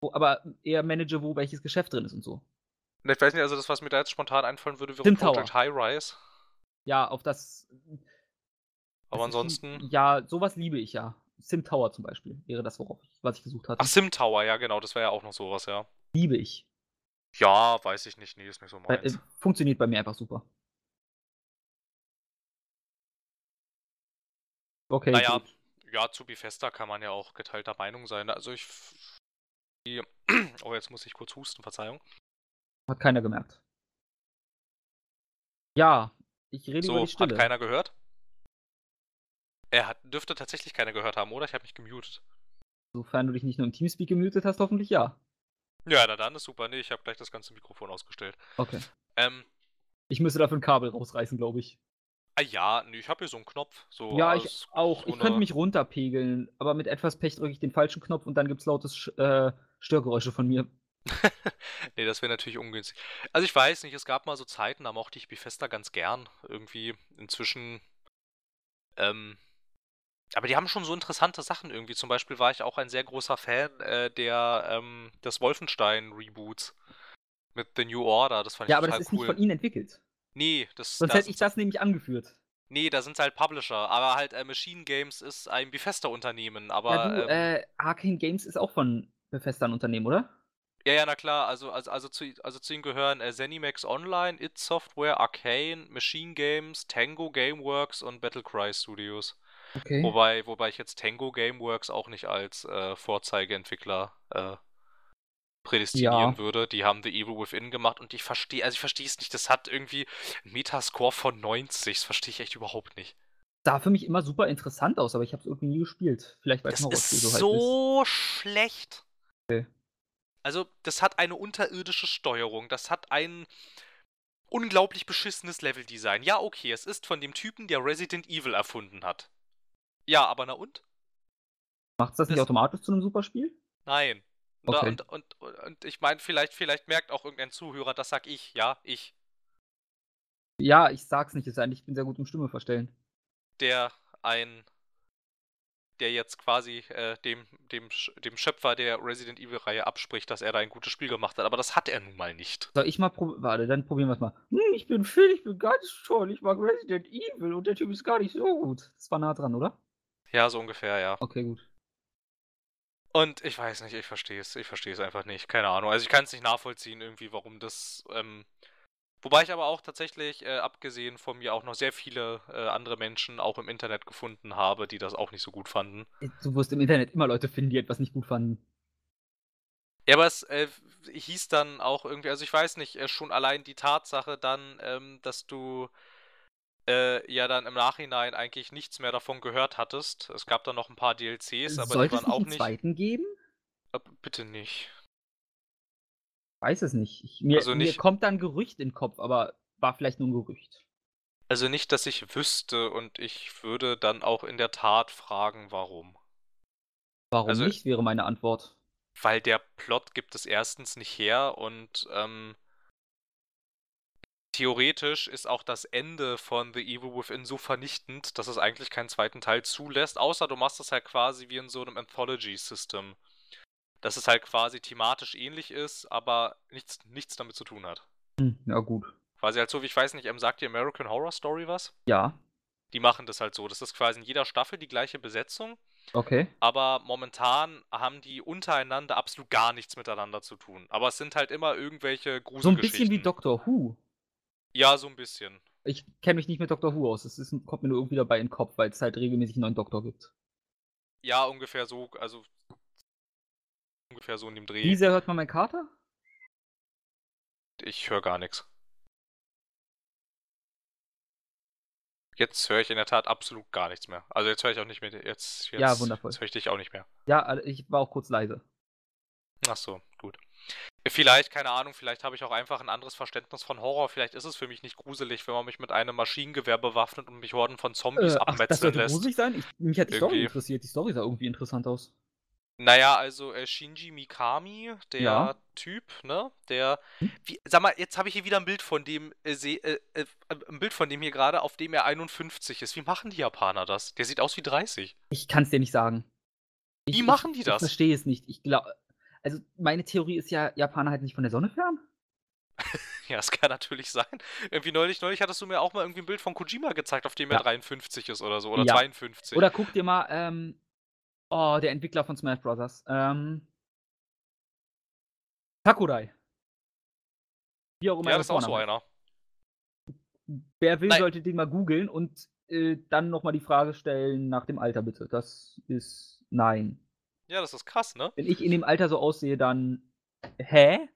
Wo, aber eher manage, wo welches Geschäft drin ist und so. Ich weiß nicht, also das, was mir da jetzt spontan einfallen würde, wäre Sim Project Tower. High Rise. Ja, auf das. Aber das ist ansonsten. ein- Ja, sowas liebe ich ja. Sim Tower zum Beispiel wäre das, worauf ich, was ich gesucht hatte. Ach, Sim Tower, ja, genau, das wäre ja auch noch sowas, ja. Liebe ich. Ja, weiß ich nicht, nee, ist nicht so meins. äh, funktioniert bei mir einfach super. Okay. Naja, gut. Ja, zu Bethesda kann man ja auch geteilter Meinung sein. Also ich. Die, [CLEARS THROAT] oh, jetzt muss ich kurz husten, Verzeihung. Hat keiner gemerkt. Ja, ich rede über So, die hat Stille. keiner gehört? Er hat, dürfte tatsächlich keiner gehört haben, oder? Ich habe mich gemutet. Sofern du dich nicht nur im Teamspeak gemutet hast, hoffentlich ja. Ja, na dann ist super. Nee, ich habe gleich das ganze Mikrofon ausgestellt. Okay. Ähm, Ich müsste dafür ein Kabel rausreißen, glaube ich. Ah ja, nee, ich habe hier so einen Knopf. So ja, ich auch. so ich könnte mich runterpegeln, aber mit etwas Pech drücke ich den falschen Knopf und dann gibt es lautes äh, Störgeräusche von mir. [LAUGHS] nee, das wäre natürlich ungünstig. Also ich weiß nicht, es gab mal so Zeiten, da mochte ich Bethesda ganz gern. Irgendwie inzwischen. Ähm, aber die haben schon so interessante Sachen irgendwie. Zum Beispiel war ich auch ein sehr großer Fan äh, der ähm, des Wolfenstein-Reboots mit The New Order. Das fand ich Ja, aber total das ist cool. nicht von ihnen entwickelt. Nee, das Sonst da hätte ich das nämlich angeführt. Nee, da sind halt Publisher, aber halt äh, Machine Games ist ein Bethesda-Unternehmen, aber ja, du, ähm, äh, Arcane Games ist auch von Bethesda ein Unternehmen, oder? ja, ja, na klar, also, also, also, zu, also zu ihnen gehören äh, Zenimax Online, It Software, Arcane, Machine Games, Tango Gameworks und Battlecry Studios. Okay. Wobei, wobei ich jetzt Tango Gameworks auch nicht als äh, Vorzeigeentwickler äh, prädestinieren Ja. würde. Die haben The Evil Within gemacht und ich verstehe, also ich verstehe es nicht, das hat irgendwie einen Metascore von 90, das verstehe ich echt überhaupt nicht. Sah für mich immer super interessant aus, aber ich habe es irgendwie nie gespielt. Vielleicht weil es Das ein ist Horrorspiel so halt ist. so schlecht. Okay. Also, das hat eine unterirdische Steuerung. Das hat ein unglaublich beschissenes Leveldesign. Ja, okay, es ist von dem Typen, der Resident Evil erfunden hat. Ja, aber na und? Macht's das nicht das- automatisch zu einem Superspiel? Nein. Und, da- Okay. und, und, und ich meine, vielleicht, vielleicht merkt auch irgendein Zuhörer, das sag ich. Ja, ich. Ja, ich sag's nicht, es sei denn, ich bin sehr gut im Stimme verstellen. Der ein. Der jetzt quasi äh, dem, dem, dem Schöpfer der Resident Evil-Reihe abspricht, dass er da ein gutes Spiel gemacht hat. Aber das hat er nun mal nicht. Soll ich mal probieren? Warte, dann probieren wir's mal. Hm, ich bin Phil, ich bin ganz toll, ich mag Resident Evil und der Typ ist gar nicht so gut. Das war nah dran, oder? Ja, so ungefähr, ja. Okay, gut. Und ich weiß nicht, ich verstehe es. Ich verstehe es einfach nicht. Keine Ahnung. Also ich kann es nicht nachvollziehen, irgendwie, warum das. Ähm, wobei ich aber auch tatsächlich, äh, abgesehen von mir, auch noch sehr viele äh, andere Menschen auch im Internet gefunden habe, die das auch nicht so gut fanden. Du wirst im Internet immer Leute finden, die etwas nicht gut fanden. Ja, aber es äh, hieß dann auch irgendwie, also ich weiß nicht, äh, schon allein die Tatsache dann, ähm, dass du äh, ja dann im Nachhinein eigentlich nichts mehr davon gehört hattest. Es gab dann noch ein paar DLCs, aber Sollte die waren nicht auch nicht. zweiten geben? Äh, bitte nicht. Weiß es nicht. Ich, mir, Also mir nicht- kommt da ein Gerücht in den Kopf, aber war vielleicht nur ein Gerücht. Also nicht, dass ich wüsste und ich würde dann auch in der Tat fragen, warum. Warum Also- nicht, wäre meine Antwort. Weil der Plot gibt es erstens nicht her und ähm, theoretisch ist auch das Ende von The Evil Within so vernichtend, dass es eigentlich keinen zweiten Teil zulässt, außer du machst es halt quasi wie in so einem Anthology-System. Dass es halt quasi thematisch ähnlich ist, aber nichts, nichts damit zu tun hat. Hm, ja, gut. Quasi halt so, wie ich weiß nicht, ähm, sagt die American Horror Story was? Ja, Die machen das halt so. Das ist quasi in jeder Staffel die gleiche Besetzung. okay. aber momentan haben die untereinander absolut gar nichts miteinander zu tun. Aber es sind halt immer irgendwelche So ein Gruselgeschichten. bisschen wie Doctor Who. Ja, so ein bisschen. Ich kenne mich nicht mit Doctor Who aus. Es ist, kommt mir nur irgendwie dabei in den Kopf, weil es halt regelmäßig einen neuen Doktor gibt. Ja, ungefähr so. Also Ungefähr so in dem Dreh. Wie sehr hört man meinen Kater? Ich höre gar nichts. Jetzt höre ich in der Tat absolut gar nichts mehr. Also jetzt höre ich auch nicht mehr. Jetzt, jetzt, Ja, wundervoll. Jetzt höre ich dich auch nicht mehr. Ja, also ich war auch kurz leise. Ach so, gut. Vielleicht, keine Ahnung, vielleicht habe ich auch einfach ein anderes Verständnis von Horror. Vielleicht ist es für mich nicht gruselig, wenn man mich mit einem Maschinengewehr bewaffnet und mich Horden von Zombies Äh, ach, das abmetzeln sollte lässt. gruselig sein? Ich, mich hat die Story Irgendwie. interessiert. Die Story sah irgendwie interessant aus. Naja, also äh, Shinji Mikami, der Ja. Typ, ne? Der. Hm? Wie, sag mal, jetzt habe ich hier wieder ein Bild von dem, äh, seh- äh, äh, ein Bild von dem hier gerade, auf dem er 51 ist. Wie machen die Japaner das? Der sieht aus wie 30. Ich kann es dir nicht sagen. Ich, Wie machen die das? Ich verstehe es nicht. Ich glaube, also meine Theorie ist ja, Japaner halten sich von der Sonne fern. [LAUGHS] Ja, es kann natürlich sein. Irgendwie neulich, neulich hattest du mir auch mal irgendwie ein Bild von Kojima gezeigt, auf dem er Ja. 53 ist oder so. Oder Ja. 52. Oder guck dir mal, ähm, oh, der Entwickler von Smash Bros. Ähm, Sakurai. Wie auch immer ja, er das ist auch so einer. Wer will, Nein. sollte den mal googeln und äh, dann nochmal die Frage stellen nach dem Alter, bitte. Das ist nein. Ja, das ist krass, ne? Wenn ich in dem Alter so aussehe, dann. Hä?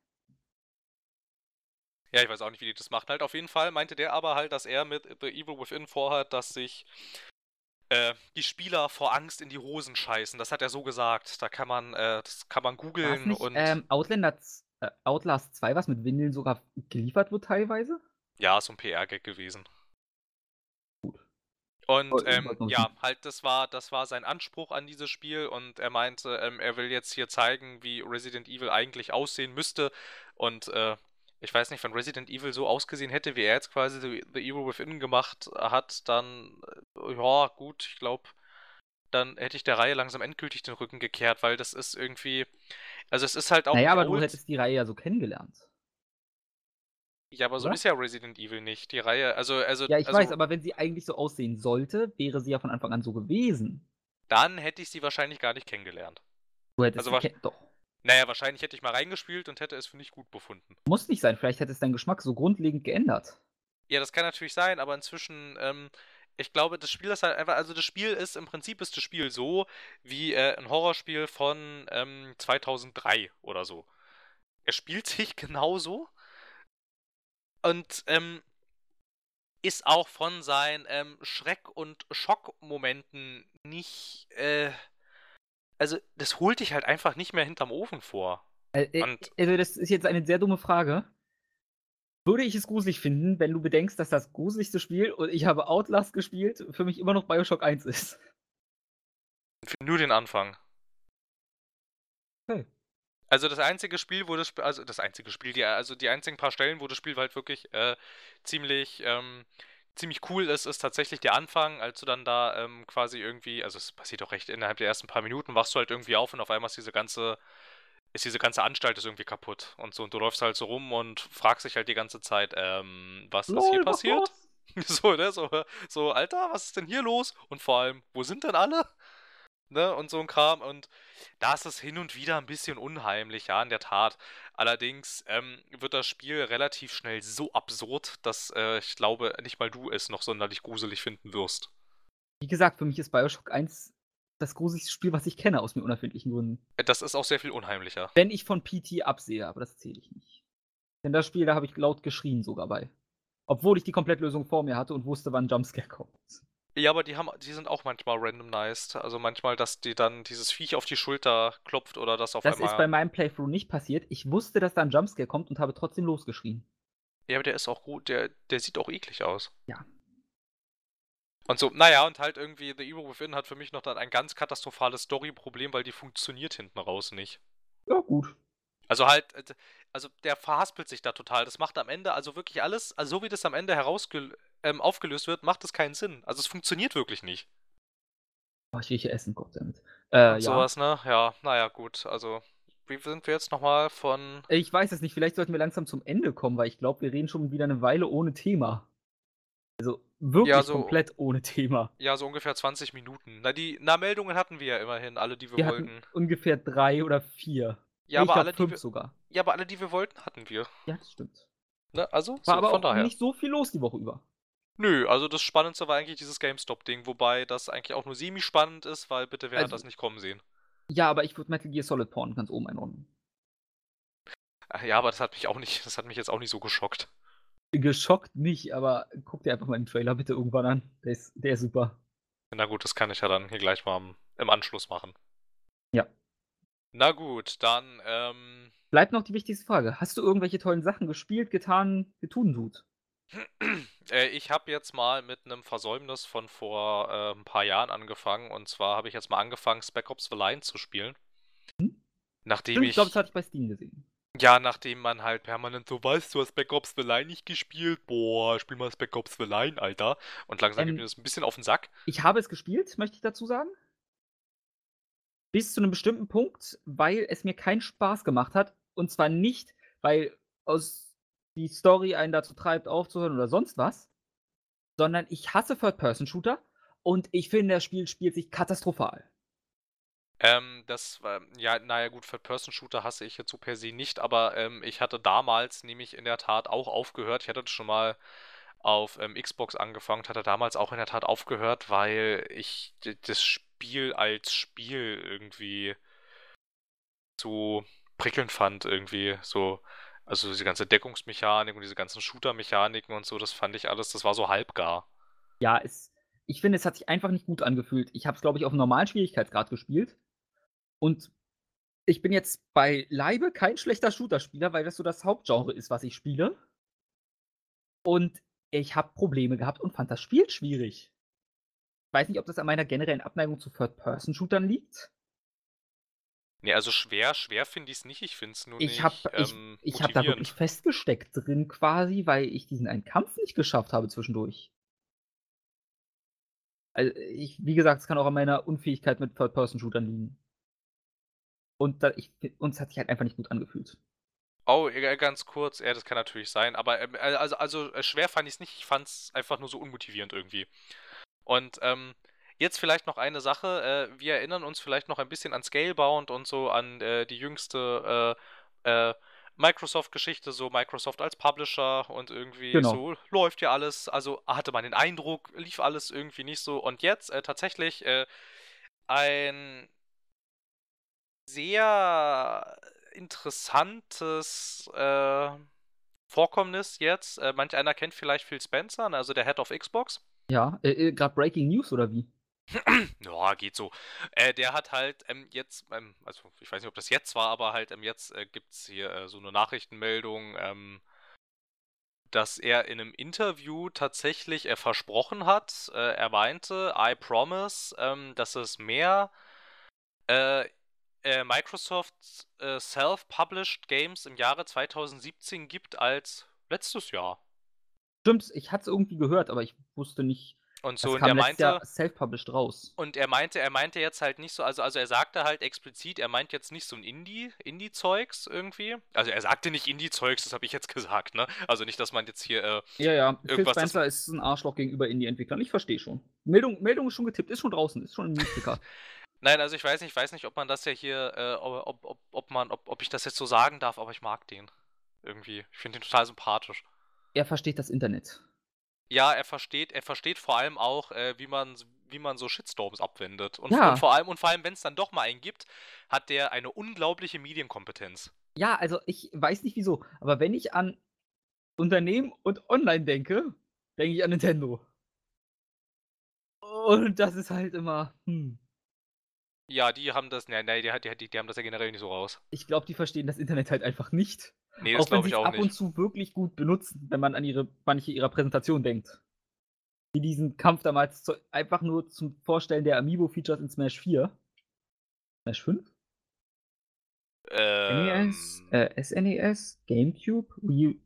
Ja, ich weiß auch nicht, wie die das machen. Halt auf jeden Fall meinte der aber halt, dass er mit The Evil Within vorhat, dass sich äh, die Spieler vor Angst in die Hosen scheißen. Das hat er so gesagt. Da kann man, äh, das kann man googeln nicht und ähm, Outlander, äh, Outlast 2, was mit Windeln sogar geliefert wird teilweise? ja, ist so ein PR-Gag gewesen. Und ähm, ja, halt, das war, das war sein Anspruch an dieses Spiel und er meinte, ähm, er will jetzt hier zeigen, wie Resident Evil eigentlich aussehen müsste. Und äh, ich weiß nicht, wenn Resident Evil so ausgesehen hätte, wie er jetzt quasi The, The Evil Within gemacht hat, dann, äh, ja, gut, ich glaube, dann hätte ich der Reihe langsam endgültig den Rücken gekehrt, weil das ist irgendwie, also es ist halt auch Naja, aber du hättest die Reihe ja so kennengelernt. Ja, aber so ist ja Resident Evil nicht. Die Reihe, also, also, Ja, ich also, weiß, aber wenn sie eigentlich so aussehen sollte, wäre sie ja von Anfang an so gewesen. dann hätte ich sie wahrscheinlich gar nicht kennengelernt. Du hättest Also kenn- doch. Naja, wahrscheinlich hätte ich mal reingespielt und hätte es für nicht gut befunden. Muss nicht sein, vielleicht hätte es deinen Geschmack so grundlegend geändert. Ja, das kann natürlich sein, aber inzwischen, ähm, ich glaube, das Spiel ist halt einfach, also das Spiel ist, im Prinzip ist das Spiel so wie äh, ein Horrorspiel von ähm, 2003 oder so. Er spielt sich [LAUGHS] genauso und ähm, ist auch von seinen ähm, Schreck- und Schockmomenten nicht, äh, also das holt dich halt einfach nicht mehr hinterm Ofen vor. Äh, äh, Und- also, das ist jetzt eine sehr dumme Frage. Würde ich es gruselig finden, wenn du bedenkst, dass das gruseligste Spiel, und ich habe Outlast gespielt, für mich immer noch Bioshock 1 ist? Nur den Anfang. Okay. Also das einzige Spiel, wo das Spiel, also das einzige Spiel, die, also die einzigen paar Stellen, wo das Spiel halt wirklich äh, ziemlich, ähm, ziemlich cool ist, ist tatsächlich der Anfang, als du dann da ähm, quasi irgendwie, also es passiert auch recht innerhalb der ersten paar Minuten, wachst du halt irgendwie auf und auf einmal ist diese ganze, ist diese ganze Anstalt ist irgendwie kaputt und so und du läufst halt so rum und fragst dich halt die ganze Zeit, ähm, was ist hier Lol, passiert? [LAUGHS] So, ne, so, so, Alter, was ist denn hier los? Und vor allem, wo sind denn alle? Ne, und so ein Kram. Und da ist es hin und wieder ein bisschen unheimlich, ja, in der Tat. Allerdings ähm, wird das Spiel relativ schnell so absurd, dass äh, ich glaube, nicht mal du es noch sonderlich gruselig finden wirst. Wie gesagt, für mich ist Bioshock 1 das gruseligste Spiel, was ich kenne, aus mir unerfindlichen Gründen. Äh, Das ist auch sehr viel unheimlicher. Wenn ich von PT absehe, aber das zähle ich nicht. Denn das Spiel, da habe ich laut geschrien sogar bei. Obwohl ich die Komplettlösung vor mir hatte und wusste, wann Jumpscare [LAUGHS] kommt. Ja, aber die haben, die sind auch manchmal randomized. Also manchmal, dass die dann dieses Viech auf die Schulter klopft oder das auf Das einmal. ist bei meinem Playthrough nicht passiert. Ich wusste, dass da ein Jumpscare kommt und habe trotzdem losgeschrien. Ja, aber der ist auch gut, der, der sieht auch eklig aus. Ja. Und so, naja, und halt irgendwie The Evil Within hat für mich noch dann ein ganz katastrophales Story-Problem, weil die funktioniert hinten raus nicht. Ja, gut. Also halt, äh, also der verhaspelt sich da total. Das macht am Ende, also wirklich alles, also so wie das am Ende herausge ähm, aufgelöst wird, macht es keinen Sinn. Also es funktioniert wirklich nicht. Oh, ich rieche Essen, Goddammit. Äh, ja. Sowas, ne? Ja, naja, gut. Also, wie sind wir jetzt nochmal von. Ich weiß es nicht, vielleicht sollten wir langsam zum Ende kommen, weil ich glaube, wir reden schon wieder eine Weile ohne Thema. Also wirklich Ja, so- komplett ohne Thema. Ja, so ungefähr 20 Minuten. Na, die na, Meldungen hatten wir ja immerhin, alle, die wir, Wir wollten. ungefähr drei oder vier. Ja, ich aber alle, die fünf wir, sogar. ja, aber alle, die wir wollten, hatten wir. Ja, das stimmt. Ne? Also, War so, aber von auch daher. nicht so viel los die Woche über. Nö, also das Spannendste war eigentlich dieses GameStop-Ding, wobei das eigentlich auch nur semi-spannend ist, weil bitte, wer Also- hat das nicht kommen sehen? Ja, aber ich würde Metal Gear Solid Porn ganz oben einordnen. Ja, aber das hat mich auch nicht, [LAUGHS] das hat mich jetzt auch nicht so geschockt. Geschockt nicht, aber guck dir einfach mal den Trailer bitte irgendwann an. Der ist, der ist super. Na gut, das kann ich ja dann hier gleich mal im Anschluss machen. Ja. Na gut, dann, ähm. Bleibt noch die wichtigste Frage. Hast du irgendwelche tollen Sachen gespielt, getan, getun tut? Äh, ich habe jetzt mal mit einem Versäumnis von vor äh, ein paar Jahren angefangen. Und zwar habe ich jetzt mal angefangen, Spec Ops The Line zu spielen. Hm? Nachdem Stimmt, ich. ich glaube, das hatte ich bei Steam gesehen. Ja, nachdem man halt permanent so weißt, du hast Spec Ops The Line nicht gespielt. Boah, spiel mal Spec Ops The Line, Alter. Und langsam Ähm, geht mir das ein bisschen auf den Sack. Ich habe es gespielt, möchte ich dazu sagen. Bis zu einem bestimmten Punkt, weil es mir keinen Spaß gemacht hat. Und zwar nicht, weil aus die Story einen dazu treibt, aufzuhören oder sonst was, sondern ich hasse Third-Person-Shooter und ich finde, das Spiel spielt sich katastrophal. Ähm, das war, ja, naja, gut, Third-Person-Shooter hasse ich jetzt so per se nicht, aber ähm, ich hatte damals nämlich in der Tat auch aufgehört. Ich hatte das schon mal auf ähm, Xbox angefangen, hatte damals auch in der Tat aufgehört, weil ich das Spiel als Spiel irgendwie so prickelnd fand, irgendwie so. Also diese ganze Deckungsmechanik und diese ganzen Shooter-Mechaniken und so, das fand ich alles, das war so halbgar. Ja, es, ich finde, es hat sich einfach nicht gut angefühlt. Ich habe es, glaube ich, auf einem normalen Schwierigkeitsgrad gespielt. Und ich bin jetzt bei Leibe kein schlechter Shooter-Spieler, weil das so das Hauptgenre ist, was ich spiele. Und ich habe Probleme gehabt und fand das Spiel schwierig. Ich weiß nicht, ob das an meiner generellen Abneigung zu Third-Person-Shootern liegt. Nee, also schwer, schwer finde ich es nicht. Ich finde es nur Ich nicht habe ich, ähm, ich hab da motivierend. wirklich festgesteckt drin quasi, weil ich diesen einen Kampf nicht geschafft habe zwischendurch. Also ich, wie gesagt, es kann auch an meiner Unfähigkeit mit Third-Person-Shootern liegen. Und da, ich, uns hat sich halt einfach nicht gut angefühlt. Oh, äh, ganz kurz, ja, das kann natürlich sein, aber ähm, äh, also, also äh, schwer fand ich es nicht, ich fand es einfach nur so unmotivierend irgendwie. Und ähm, jetzt vielleicht noch eine Sache, äh, wir erinnern uns vielleicht noch ein bisschen an Scalebound und so, an äh, die jüngste äh, äh, Microsoft-Geschichte, so Microsoft als Publisher und irgendwie Genau. so läuft ja alles, also hatte man den Eindruck, lief alles irgendwie nicht so. Und jetzt äh, tatsächlich äh, ein sehr interessantes Vorkommnis jetzt. Manch einer kennt vielleicht Phil Spencer, ne, also der Head of Xbox. Ja, äh, gerade Breaking News oder wie? [CLEARS THROAT] Ja, geht so. Äh, der hat halt ähm, jetzt, ähm, also ich weiß nicht, ob das jetzt war, aber halt ähm, jetzt äh, gibt es hier äh, so eine Nachrichtenmeldung, ähm, dass er in einem Interview tatsächlich er versprochen hat, äh, er meinte, I promise, ähm, dass es mehr äh, äh, Microsoft äh, Self-Published Games im Jahre 2017 gibt als letztes Jahr. Stimmt, ich hatte es irgendwie gehört, aber ich wusste nicht. Und so, und er meinte, self-published raus. und er meinte, er meinte jetzt halt nicht so, also, also er sagte halt explizit, er meint jetzt nicht so ein Indie, Indie-Zeugs irgendwie. Also er sagte nicht Indie-Zeugs, das habe ich jetzt gesagt, ne? Also nicht, dass man jetzt hier, äh, Ja, ja, Phil Irgendwas, das- Spencer ist ein Arschloch gegenüber Indie-Entwicklern. Ich verstehe schon. Meldung, Meldung ist schon getippt, ist schon draußen, ist schon im Newsticker. [LAUGHS] nein, also ich weiß nicht, ich weiß nicht, ob man das ja hier, äh, ob, ob, ob man, ob, ob ich das jetzt so sagen darf, aber ich mag den. Irgendwie. Ich finde den total sympathisch. er versteht das Internet. Ja, er versteht, er versteht vor allem auch, äh, wie man, wie man so Shitstorms abwendet. Und, Ja. und vor allem, und vor allem, wenn es dann doch mal einen gibt, hat der eine unglaubliche Medienkompetenz. Ja, also ich weiß nicht wieso, aber wenn ich an Unternehmen und Online denke, denke ich an Nintendo. Und das ist halt immer, hm. Ja, die haben das, ne, ne, die, die, die, haben das ja generell nicht so raus. Ich glaube, die verstehen das Internet halt einfach nicht. Nee, das glaube ich es auch ab und nicht. zu wirklich gut benutzen, wenn man an ihre, manche ihrer Präsentation denkt. Wie diesen Kampf damals zu, einfach nur zum Vorstellen der Amiibo-Features in Smash 4. Smash 5? NES, Ähm, äh, SNES, GameCube, Wii U,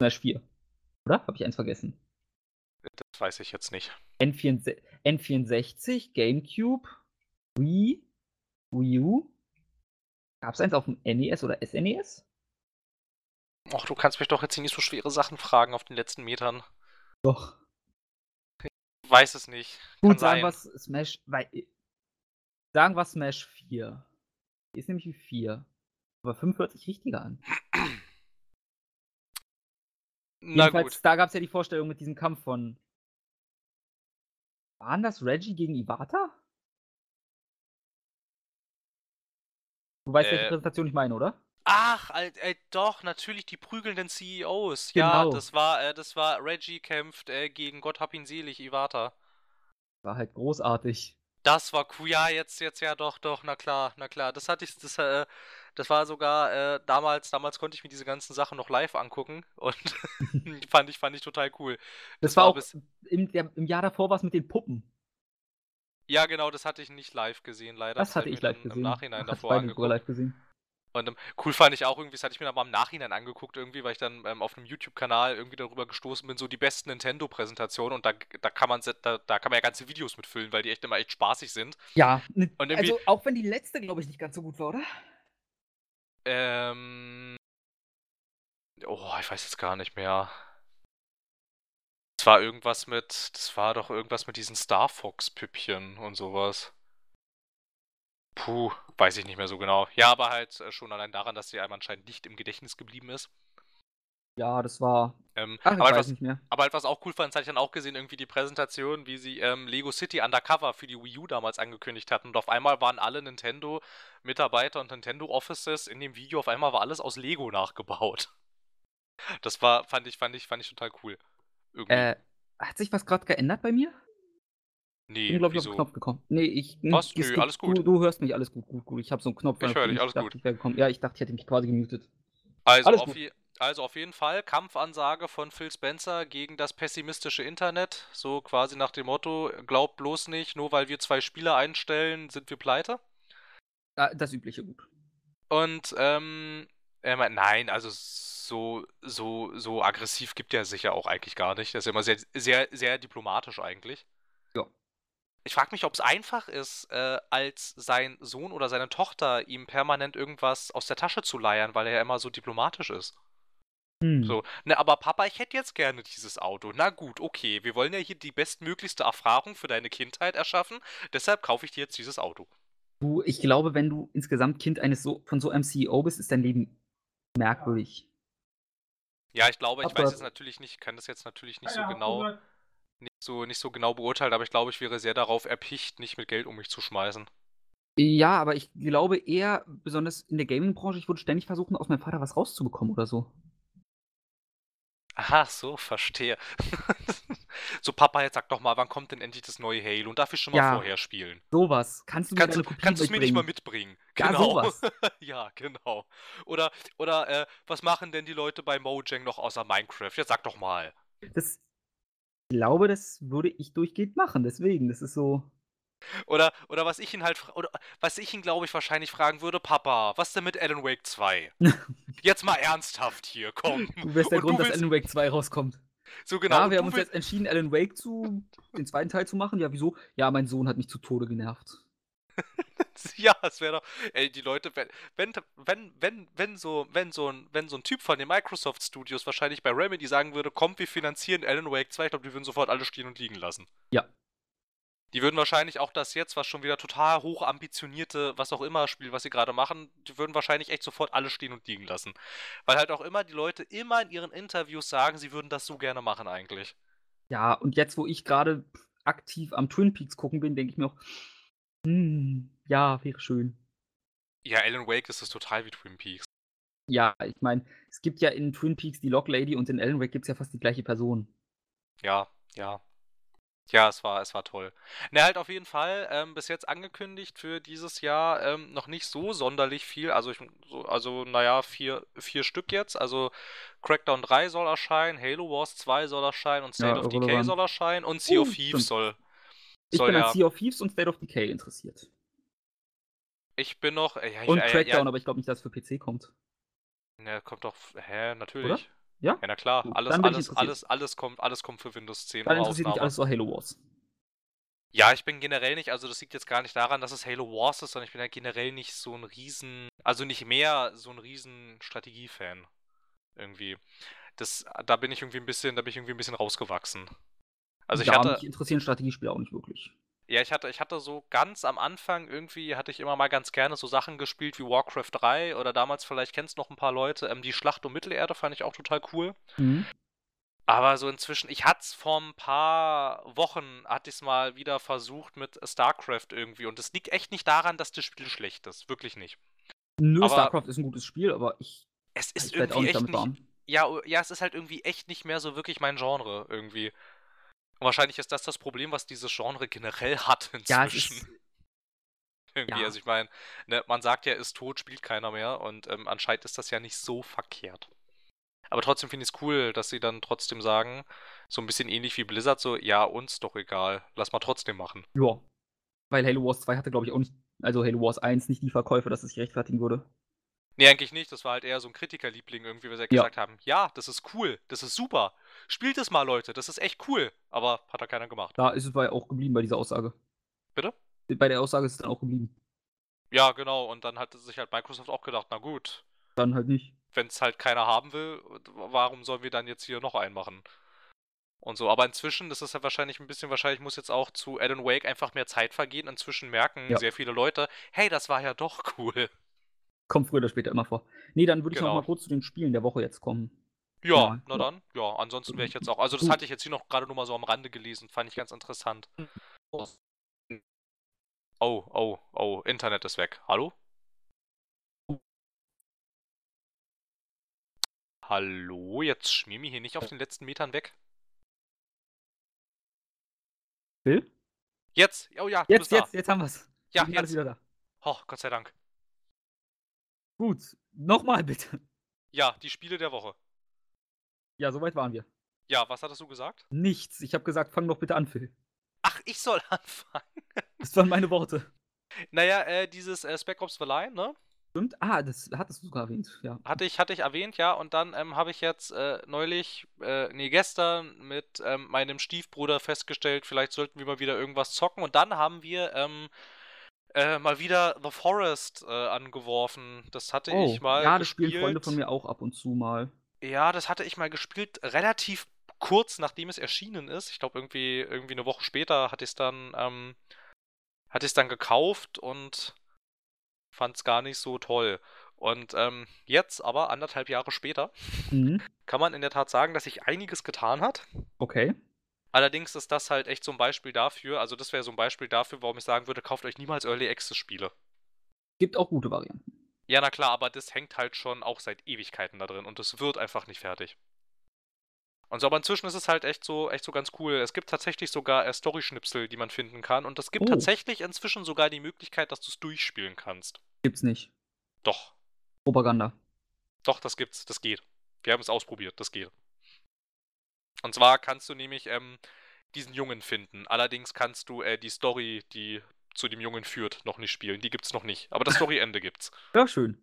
Smash 4. Oder? Habe ich eins vergessen? das weiß ich jetzt nicht. N64, N64 GameCube, Wii, Wii U. Gab es eins auf dem NES oder SNES? Och, du kannst mich doch jetzt hier nicht so schwere Sachen fragen auf den letzten Metern. Doch. Weiß es nicht. Gut, Kann sagen sein. wir Smash. Weil, sagen wir Smash 4. Die ist nämlich wie 4. Aber 5 hört sich richtiger an. [CLEARS THROAT] Na Jedenfalls, gut. da gab es ja die Vorstellung mit diesem Kampf von. Waren das Reggie gegen Iwata? Du weißt, welche Äh. Präsentation ich meine, oder? Ach, al äh, doch, natürlich die prügelnden CEOs. Ja, Genau. das war äh, das war Reggie kämpft, äh, gegen Gott hab ihn selig, Iwata. War halt großartig. Das war cool. Ja, jetzt jetzt ja doch, doch, na klar, na klar. Das hatte ich das, äh das war sogar, äh, damals damals konnte ich mir diese ganzen Sachen noch live angucken [LAUGHS] und [LAUGHS] fand ich fand ich total cool. Das war auch bis im der im Jahr davor war's mit den Puppen. Ja, genau, das hatte ich nicht live gesehen, leider. Das hab hatte ich live gesehen. im Nachhinein Ach, hat's davor angeguckt. live gesehen. Und, ähm, cool fand ich auch irgendwie, das hatte ich mir aber im Nachhinein angeguckt irgendwie, weil ich dann, ähm, auf 'nem YouTube-Kanal irgendwie darüber gestoßen bin, so die besten Nintendo-Präsentationen und da da kann man da da kann man ja ganze Videos mit füllen, weil die echt immer echt spaßig sind. Ja, ne also, auch wenn die letzte, glaube ich, nicht ganz so gut war, oder? Ähm. Oh, ich weiß jetzt gar nicht mehr. Es war irgendwas mit das war doch irgendwas mit diesen Star Fox Püppchen und so was. Puh, weiß ich nicht mehr so genau. Ja, aber halt, äh, schon allein daran, dass sie einem anscheinend nicht im Gedächtnis geblieben ist. Ja, das war Ähm, ach, aber halt weiß was nicht mehr. aber halt was auch cool fand, das hatte ich dann auch gesehen, irgendwie die Präsentation, wie sie, ähm, Lego City Undercover für die Wii U damals angekündigt hatten und auf einmal waren alle Nintendo-Mitarbeiter und Nintendo Offices in dem Video auf einmal war alles aus Lego nachgebaut. [LAUGHS] Das war fand ich fand ich fand ich total cool. Irgendwie. Äh, hat sich was grad geändert bei mir? Ne, Bin, glaube ich, auf 'n wieso? Knopf gekommen. Ne, ich hm, Was? Nö, geht alles gut. Du du hörst mich, alles gut, gut, gut. Ich habe so 'n Knopf Ich höre dich, alles dachte, gut. ich. Ja, ich dachte, ich hätte mich quasi gemutet. Also Alles auf gut. je also auf jeden Fall Kampfansage von Phil Spencer gegen das pessimistische Internet, so quasi nach dem Motto: „Glaubt bloß nicht, nur weil wir 2 Spieler einstellen, sind wir pleite.“ Ah, das Übliche, gut. Und, ähm, meint: „Nein, also so so so aggressiv gibt er sich ja auch eigentlich gar nicht.“ Er ist ja immer sehr sehr sehr diplomatisch eigentlich. Ja. Ich frage mich, ob's einfach ist, äh, als sein Sohn oder seine Tochter ihm permanent irgendwas aus der Tasche zu leiern, weil er ja immer so diplomatisch ist. Hm. So: „Ne, aber Papa, ich hätte jetzt gerne dieses Auto.“ „Na gut, okay, wir wollen ja hier die bestmöglichste Erfahrung für deine Kindheit erschaffen, deshalb kaufe ich dir jetzt dieses Auto.“ Du, ich glaube, wenn du insgesamt Kind eines so von so einem CEO bist, ist dein Leben merkwürdig. Ja, ich glaube, ich weiß Aber jetzt natürlich nicht kann das jetzt natürlich nicht so genau nicht so nicht so genau beurteilen, aber ich glaube, ich wäre sehr darauf erpicht, nicht mit Geld um mich zu schmeißen. Ja, aber ich glaube eher, besonders in der Gaming-Branche, ich würde ständig versuchen, aus meinem Vater was rauszubekommen oder so. Ach so, verstehe. [LAUGHS] So: „Papa, jetzt sag doch mal, wann kommt denn endlich das neue Halo und darf ich schon mal Ja. vorher spielen?“ So was. Kannst du mir „Kannst kannst du's mir nicht mal mitbringen? mitbringen?“ Ja, Genau. so was. [LAUGHS] Ja, genau. Oder oder, äh: „Was machen denn die Leute bei Mojang noch außer Minecraft? Jetzt sag doch mal.“ Das ich glaube, das würde ich durchgehend machen, deswegen. Das ist so Oder oder was ich ihn halt oder was ich ihn, glaube ich, wahrscheinlich fragen würde: „Papa, was denn mit Alan Wake 2? [LAUGHS] Jetzt mal ernsthaft hier, komm. Du wärst der Und Grund, dass willst“ Alan Wake 2 rauskommt. So genau. Ja, wir haben uns jetzt entschieden, Alan Wake zu den 2. Teil zu machen. Ja, wieso? Ja, mein Sohn hat mich zu Tode genervt. [LAUGHS] Ja, es wäre doch ey, die Leute, wenn wenn wenn wenn wenn so wenn so 'n wenn so 'n Typ von den Microsoft Studios wahrscheinlich bei Remedy sagen würde: „Kommt, wir finanzieren Alan Wake 2“, ich glaube, die würden sofort alles stehen und liegen lassen. Ja. Die würden wahrscheinlich auch das jetzt, was schon wieder total hoch ambitionierte, was auch immer Spiel, was sie grade machen die würden wahrscheinlich echt sofort alles stehen und liegen lassen. Weil halt auch immer die Leute immer in ihren Interviews sagen, sie würden das so gerne machen eigentlich. Ja, und jetzt, wo ich grade aktiv am Twin Peaks gucken bin, denke ich mir auch: „Hm, ja, wäre schön.“ Ja, Alan Wake ist es total wie Twin Peaks. Ja, ich meine, es gibt ja in Twin Peaks die Log Lady und in Alan Wake gibt's ja fast die gleiche Person. Ja, ja. Ja, es war es war toll. Ne, halt auf jeden Fall, ähm, bis jetzt angekündigt für dieses Jahr, ähm, noch nicht so sonderlich viel. Also ich so also, na ja, 4 4 Stück jetzt. Also, Crackdown 3 soll erscheinen, Halo Wars 2 soll erscheinen und Ja, State of Decay soll erscheinen und Sea of Uh, Thieves soll Ich soll bin an ja Sea of Thieves und State of Decay interessiert. Ich bin noch äh, ja, ich Und äh, Crackdown, ja aber ich glaube nicht, dass es für PC kommt. Ne, kommt doch hä, natürlich. Ja? Ja, na klar. Gut, Alles ich alles alles alles kommt alles kommt für Windows 10 Dann interessiert mich alles so Halo Wars. Ja, ich bin generell nicht also, das liegt jetzt gar nicht daran, dass es Halo Wars ist, sondern ich bin ja generell nicht so 'n riesen also, nicht mehr so 'n riesen Strategie-Fan irgendwie. Das da bin ich irgendwie 'n bisschen da bin ich irgendwie 'n bisschen rausgewachsen. Also, ich Ja, hatte mich interessieren Strategiespiele auch nicht wirklich. Ja, ich hatte ich hatte so ganz am Anfang irgendwie hatte ich immer mal ganz gerne so Sachen gespielt wie Warcraft 3 oder damals vielleicht kennen's noch 'n paar Leute, ähm, die Schlacht um Mittelerde fand ich auch total cool. Mhm. Aber so inzwischen ich hatte es vor 'n paar Wochen hatte ich's mal wieder versucht mit StarCraft irgendwie und das liegt echt nicht daran, dass das Spiel schlecht ist, wirklich nicht. Nö, Aber- StarCraft ist ein gutes Spiel, aber ich, Es ist ich werde auch irgendwie nicht echt nicht. warm. Ja, ja, es ist halt irgendwie echt nicht mehr so wirklich mein Genre irgendwie. Wahrscheinlich ist das das Problem, was dieses Genre generell hat [LAUGHS] Ja, inzwischen. ist, [LAUGHS] irgendwie. ja. Also ich meine, ne, man sagt ja, ist tot, spielt keiner mehr und ähm, anscheinend ist das ja nicht so verkehrt. Aber trotzdem finde ich es cool, dass sie dann trotzdem sagen, so ein bisschen ähnlich wie Blizzard, so, ja, uns doch egal, lass mal trotzdem machen. ja. Weil Halo Wars 2 hatte, glaube ich, auch nicht, also Halo Wars 1 nicht die Verkäufe, dass es sich rechtfertigen würde. Nee, eigentlich nicht. Das war halt eher so ein Kritikerliebling irgendwie, weil sie ja Ja. gesagt haben, ja, das ist cool, das ist super. Spielt es mal, Leute, das ist echt cool. Aber hat da keiner gemacht. Da ist es bei auch geblieben bei dieser Aussage. Bitte? Bei der Aussage ist es dann auch geblieben. Ja, genau. Und dann hat sich halt Microsoft auch gedacht, na gut, Dann halt nicht. wenn es halt keiner haben will, warum sollen wir dann jetzt hier noch einen machen? Und so, aber inzwischen, das ist ja wahrscheinlich ein bisschen, wahrscheinlich muss jetzt auch zu Alan Wake einfach mehr Zeit vergehen. Inzwischen merken Ja. sehr viele Leute, hey, das war ja doch [LAUGHS] cool. Kommt früher oder später immer vor. Nee, dann würde ich noch Genau. mal kurz zu den Spielen der Woche jetzt kommen. Ja, Ja, na ja. dann, ja, ansonsten wäre ich jetzt auch, also das hatte ich jetzt hier noch gerade nur mal so am Rande gelesen, fand ich ganz interessant. Oh, oh, oh, Internet ist weg. Hallo? Hallo, jetzt schmier mir hier nicht auf den letzten Metern weg. Phil? Jetzt, oh ja, Jetzt, bist da. jetzt, jetzt haben wir's. Ja, Wir jetzt. wieder da. Oh, Gott sei Dank. Gut. Nochmal bitte. Ja, die Spiele der Woche. Ja, soweit waren wir. Ja, was hattest du gesagt? Nichts. Ich habe gesagt, fang doch bitte an, Phil. Ach, ich soll [LAUGHS] anfangen. Das waren meine Worte. Naja, äh, dieses äh, Spec Ops The Line, ne? Stimmt? Ah, das hattest du sogar erwähnt. Ja. Hatte ich, hatte ich erwähnt, ja. Und dann ähm, habe ich jetzt äh, neulich, äh, nee, gestern mit ähm, meinem Stiefbruder festgestellt, vielleicht sollten wir mal wieder irgendwas zocken. Und dann haben wir ähm, äh, mal wieder The Forest äh, angeworfen. Das hatte ich mal Oh, ja, das gespielt. spielen Freunde von mir auch ab und zu mal. Ja, das hatte ich mal gespielt, relativ kurz nachdem es erschienen ist. Ich glaube, irgendwie, irgendwie eine Woche später hatte ich es dann, ähm, hatte ich es dann gekauft und fand es gar nicht so toll. Und ähm, jetzt aber, anderthalb Jahre später, Mhm. kann man in der Tat sagen, dass sich einiges getan hat. Okay. Allerdings ist das halt echt so ein Beispiel dafür, also das wäre so ein Beispiel dafür, warum ich sagen würde, kauft euch niemals Early Access Spiele. Gibt auch gute Varianten. Ja, na klar, aber das hängt halt schon auch seit Ewigkeiten da drin und es wird einfach nicht fertig. Und so, aber inzwischen ist es halt echt so, echt so ganz cool. Es gibt tatsächlich sogar äh, Story-Schnipsel, die man finden kann. Und es gibt Oh. tatsächlich inzwischen sogar die Möglichkeit, dass du es durchspielen kannst. Gibt's nicht. Doch, Propaganda. doch, das gibt's, das geht. Wir haben es ausprobiert, das geht. Und zwar kannst du nämlich ähm, diesen Jungen finden. Allerdings kannst du äh, die Story, die zu dem Jungen führt, noch nicht spielen. Die gibt's noch nicht. Aber das Storyende gibt's. [LAUGHS] Ja, schön.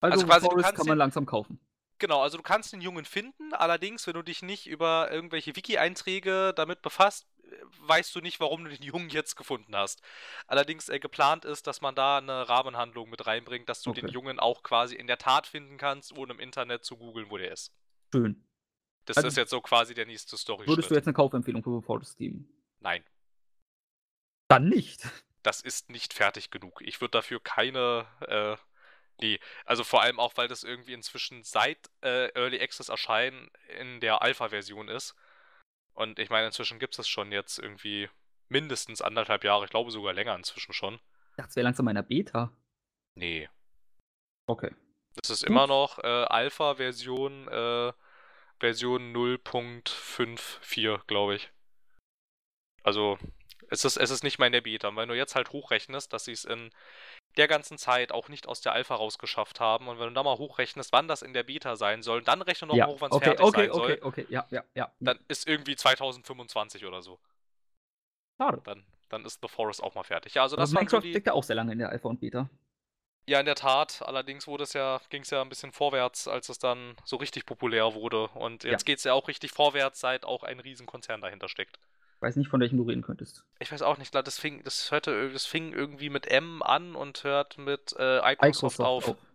Also, Also quasi, du Forest kannst kann man den- langsam kaufen. Genau, also du kannst den Jungen finden, allerdings, wenn du dich nicht über irgendwelche Wiki-Einträge damit befasst, äh, weißt du nicht, warum du den Jungen jetzt gefunden hast. Allerdings äh, geplant ist, dass man da eine Rahmenhandlung mit reinbringt, dass du den Okay. Jungen auch quasi in der Tat finden kannst, ohne im Internet zu googeln, wo der ist. Schön. Das Also ist jetzt so quasi der nächste story Würdest du jetzt eine Kaufempfehlung für The Forest geben? Nein, Dann nicht. das ist nicht fertig genug. Ich würde dafür keine. Äh, nee, also vor allem auch, weil das irgendwie inzwischen seit äh, Early Access erscheinen in der Alpha-Version ist. Und ich meine, inzwischen gibt es das schon jetzt irgendwie mindestens anderthalb Jahre. Ich glaube sogar länger inzwischen schon. Ich dachte, es wäre langsam in der Beta. Nee. Okay. Das ist Gut. immer noch äh, Alpha-Version, äh, Version 0.54, glaube ich. Also, es ist, es ist nicht mal in der Beta. Und wenn du jetzt halt hochrechnest, dass sie es in der ganzen Zeit auch nicht aus der Alpha rausgeschafft haben, und wenn du da mal hochrechnest, wann das in der Beta sein soll, dann rechne noch ja. hoch, wann es okay, fertig okay, sein soll, okay, okay, ja, ja, ja. dann ist irgendwie 2025 oder so. Schade. Dann, dann ist The Forest auch mal fertig. Ja, also Aber das so Minecraft die... steckt ja auch sehr lange in der Alpha und Beta. Ja, in der Tat. Allerdings wurde es ja, ging es ja ein bisschen vorwärts, als es dann so richtig populär wurde. Und jetzt Ja. geht es ja auch richtig vorwärts, seit auch ein Riesenkonzern dahinter steckt. Ich weiß nicht, von welchem du reden könntest. Ich weiß auch nicht, das fing, das hörte, das fing irgendwie mit M an und hört mit äh, Microsoft, auf. auch. [LAUGHS]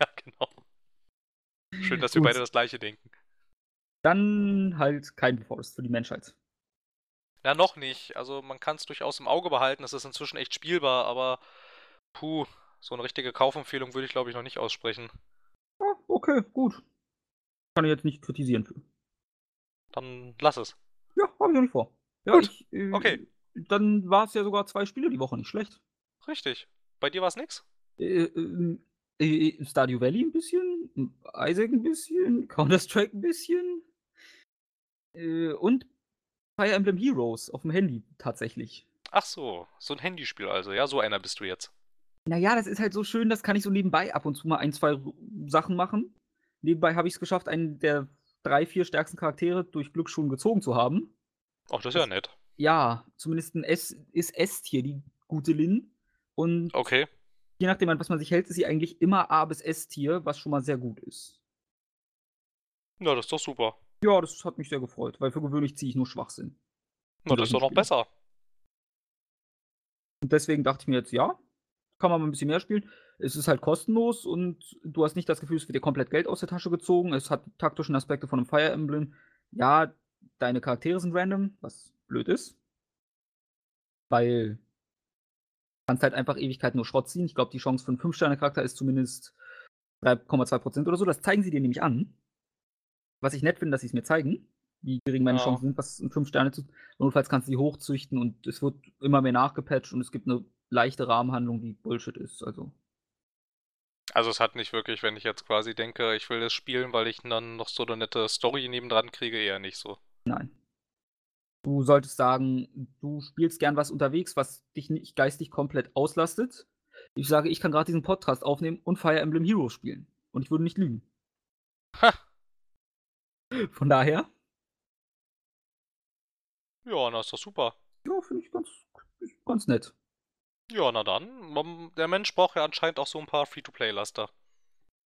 Ja, genau. Schön, dass wir beide das gleiche denken. Dann halt kein Forest für die Menschheit. Na, noch nicht. Also man kann es durchaus im Auge behalten. Es ist inzwischen echt spielbar, aber puh, so eine richtige Kaufempfehlung würde ich glaube ich noch nicht aussprechen. Ja, okay, gut. Kann ich jetzt nicht kritisieren für. Dann lass es. Ja, habe ich noch nicht vor. Ja, Gut, ich, äh, okay. Dann war es ja sogar zwei Spiele die Woche, nicht schlecht. Richtig. Bei dir war es nix? Äh, ähm, Äh, Stardew Valley 'n bisschen, Isaac 'n bisschen, [LAUGHS] Counter-Strike 'n bisschen. Äh, und Fire Emblem Heroes auf'm Handy tatsächlich. Ach so, so 'n Handyspiel also. Ja, so einer bist du jetzt. Na ja, das ist halt so schön, das kann ich so nebenbei ab und zu mal 1, 2 r Sachen machen. Nebenbei habe ich's geschafft, einen der 3, 4 stärksten Charaktere durch Glück schon gezogen zu haben. Ach, das ist ja nett. Ja, zumindest 'n S ist S-Tier, die gute Lyn. Und Okay. je nachdem, an was man sich hält, ist sie eigentlich immer A bis S-Tier, was schon mal sehr gut ist. Na, das ist doch super. Ja, das hat mich sehr gefreut, weil für gewöhnlich ziehe ich nur Schwachsinn. Na, das ist doch noch besser. Und deswegen dachte ich mir jetzt: „Ja, kann man mal 'n bisschen mehr spielen.“ Es ist halt kostenlos und du hast nicht das Gefühl, es wird dir komplett Geld aus der Tasche gezogen. Es hat taktischen Aspekte von 'nem Fire Emblem. Ja, deine Charaktere sind random, was blöd ist. Weil kannst halt einfach Ewigkeiten nur Schrott ziehen. Ich glaube, die Chance für 'n 5-Sterne-Charakter ist zumindest 3,2 % oder so. Das zeigen sie dir nämlich an. Was ich nett finde, dass sie's mir zeigen, wie gering meine Ja. Chancen sind, was in 5 Sterne zu notfalls kannst du die hochzüchten und es wird immer mehr nachgepatcht und es gibt 'ne leichte Rahmenhandlung, die Bullshit ist, also Also, es hat nicht wirklich wenn ich jetzt quasi denke, ich will das spielen, weil ich dann noch so 'ne nette Story nebendran kriege, eher nicht so. Nein. Du solltest sagen, du spielst gern was unterwegs, was dich nicht geistig komplett auslastet. Ich sage, ich kann grad diesen Podcast aufnehmen und Fire Emblem Heroes spielen und ich würde nicht lügen. Ha. [LAUGHS] Von daher Ja, na, ist doch super. Ja, finde ich ganz ganz nett. Ja, na dann. Der Mensch braucht ja anscheinend auch so 'n paar Free-to-Play-Laster.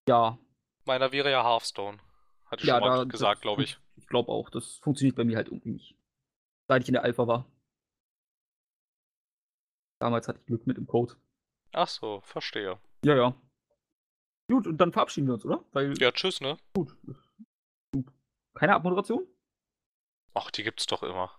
Ja. Meiner wäre ja Hearthstone. Hatte ich Ja, schon mal da gesagt, glaube ich. Ich glaube auch, das funktioniert bei mir halt irgendwie nicht. Seit ich in der Alpha war. Damals hatte ich Glück mit dem Code. Ach so, verstehe. Ja, ja. Gut, und dann verabschieden wir uns, oder? Weil Ja, tschüss, ne? Gut. Keine Abmoderation? Ach, die gibt's doch immer.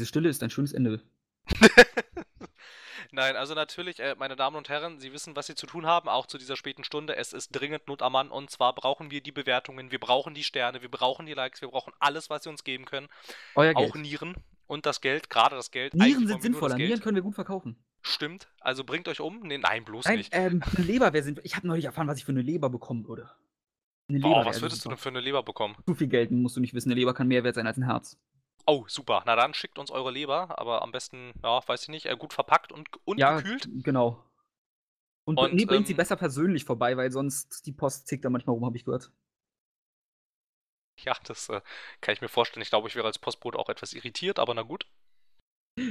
Diese Stille ist ein schönes Ende. [LAUGHS] Nein, also natürlich, äh, meine Damen und Herren, Sie wissen, was Sie zu tun haben, auch zu dieser späten Stunde. Es ist dringend Not am Mann und zwar brauchen wir die Bewertungen, wir brauchen die Sterne, wir brauchen die Likes, wir brauchen alles, was Sie uns geben können. Euer Auch Geld. Nieren und das Geld, gerade das Geld. Nieren sind sinnvoller. Nieren können wir gut verkaufen. Stimmt. Also bringt euch um? Ne, nein, bloß Nein, nicht. ähm, Leber wäre sinnvoll. Ich habe neulich erfahren, was ich für 'ne Leber bekommen würde. 'Ne Leber Oh, was würdest du denn für 'ne Leber bekommen? Zu viel Geld musst du nicht wissen. 'Ne Leber kann mehr wert sein als 'n Herz. Oh, super. Na dann schickt uns eure Leber, aber am besten, ja, weiß ich nicht, äh, gut verpackt und und Ja, gekühlt. genau. Und, Und, ne, bringt sie ähm besser persönlich vorbei, weil sonst die Post tickt da manchmal rum, habe ich gehört. Ja, das, äh, kann ich mir vorstellen. Ich glaube, ich wäre als Postbote auch etwas irritiert, aber na gut.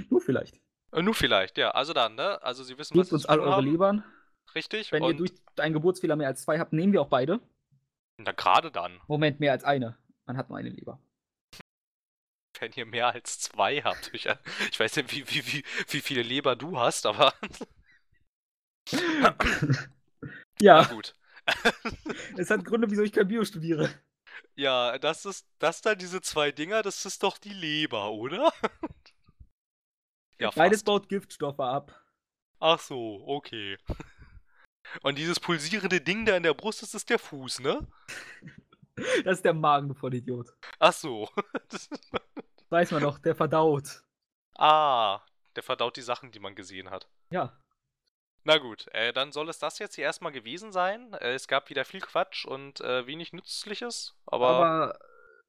Nur vielleicht. Äh, nur vielleicht, ja. Also dann, ne? Also Sie wissen, was Gebt Sie uns all eure haben. Lebern. Richtig. Wenn ihr durch einen Geburtsfehler mehr als 2 habt, nehmen wir auch beide. na, gerade dann, Moment, mehr als eine. Man hat nur eine Leber. Wenn ihr mehr als 2 habt. Ich, äh, ich weiß nicht, wie wie wie wie viele Leber du hast, aber [COUGHS] na Ja, gut. [LAUGHS] es hat Gründe, wieso ich kein Bio studiere. Ja, das ist das da diese 2 Dinger, das ist doch die Leber, oder? Ja, Beides baut Giftstoffe ab. Ach so, okay. Und dieses pulsierende Ding da in der Brust, das ist der Fuß, ne? [LAUGHS] [LAUGHS] Das ist der Magen, du Vollidiot. Ach so. [LAUGHS] [LAUGHS] Weiß man doch, der verdaut. ah, der verdaut die Sachen, die man gesehen hat. Ja. Na gut, äh, dann soll es das jetzt hier erst mal gewesen sein. Äh, es gab wieder viel Quatsch und, äh, wenig Nützliches, aber Aber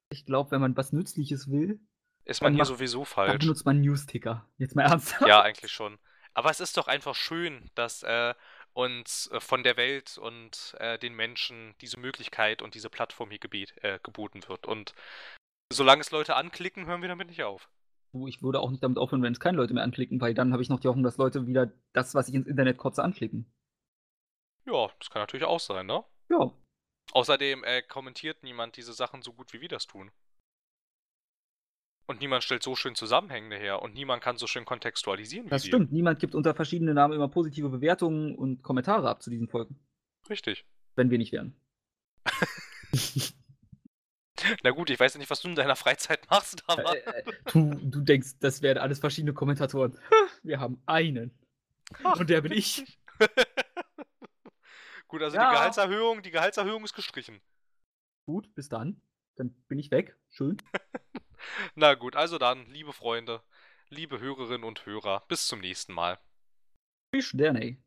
ich glaube, wenn man was Nützliches will, ist man dann hier macht sowieso dann falsch. benutzt man Newsticker. Jetzt mal ernsthaft. Ja, eigentlich schon. Aber es ist doch einfach schön, dass, uns, äh, von der Welt und, äh, den Menschen diese Möglichkeit und diese Plattform hier gebet äh, geboten wird. Und solange es Leute anklicken, hören wir damit nicht auf. Ich würde auch nicht damit aufhören, wenn es keine Leute mehr anklicken, weil dann habe ich noch die Hoffnung, dass Leute wieder das, was ich ins Internet kotze, anklicken. Ja, das kann natürlich auch sein, ne? Ja. Außerdem, äh, kommentiert niemand diese Sachen so gut, wie wir das tun. Und niemand stellt so schön Zusammenhänge her und niemand kann so schön kontextualisieren wie Das wir. stimmt. Niemand gibt unter verschiedenen Namen immer positive Bewertungen und Kommentare ab zu diesen Folgen. Richtig. Wenn wir nicht wären. [LAUGHS] [LAUGHS] Na gut, ich weiß ja nicht, was du in deiner Freizeit machst, aber Äh, äh, du, du denkst, das wären alles verschiedene Kommentatoren. [LAUGHS] Wir haben einen. Ach, Und der bin ich. Gut, also Ja. die Gehaltserhöhung, die Gehaltserhöhung ist gestrichen. Gut, bis dann. Dann bin ich weg. Schön. [LAUGHS] Na gut, also dann, liebe Freunde, liebe Hörerinnen und Hörer, bis zum nächsten Mal. Bis dann.